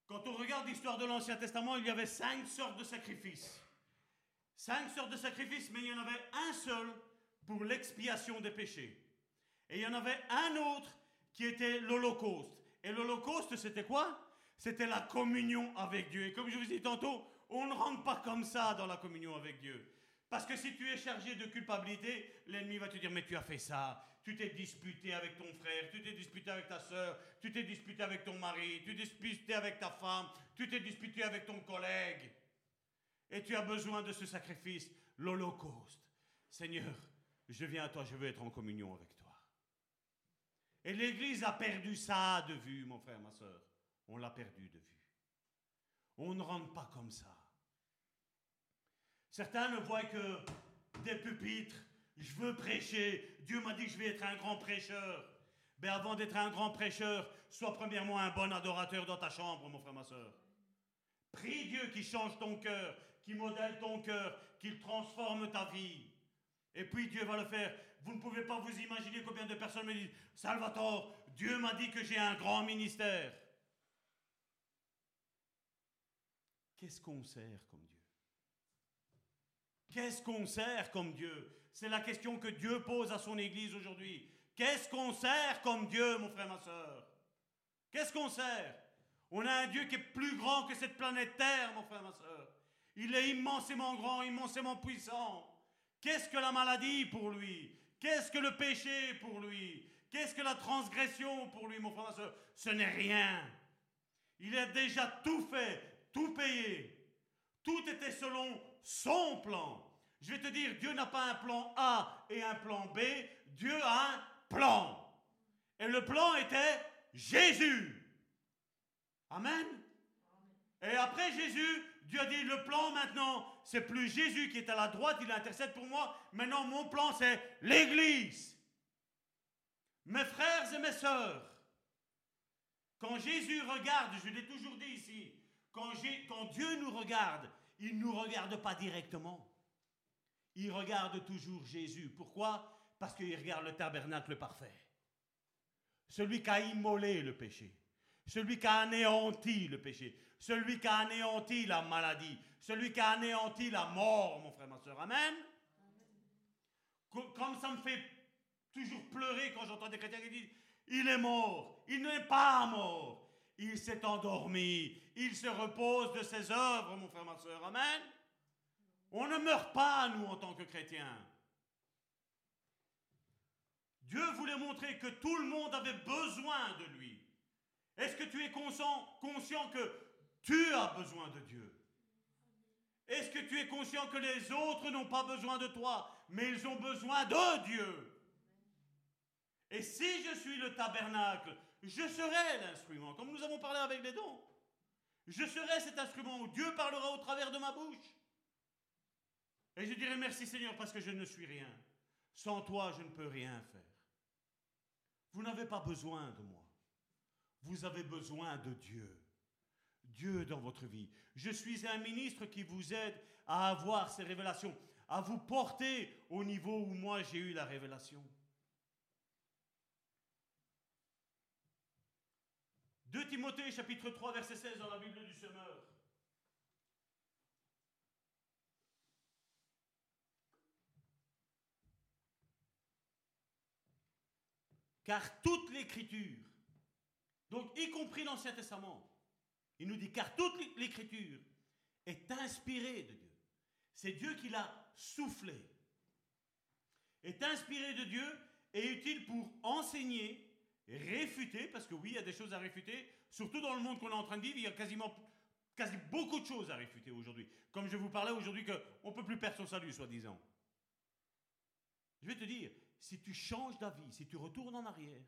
Quand on regarde l'histoire de l'Ancien Testament, il y avait cinq sortes de sacrifices. Cinq sortes de sacrifices, mais il y en avait un seul pour l'expiation des péchés. Et il y en avait un autre qui était l'Holocauste. Et l'Holocauste, c'était quoi? C'était la communion avec Dieu. Et comme je vous ai dit tantôt, on ne rentre pas comme ça dans la communion avec Dieu. Parce que si tu es chargé de culpabilité, l'ennemi va te dire, mais tu as fait ça, tu t'es disputé avec ton frère, tu t'es disputé avec ta soeur, tu t'es disputé avec ton mari, tu t'es disputé avec ta femme, tu t'es disputé avec ton collègue. Et tu as besoin de ce sacrifice, l'Holocauste. Seigneur, je viens à toi, je veux être en communion avec toi. Et l'Église a perdu ça de vue, mon frère, ma soeur. on l'a perdu de vue. On ne rentre pas comme ça. Certains ne voient que des pupitres. Je veux prêcher. Dieu m'a dit que je vais être un grand prêcheur. Mais avant d'être un grand prêcheur, sois premièrement un bon adorateur dans ta chambre, mon frère, ma soeur. Prie Dieu qui change ton cœur, qui modèle ton cœur, qu'il transforme ta vie. Et puis Dieu va le faire. Vous ne pouvez pas vous imaginer combien de personnes me disent Salvatore, Dieu m'a dit que j'ai un grand ministère. Qu'est-ce qu'on sert comme Dieu? Qu'est-ce qu'on sert comme Dieu? C'est la question que Dieu pose à son Église aujourd'hui. Qu'est-ce qu'on sert comme Dieu, mon frère, ma soeur Qu'est-ce qu'on sert? On a un Dieu qui est plus grand que cette planète Terre, mon frère, ma soeur. Il est immensément grand, immensément puissant. Qu'est-ce que la maladie pour lui? Qu'est-ce que le péché pour lui? Qu'est-ce que la transgression pour lui, mon frère, ma soeur Ce n'est rien. Il a déjà tout fait, tout payé. Tout était selon son plan. Je vais te dire, Dieu n'a pas un plan A et un plan B. Dieu a un plan. Et le plan était Jésus. Amen. Et après Jésus, Dieu a dit, le plan maintenant, c'est plus Jésus qui est à la droite, il intercède pour moi. Maintenant, mon plan, c'est l'Église. Mes frères et mes sœurs, quand Jésus regarde, je l'ai toujours dit ici, quand, quand Dieu nous regarde, il ne nous regarde pas directement. Il regarde toujours Jésus. Pourquoi? Parce qu'il regarde le tabernacle parfait. Celui qui a immolé le péché. Celui qui a anéanti le péché. Celui qui a anéanti la maladie. Celui qui a anéanti la mort, mon frère, ma soeur. Amen. Comme ça me fait toujours pleurer quand j'entends des chrétiens qui disent Il est mort. Il n'est pas mort. Il s'est endormi. Il se repose de ses œuvres, mon frère, ma soeur. Amen. On ne meurt pas, nous, en tant que chrétiens. Dieu voulait montrer que tout le monde avait besoin de lui. Est-ce que tu es conscient, conscient que tu as besoin de Dieu? Est-ce que tu es conscient que les autres n'ont pas besoin de toi, mais ils ont besoin de Dieu? Et si je suis le tabernacle, je serai l'instrument, comme nous avons parlé avec les dons. Je serai cet instrument où Dieu parlera au travers de ma bouche. Et je dirai merci Seigneur parce que je ne suis rien. Sans toi, je ne peux rien faire. Vous n'avez pas besoin de moi. Vous avez besoin de Dieu. Dieu dans votre vie. Je suis un ministre qui vous aide à avoir ces révélations, à vous porter au niveau où moi j'ai eu la révélation. 2 Timothée chapitre 3 verset 16 dans la Bible du Semeur. Car toute l'écriture, donc y compris l'Ancien Testament, il nous dit car toute l'écriture est inspirée de Dieu. C'est Dieu qui l'a soufflé. Est inspirée de Dieu et utile pour enseigner, réfuter, parce que oui, il y a des choses à réfuter, surtout dans le monde qu'on est en train de vivre, il y a quasiment quasi beaucoup de choses à réfuter aujourd'hui. Comme je vous parlais aujourd'hui qu'on ne peut plus perdre son salut, soi-disant. Je vais te dire, si tu changes d'avis, si tu retournes en arrière,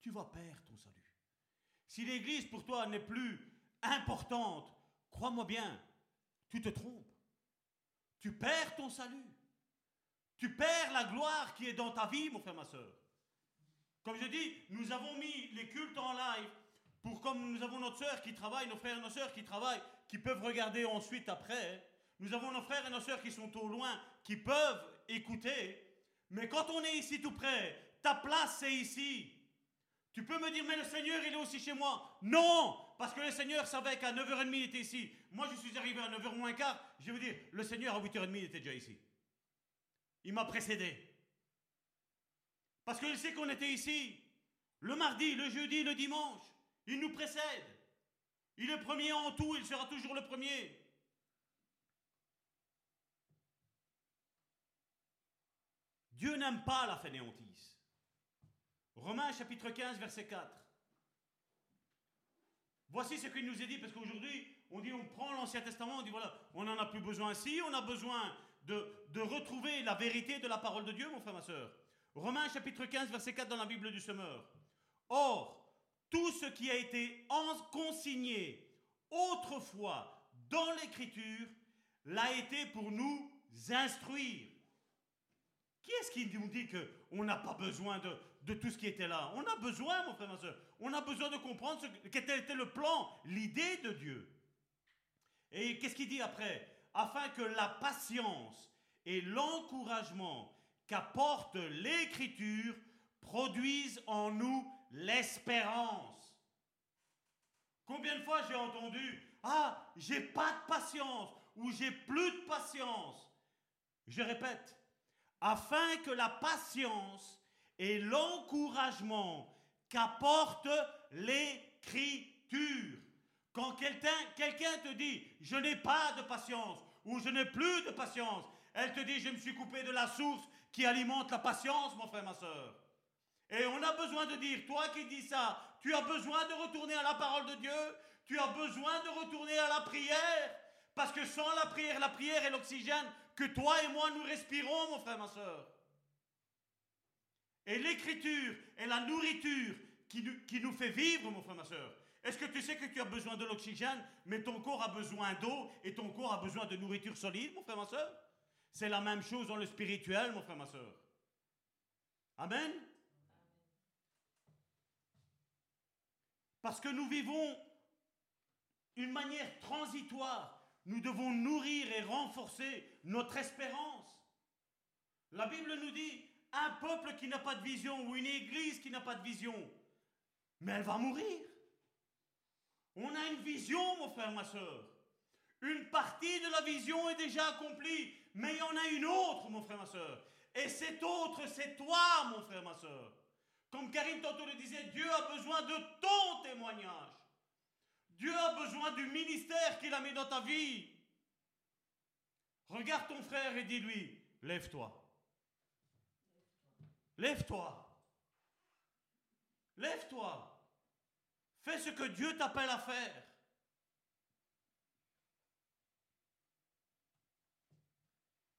tu vas perdre ton salut. Si l'Église pour toi n'est plus importante, crois-moi bien, tu te trompes. Tu perds ton salut. Tu perds la gloire qui est dans ta vie, mon frère, ma soeur. Comme je dis, nous avons mis les cultes en live pour comme nous avons notre soeur qui travaille, nos frères et nos sœurs qui travaillent, qui peuvent regarder ensuite après. Nous avons nos frères et nos sœurs qui sont au loin, qui peuvent écouter. Mais quand on est ici tout près, ta place c'est ici. Tu peux me dire, mais le Seigneur, il est aussi chez moi. Non, parce que le Seigneur savait qu'à 9h30, il était ici. Moi, je suis arrivé à 9h moins quart. Je vais vous dire, le Seigneur, à 8h30, il était déjà ici. Il m'a précédé. Parce qu'il sait qu'on était ici. Le mardi, le jeudi, le dimanche. Il nous précède. Il est premier en tout, il sera toujours le premier. Dieu n'aime pas la fainéantise. Romains chapitre 15, verset 4. Voici ce qu'il nous est dit, parce qu'aujourd'hui, on dit, on prend l'Ancien Testament, on dit, voilà, on n'en a plus besoin. Si, on a besoin de, retrouver la vérité de la parole de Dieu, mon frère, ma soeur. Romains chapitre 15, verset 4 dans la Bible du Semeur. Or, tout ce qui a été consigné autrefois dans l'Écriture l'a été pour nous instruire. Qui est-ce qui nous dit qu'on n'a pas besoin de, tout ce qui était là? On a besoin, mon frère, ma soeur. On a besoin de comprendre qu'était était le plan, l'idée de Dieu. Et qu'est-ce qu'il dit après? Afin que la patience et l'encouragement qu'apporte l'Écriture produisent en nous l'espérance. Combien de fois j'ai entendu Ah, j'ai pas de patience ou j'ai plus de patience Je répète, afin que la patience et l'encouragement qu'apporte l'Écriture. Quand quelqu'un te dit Je n'ai pas de patience ou je n'ai plus de patience, elle te dit Je me suis coupé de la source qui alimente la patience, mon frère, ma soeur. Et on a besoin de dire, toi qui dis ça, tu as besoin de retourner à la parole de Dieu, tu as besoin de retourner à la prière, parce que sans la prière, la prière est l'oxygène que toi et moi nous respirons, mon frère, ma soeur. Et l'écriture est la nourriture qui nous, qui nous fait vivre, mon frère, ma soeur. Est-ce que tu sais que tu as besoin de l'oxygène, mais ton corps a besoin d'eau et ton corps a besoin de nourriture solide, mon frère, ma soeur? C'est la même chose dans le spirituel, mon frère, ma soeur. Amen Parce que nous vivons une manière transitoire. Nous devons nourrir et renforcer notre espérance. La Bible nous dit, un peuple qui n'a pas de vision ou une église qui n'a pas de vision, mais elle va mourir. On a une vision, mon frère, ma soeur. Une partie de la vision est déjà accomplie, mais il y en a une autre, mon frère, ma soeur. Et cette autre, c'est toi, mon frère, ma soeur. Comme Karine tantôt le disait, Dieu a besoin de ton témoignage. Dieu a besoin du ministère qu'il a mis dans ta vie. Regarde ton frère et dis-lui, lève-toi. Lève-toi. Lève-toi. Fais ce que Dieu t'appelle à faire.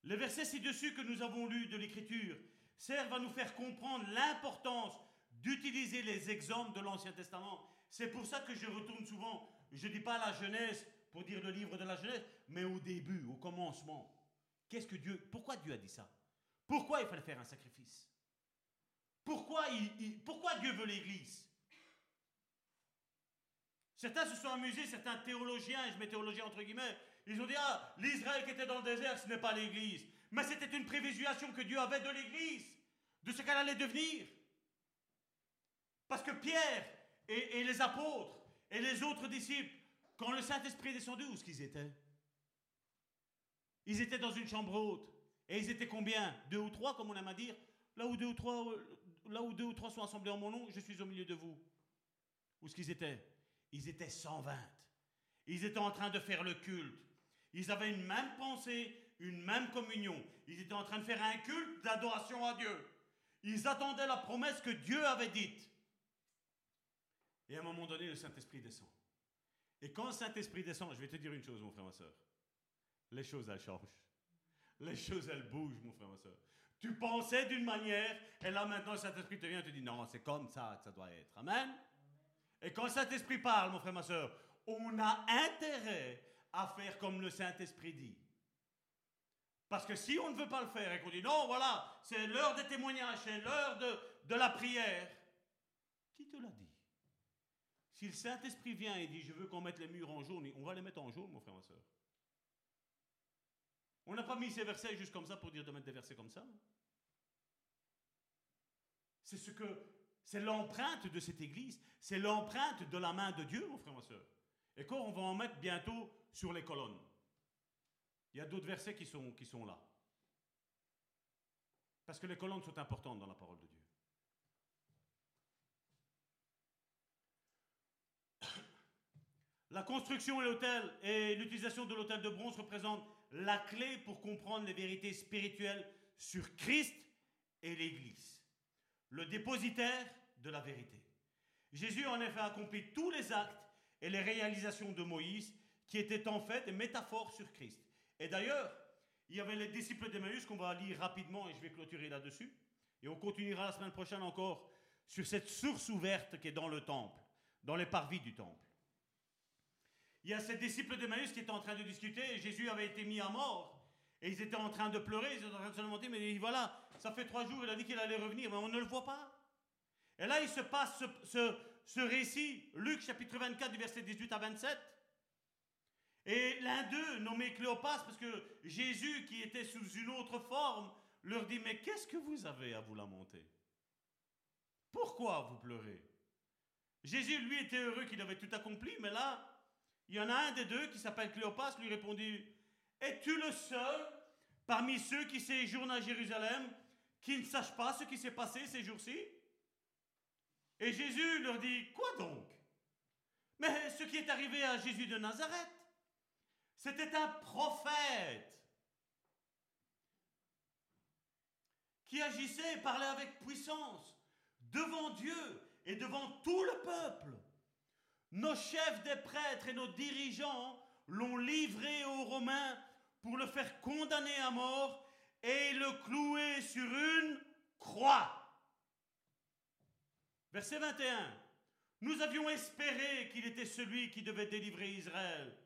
Les versets ci-dessus que nous avons lus de l'Écriture servent à nous faire comprendre l'importance d'utiliser les exemples de l'Ancien Testament. C'est pour ça que je retourne souvent, je ne dis pas la Genèse pour dire le livre de la Genèse, mais au début, au commencement. Qu'est-ce que Dieu, pourquoi Dieu a dit ça? Pourquoi il fallait faire un sacrifice? Pourquoi, il, pourquoi Dieu veut l'Église? Certains se sont amusés, certains théologiens, je mets théologiens entre guillemets, ils ont dit, ah, l'Israël qui était dans le désert, ce n'est pas l'Église. Mais c'était une prévision que Dieu avait de l'Église, de ce qu'elle allait devenir. Parce que Pierre et, les apôtres et les autres disciples, quand le Saint-Esprit est descendu, où est-ce qu'ils étaient? Ils étaient dans une chambre haute. Et ils étaient combien? Deux ou trois, comme on aime à dire Là où deux ou trois, là où deux ou trois sont assemblés en mon nom, je suis au milieu de vous. Où est-ce qu'ils étaient? Ils étaient 120. Ils étaient en train de faire le culte. Ils avaient une même pensée, une même communion. Ils étaient en train de faire un culte d'adoration à Dieu. Ils attendaient la promesse que Dieu avait dite. Et à un moment donné, le Saint-Esprit descend. Et quand le Saint-Esprit descend, je vais te dire une chose, mon frère, ma soeur. Les choses, elles changent. Les choses, elles bougent, mon frère, ma soeur. Tu pensais d'une manière, et là maintenant, le Saint-Esprit te vient et te dit, non, c'est comme ça que ça doit être. Amen. Et quand le Saint-Esprit parle, mon frère, ma soeur, on a intérêt à faire comme le Saint-Esprit dit. Parce que si on ne veut pas le faire et qu'on dit non, voilà, c'est l'heure des témoignages, c'est l'heure de, la prière, qui te l'a dit? Si le Saint-Esprit vient et dit je veux qu'on mette les murs en jaune, on va les mettre en jaune, mon frère, ma soeur. On n'a pas mis ces versets juste comme ça pour dire de mettre des versets comme ça. C'est ce que c'est l'empreinte de cette église, c'est l'empreinte de la main de Dieu, mon frère, ma soeur. Et quand on va en mettre bientôt sur les colonnes. Il y a d'autres versets qui sont, qui sont là. Parce que les colonnes sont importantes dans la parole de Dieu. La construction et l'hôtel et l'utilisation de l'hôtel de bronze représentent la clé pour comprendre les vérités spirituelles sur Christ et l'Église, le dépositaire de la vérité. Jésus en effet accompli tous les actes et les réalisations de Moïse qui étaient en fait des métaphores sur Christ. Et d'ailleurs, il y avait les disciples d'Emmaüs qu'on va lire rapidement et je vais clôturer là-dessus. Et on continuera la semaine prochaine encore sur cette source ouverte qui est dans le temple. dans les parvis du temple. Il y a ces disciples d'Emmaüs qui étaient en train de discuter, Jésus avait été mis à mort, et ils étaient en train de pleurer, ils étaient en train de se demander, mais voilà, ça fait trois jours, il a dit qu'il allait revenir, mais on ne le voit pas. Et là, il se passe ce, ce récit, Luc chapitre 24 du verset 18 à 27. Et l'un d'eux, nommé Cléopas, parce que Jésus, qui était sous une autre forme, leur dit, mais qu'est-ce que vous avez à vous lamenter? Pourquoi vous pleurez? Jésus, lui, était heureux qu'il avait tout accompli, mais là, il y en a un des deux qui s'appelle Cléopas, lui répondit, es-tu le seul parmi ceux qui séjournent à Jérusalem qui ne sachent pas ce qui s'est passé ces jours-ci? Et Jésus leur dit, quoi donc? Mais ce qui est arrivé à Jésus de Nazareth, c'était un prophète qui agissait et parlait avec puissance devant Dieu et devant tout le peuple. Nos chefs des prêtres et nos dirigeants l'ont livré aux Romains pour le faire condamner à mort et le clouer sur une croix. Verset 21. Nous avions espéré qu'il était celui qui devait délivrer Israël.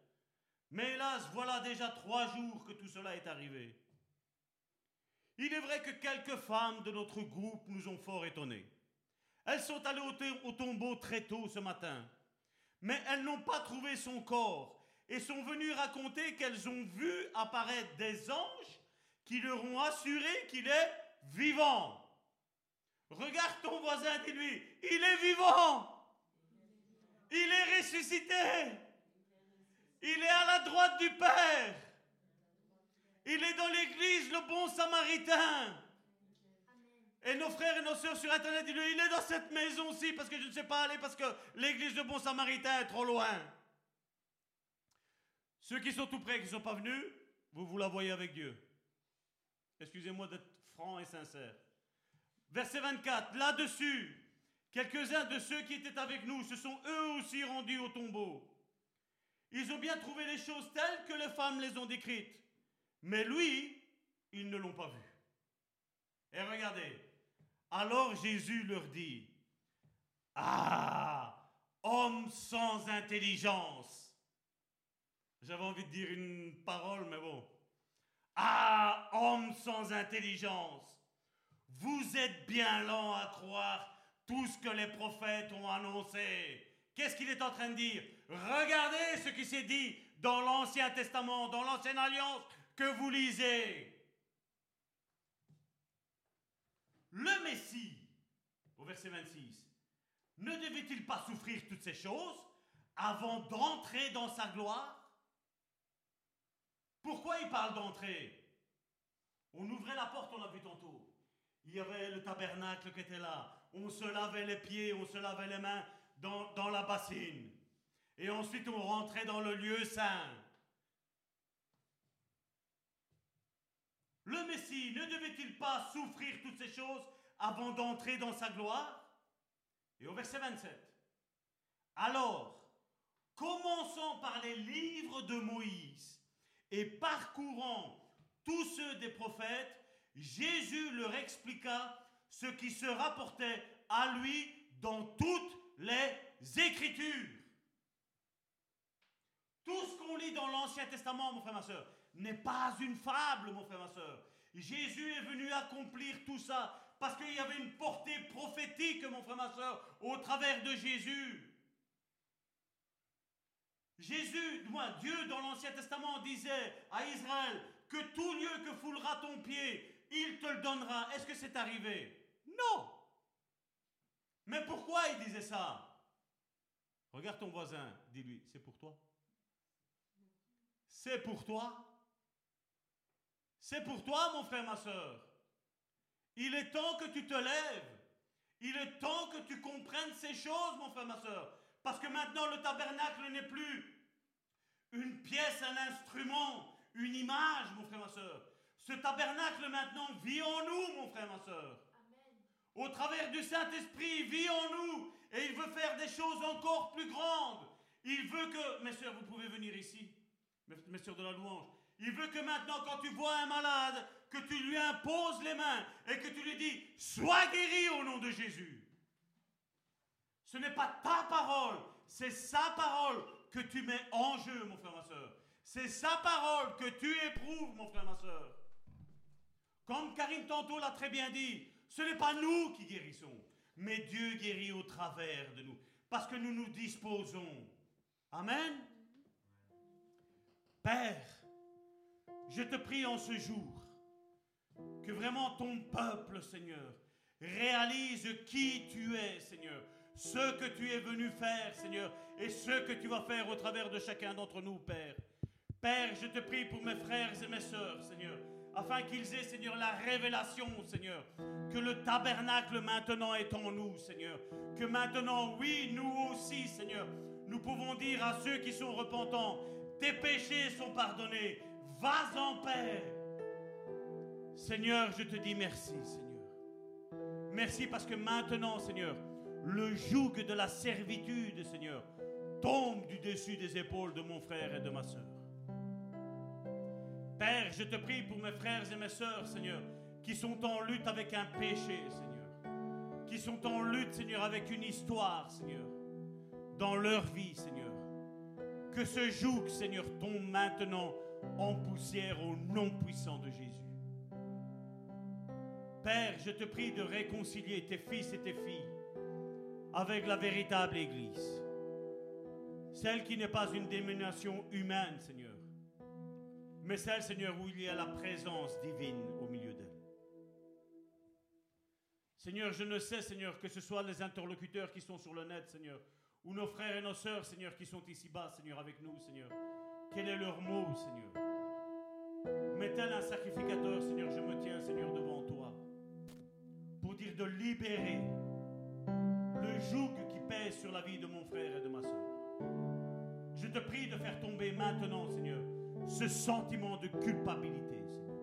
Mais hélas, voilà déjà trois jours que tout cela est arrivé. Il est vrai que quelques femmes de notre groupe nous ont fort étonnés. Elles sont allées au, tombeau très tôt ce matin, mais elles n'ont pas trouvé son corps et sont venues raconter qu'elles ont vu apparaître des anges qui leur ont assuré qu'il est vivant. Regarde ton voisin, dis-lui, il est vivant. Il est ressuscité. Il est à la droite du Père. Il est dans l'église, le bon samaritain. Et nos frères et nos sœurs sur Internet, il est dans cette maison-ci parce que je ne sais pas aller parce que l'église de bon samaritain est trop loin. Ceux qui sont tout près qui ne sont pas venus, vous vous la voyez avec Dieu. Excusez-moi d'être franc et sincère. Verset 24, là-dessus, quelques-uns de ceux qui étaient avec nous se sont eux aussi rendus au tombeau. Ils ont bien trouvé les choses telles que les femmes les ont décrites. Mais lui, ils ne l'ont pas vu. Et regardez, alors Jésus leur dit, Ah, homme sans intelligence. J'avais envie de dire une parole, mais bon. Ah, homme sans intelligence. Vous êtes bien lent à croire tout ce que les prophètes ont annoncé. Qu'est-ce qu'il est en train de dire? Regardez ce qui s'est dit dans l'Ancien Testament, dans l'Ancienne Alliance que vous lisez. Le Messie, au verset 26, ne devait-il pas souffrir toutes ces choses avant d'entrer dans sa gloire? Pourquoi il parle d'entrer? On ouvrait la porte, on l'a vu tantôt. Il y avait le tabernacle qui était là. On se lavait les pieds, on se lavait les mains dans, dans la bassine. Et ensuite, on rentrait dans le lieu saint. Le Messie ne devait-il pas souffrir toutes ces choses avant d'entrer dans sa gloire? Et au verset 27, alors, commençons par les livres de Moïse et parcourant tous ceux des prophètes, Jésus leur expliqua ce qui se rapportait à lui dans toutes les Écritures. Tout ce qu'on lit dans l'Ancien Testament, mon frère, ma soeur, n'est pas une fable, mon frère, ma soeur. Jésus est venu accomplir tout ça parce qu'il y avait une portée prophétique, mon frère, ma soeur, au travers de Jésus. Jésus, moi, Dieu dans l'Ancien Testament disait à Israël que tout lieu que foulera ton pied, il te le donnera. Est-ce que c'est arrivé? Non. Mais pourquoi il disait ça? Regarde ton voisin, dis-lui, c'est pour toi. C'est pour toi. C'est pour toi, mon frère, ma soeur. Il est temps que tu te lèves. Il est temps que tu comprennes ces choses, mon frère, ma soeur. Parce que maintenant, le tabernacle n'est plus une pièce, un instrument, une image, mon frère, ma soeur. Ce tabernacle maintenant vit en nous, mon frère, ma soeur. Au travers du Saint-Esprit, vit en nous. Et il veut faire des choses encore plus grandes. Il veut que, mes soeurs, vous pouvez venir ici mes de la louange. Il veut que maintenant, quand tu vois un malade, que tu lui imposes les mains et que tu lui dis Sois guéri au nom de Jésus. Ce n'est pas ta parole, c'est sa parole que tu mets en jeu, mon frère, ma soeur. C'est sa parole que tu éprouves, mon frère, ma soeur. Comme Karine tantôt l'a très bien dit, ce n'est pas nous qui guérissons, mais Dieu guérit au travers de nous, parce que nous nous disposons. Amen. Père, je te prie en ce jour que vraiment ton peuple, Seigneur, réalise qui tu es, Seigneur, ce que tu es venu faire, Seigneur, et ce que tu vas faire au travers de chacun d'entre nous, Père. Père, je te prie pour mes frères et mes sœurs, Seigneur, afin qu'ils aient, Seigneur, la révélation, Seigneur, que le tabernacle maintenant est en nous, Seigneur. Que maintenant, oui, nous aussi, Seigneur, nous pouvons dire à ceux qui sont repentants, tes péchés sont pardonnés, vas en paix. Seigneur, je te dis merci, Seigneur. Merci parce que maintenant, Seigneur, le joug de la servitude, Seigneur, tombe du dessus des épaules de mon frère et de ma soeur. Père, je te prie pour mes frères et mes sœurs, Seigneur, qui sont en lutte avec un péché, Seigneur. Qui sont en lutte, Seigneur, avec une histoire, Seigneur. Dans leur vie, Seigneur. Que ce joug, Seigneur, tombe maintenant en poussière au nom puissant de Jésus. Père, je te prie de réconcilier tes fils et tes filles avec la véritable Église. Celle qui n'est pas une dénomination humaine, Seigneur, mais celle, Seigneur, où il y a la présence divine au milieu d'elle. Seigneur, je ne sais, Seigneur, que ce soit les interlocuteurs qui sont sur le net, Seigneur, ou nos frères et nos sœurs, Seigneur, qui sont ici-bas, Seigneur, avec nous, Seigneur. Quel est leur mot, Seigneur? Mais tel un sacrificateur, Seigneur, je me tiens, Seigneur, devant toi, pour dire de libérer le joug qui pèse sur la vie de mon frère et de ma soeur. Je te prie de faire tomber maintenant, Seigneur, ce sentiment de culpabilité, Seigneur.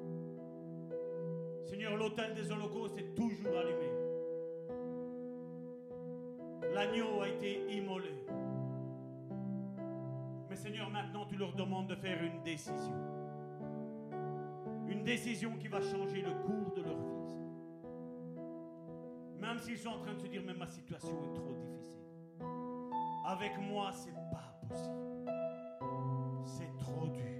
Seigneur, l'autel des holocaustes est toujours allumé. L'agneau a été immolé. Mais Seigneur, maintenant tu leur demandes de faire une décision. Une décision qui va changer le cours de leur vie. Même s'ils sont en train de se dire, mais ma situation est trop difficile. Avec moi, c'est pas possible. C'est trop dur.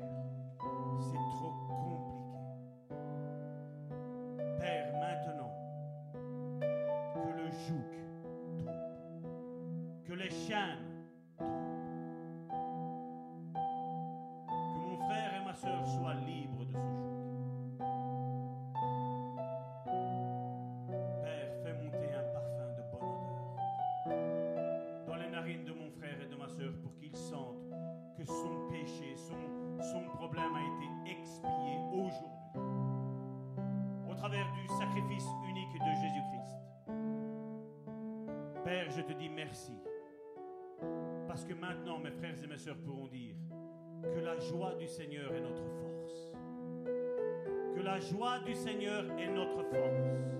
Seigneur est notre force. Que la joie du Seigneur est notre force.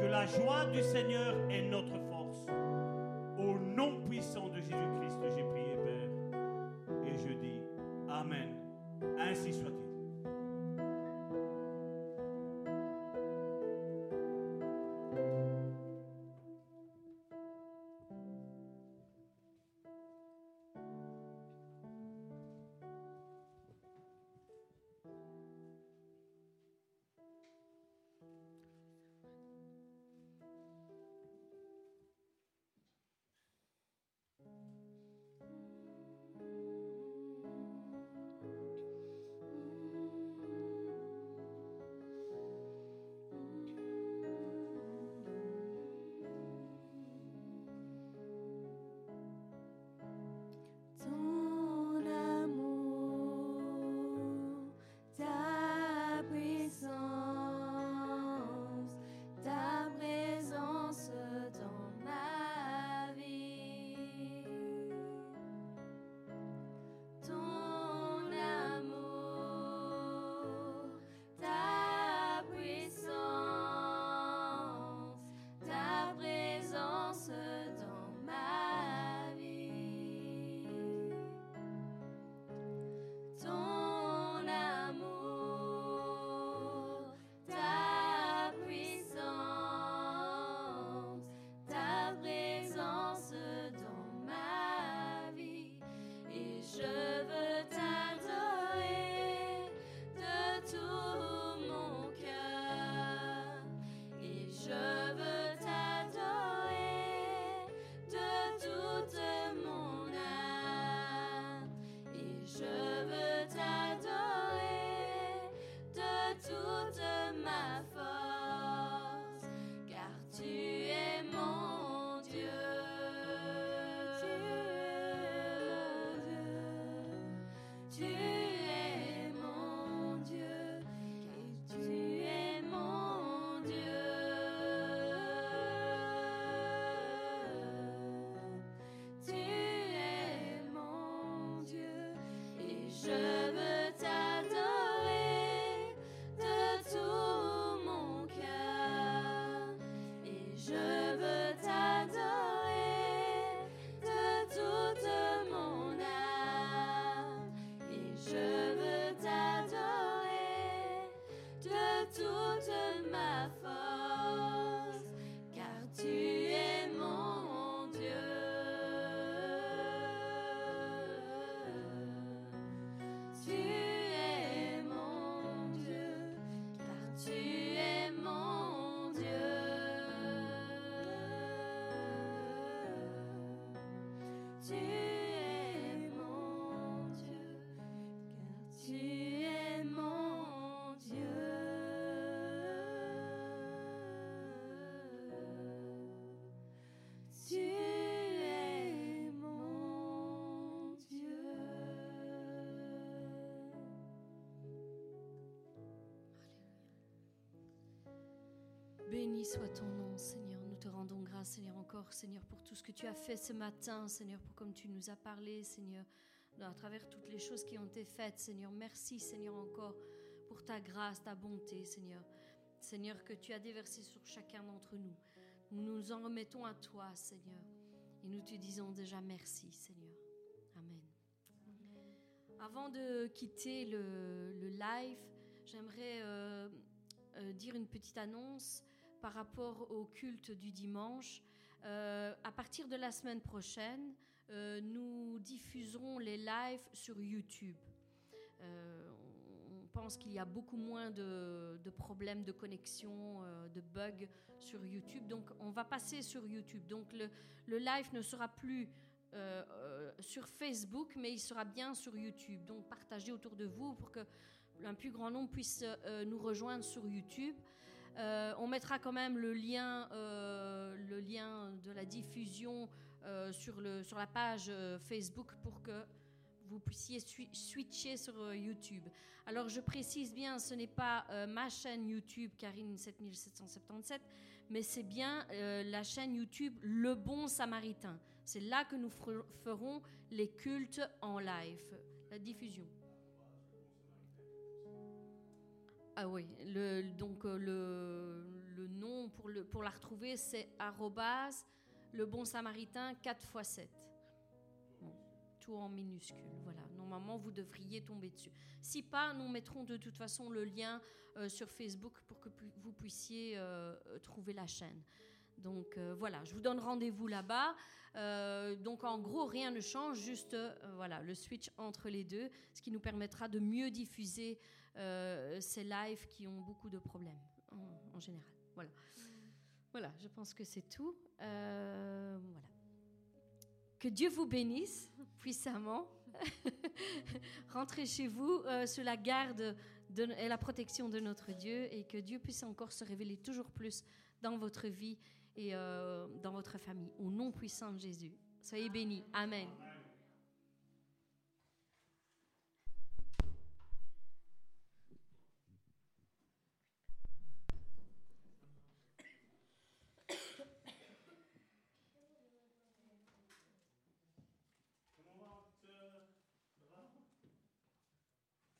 Que la joie du Seigneur est notre to Béni soit ton nom, Seigneur. Nous te rendons grâce, Seigneur, encore, Seigneur, pour tout ce que tu as fait ce matin, Seigneur, pour comme tu nous as parlé, Seigneur, à travers toutes les choses qui ont été faites, Seigneur. Merci, Seigneur, encore pour ta grâce, ta bonté, Seigneur. Seigneur, que tu as déversé sur chacun d'entre nous. Nous nous en remettons à toi, Seigneur. Et nous te disons déjà merci, Seigneur. Amen. Avant de quitter le, live, j'aimerais euh, euh, dire une petite annonce par rapport au culte du dimanche. Euh, à partir de la semaine prochaine, euh, nous diffuserons les lives sur YouTube. Euh, on pense qu'il y a beaucoup moins de, problèmes de connexion, de bugs sur YouTube. Donc on va passer sur YouTube. Donc le, live ne sera plus sur Facebook, mais il sera bien sur YouTube. Donc partagez autour de vous pour que un plus grand nombre puisse nous rejoindre sur YouTube. Euh, on mettra quand même le lien, euh, le lien de la diffusion euh, sur, le, sur la page Facebook pour que vous puissiez switcher sur YouTube. Alors je précise bien, ce n'est pas ma chaîne YouTube Karine 7777, mais c'est bien la chaîne YouTube Le Bon Samaritain. C'est là que nous ferons les cultes en live, la diffusion. Ah oui, le, donc euh, le, nom pour, la retrouver, c'est arrobas le bon samaritain 4 x 7. tout en minuscule. Voilà, normalement vous devriez tomber dessus. Si pas, nous mettrons de toute façon le lien euh, sur Facebook pour que vous puissiez euh, trouver la chaîne. Donc voilà, je vous donne rendez-vous là-bas. donc en gros, rien ne change, juste voilà le switch entre les deux, ce qui nous permettra de mieux diffuser ces lives qui ont beaucoup de problèmes en, général. Voilà. Voilà, je pense que c'est tout. Euh, voilà. Que Dieu vous bénisse puissamment. Rentrez chez vous euh, sous la garde et la protection de notre Dieu et que Dieu puisse encore se révéler toujours plus dans votre vie et dans votre famille. Au nom puissant de Jésus. Soyez bénis. Amen.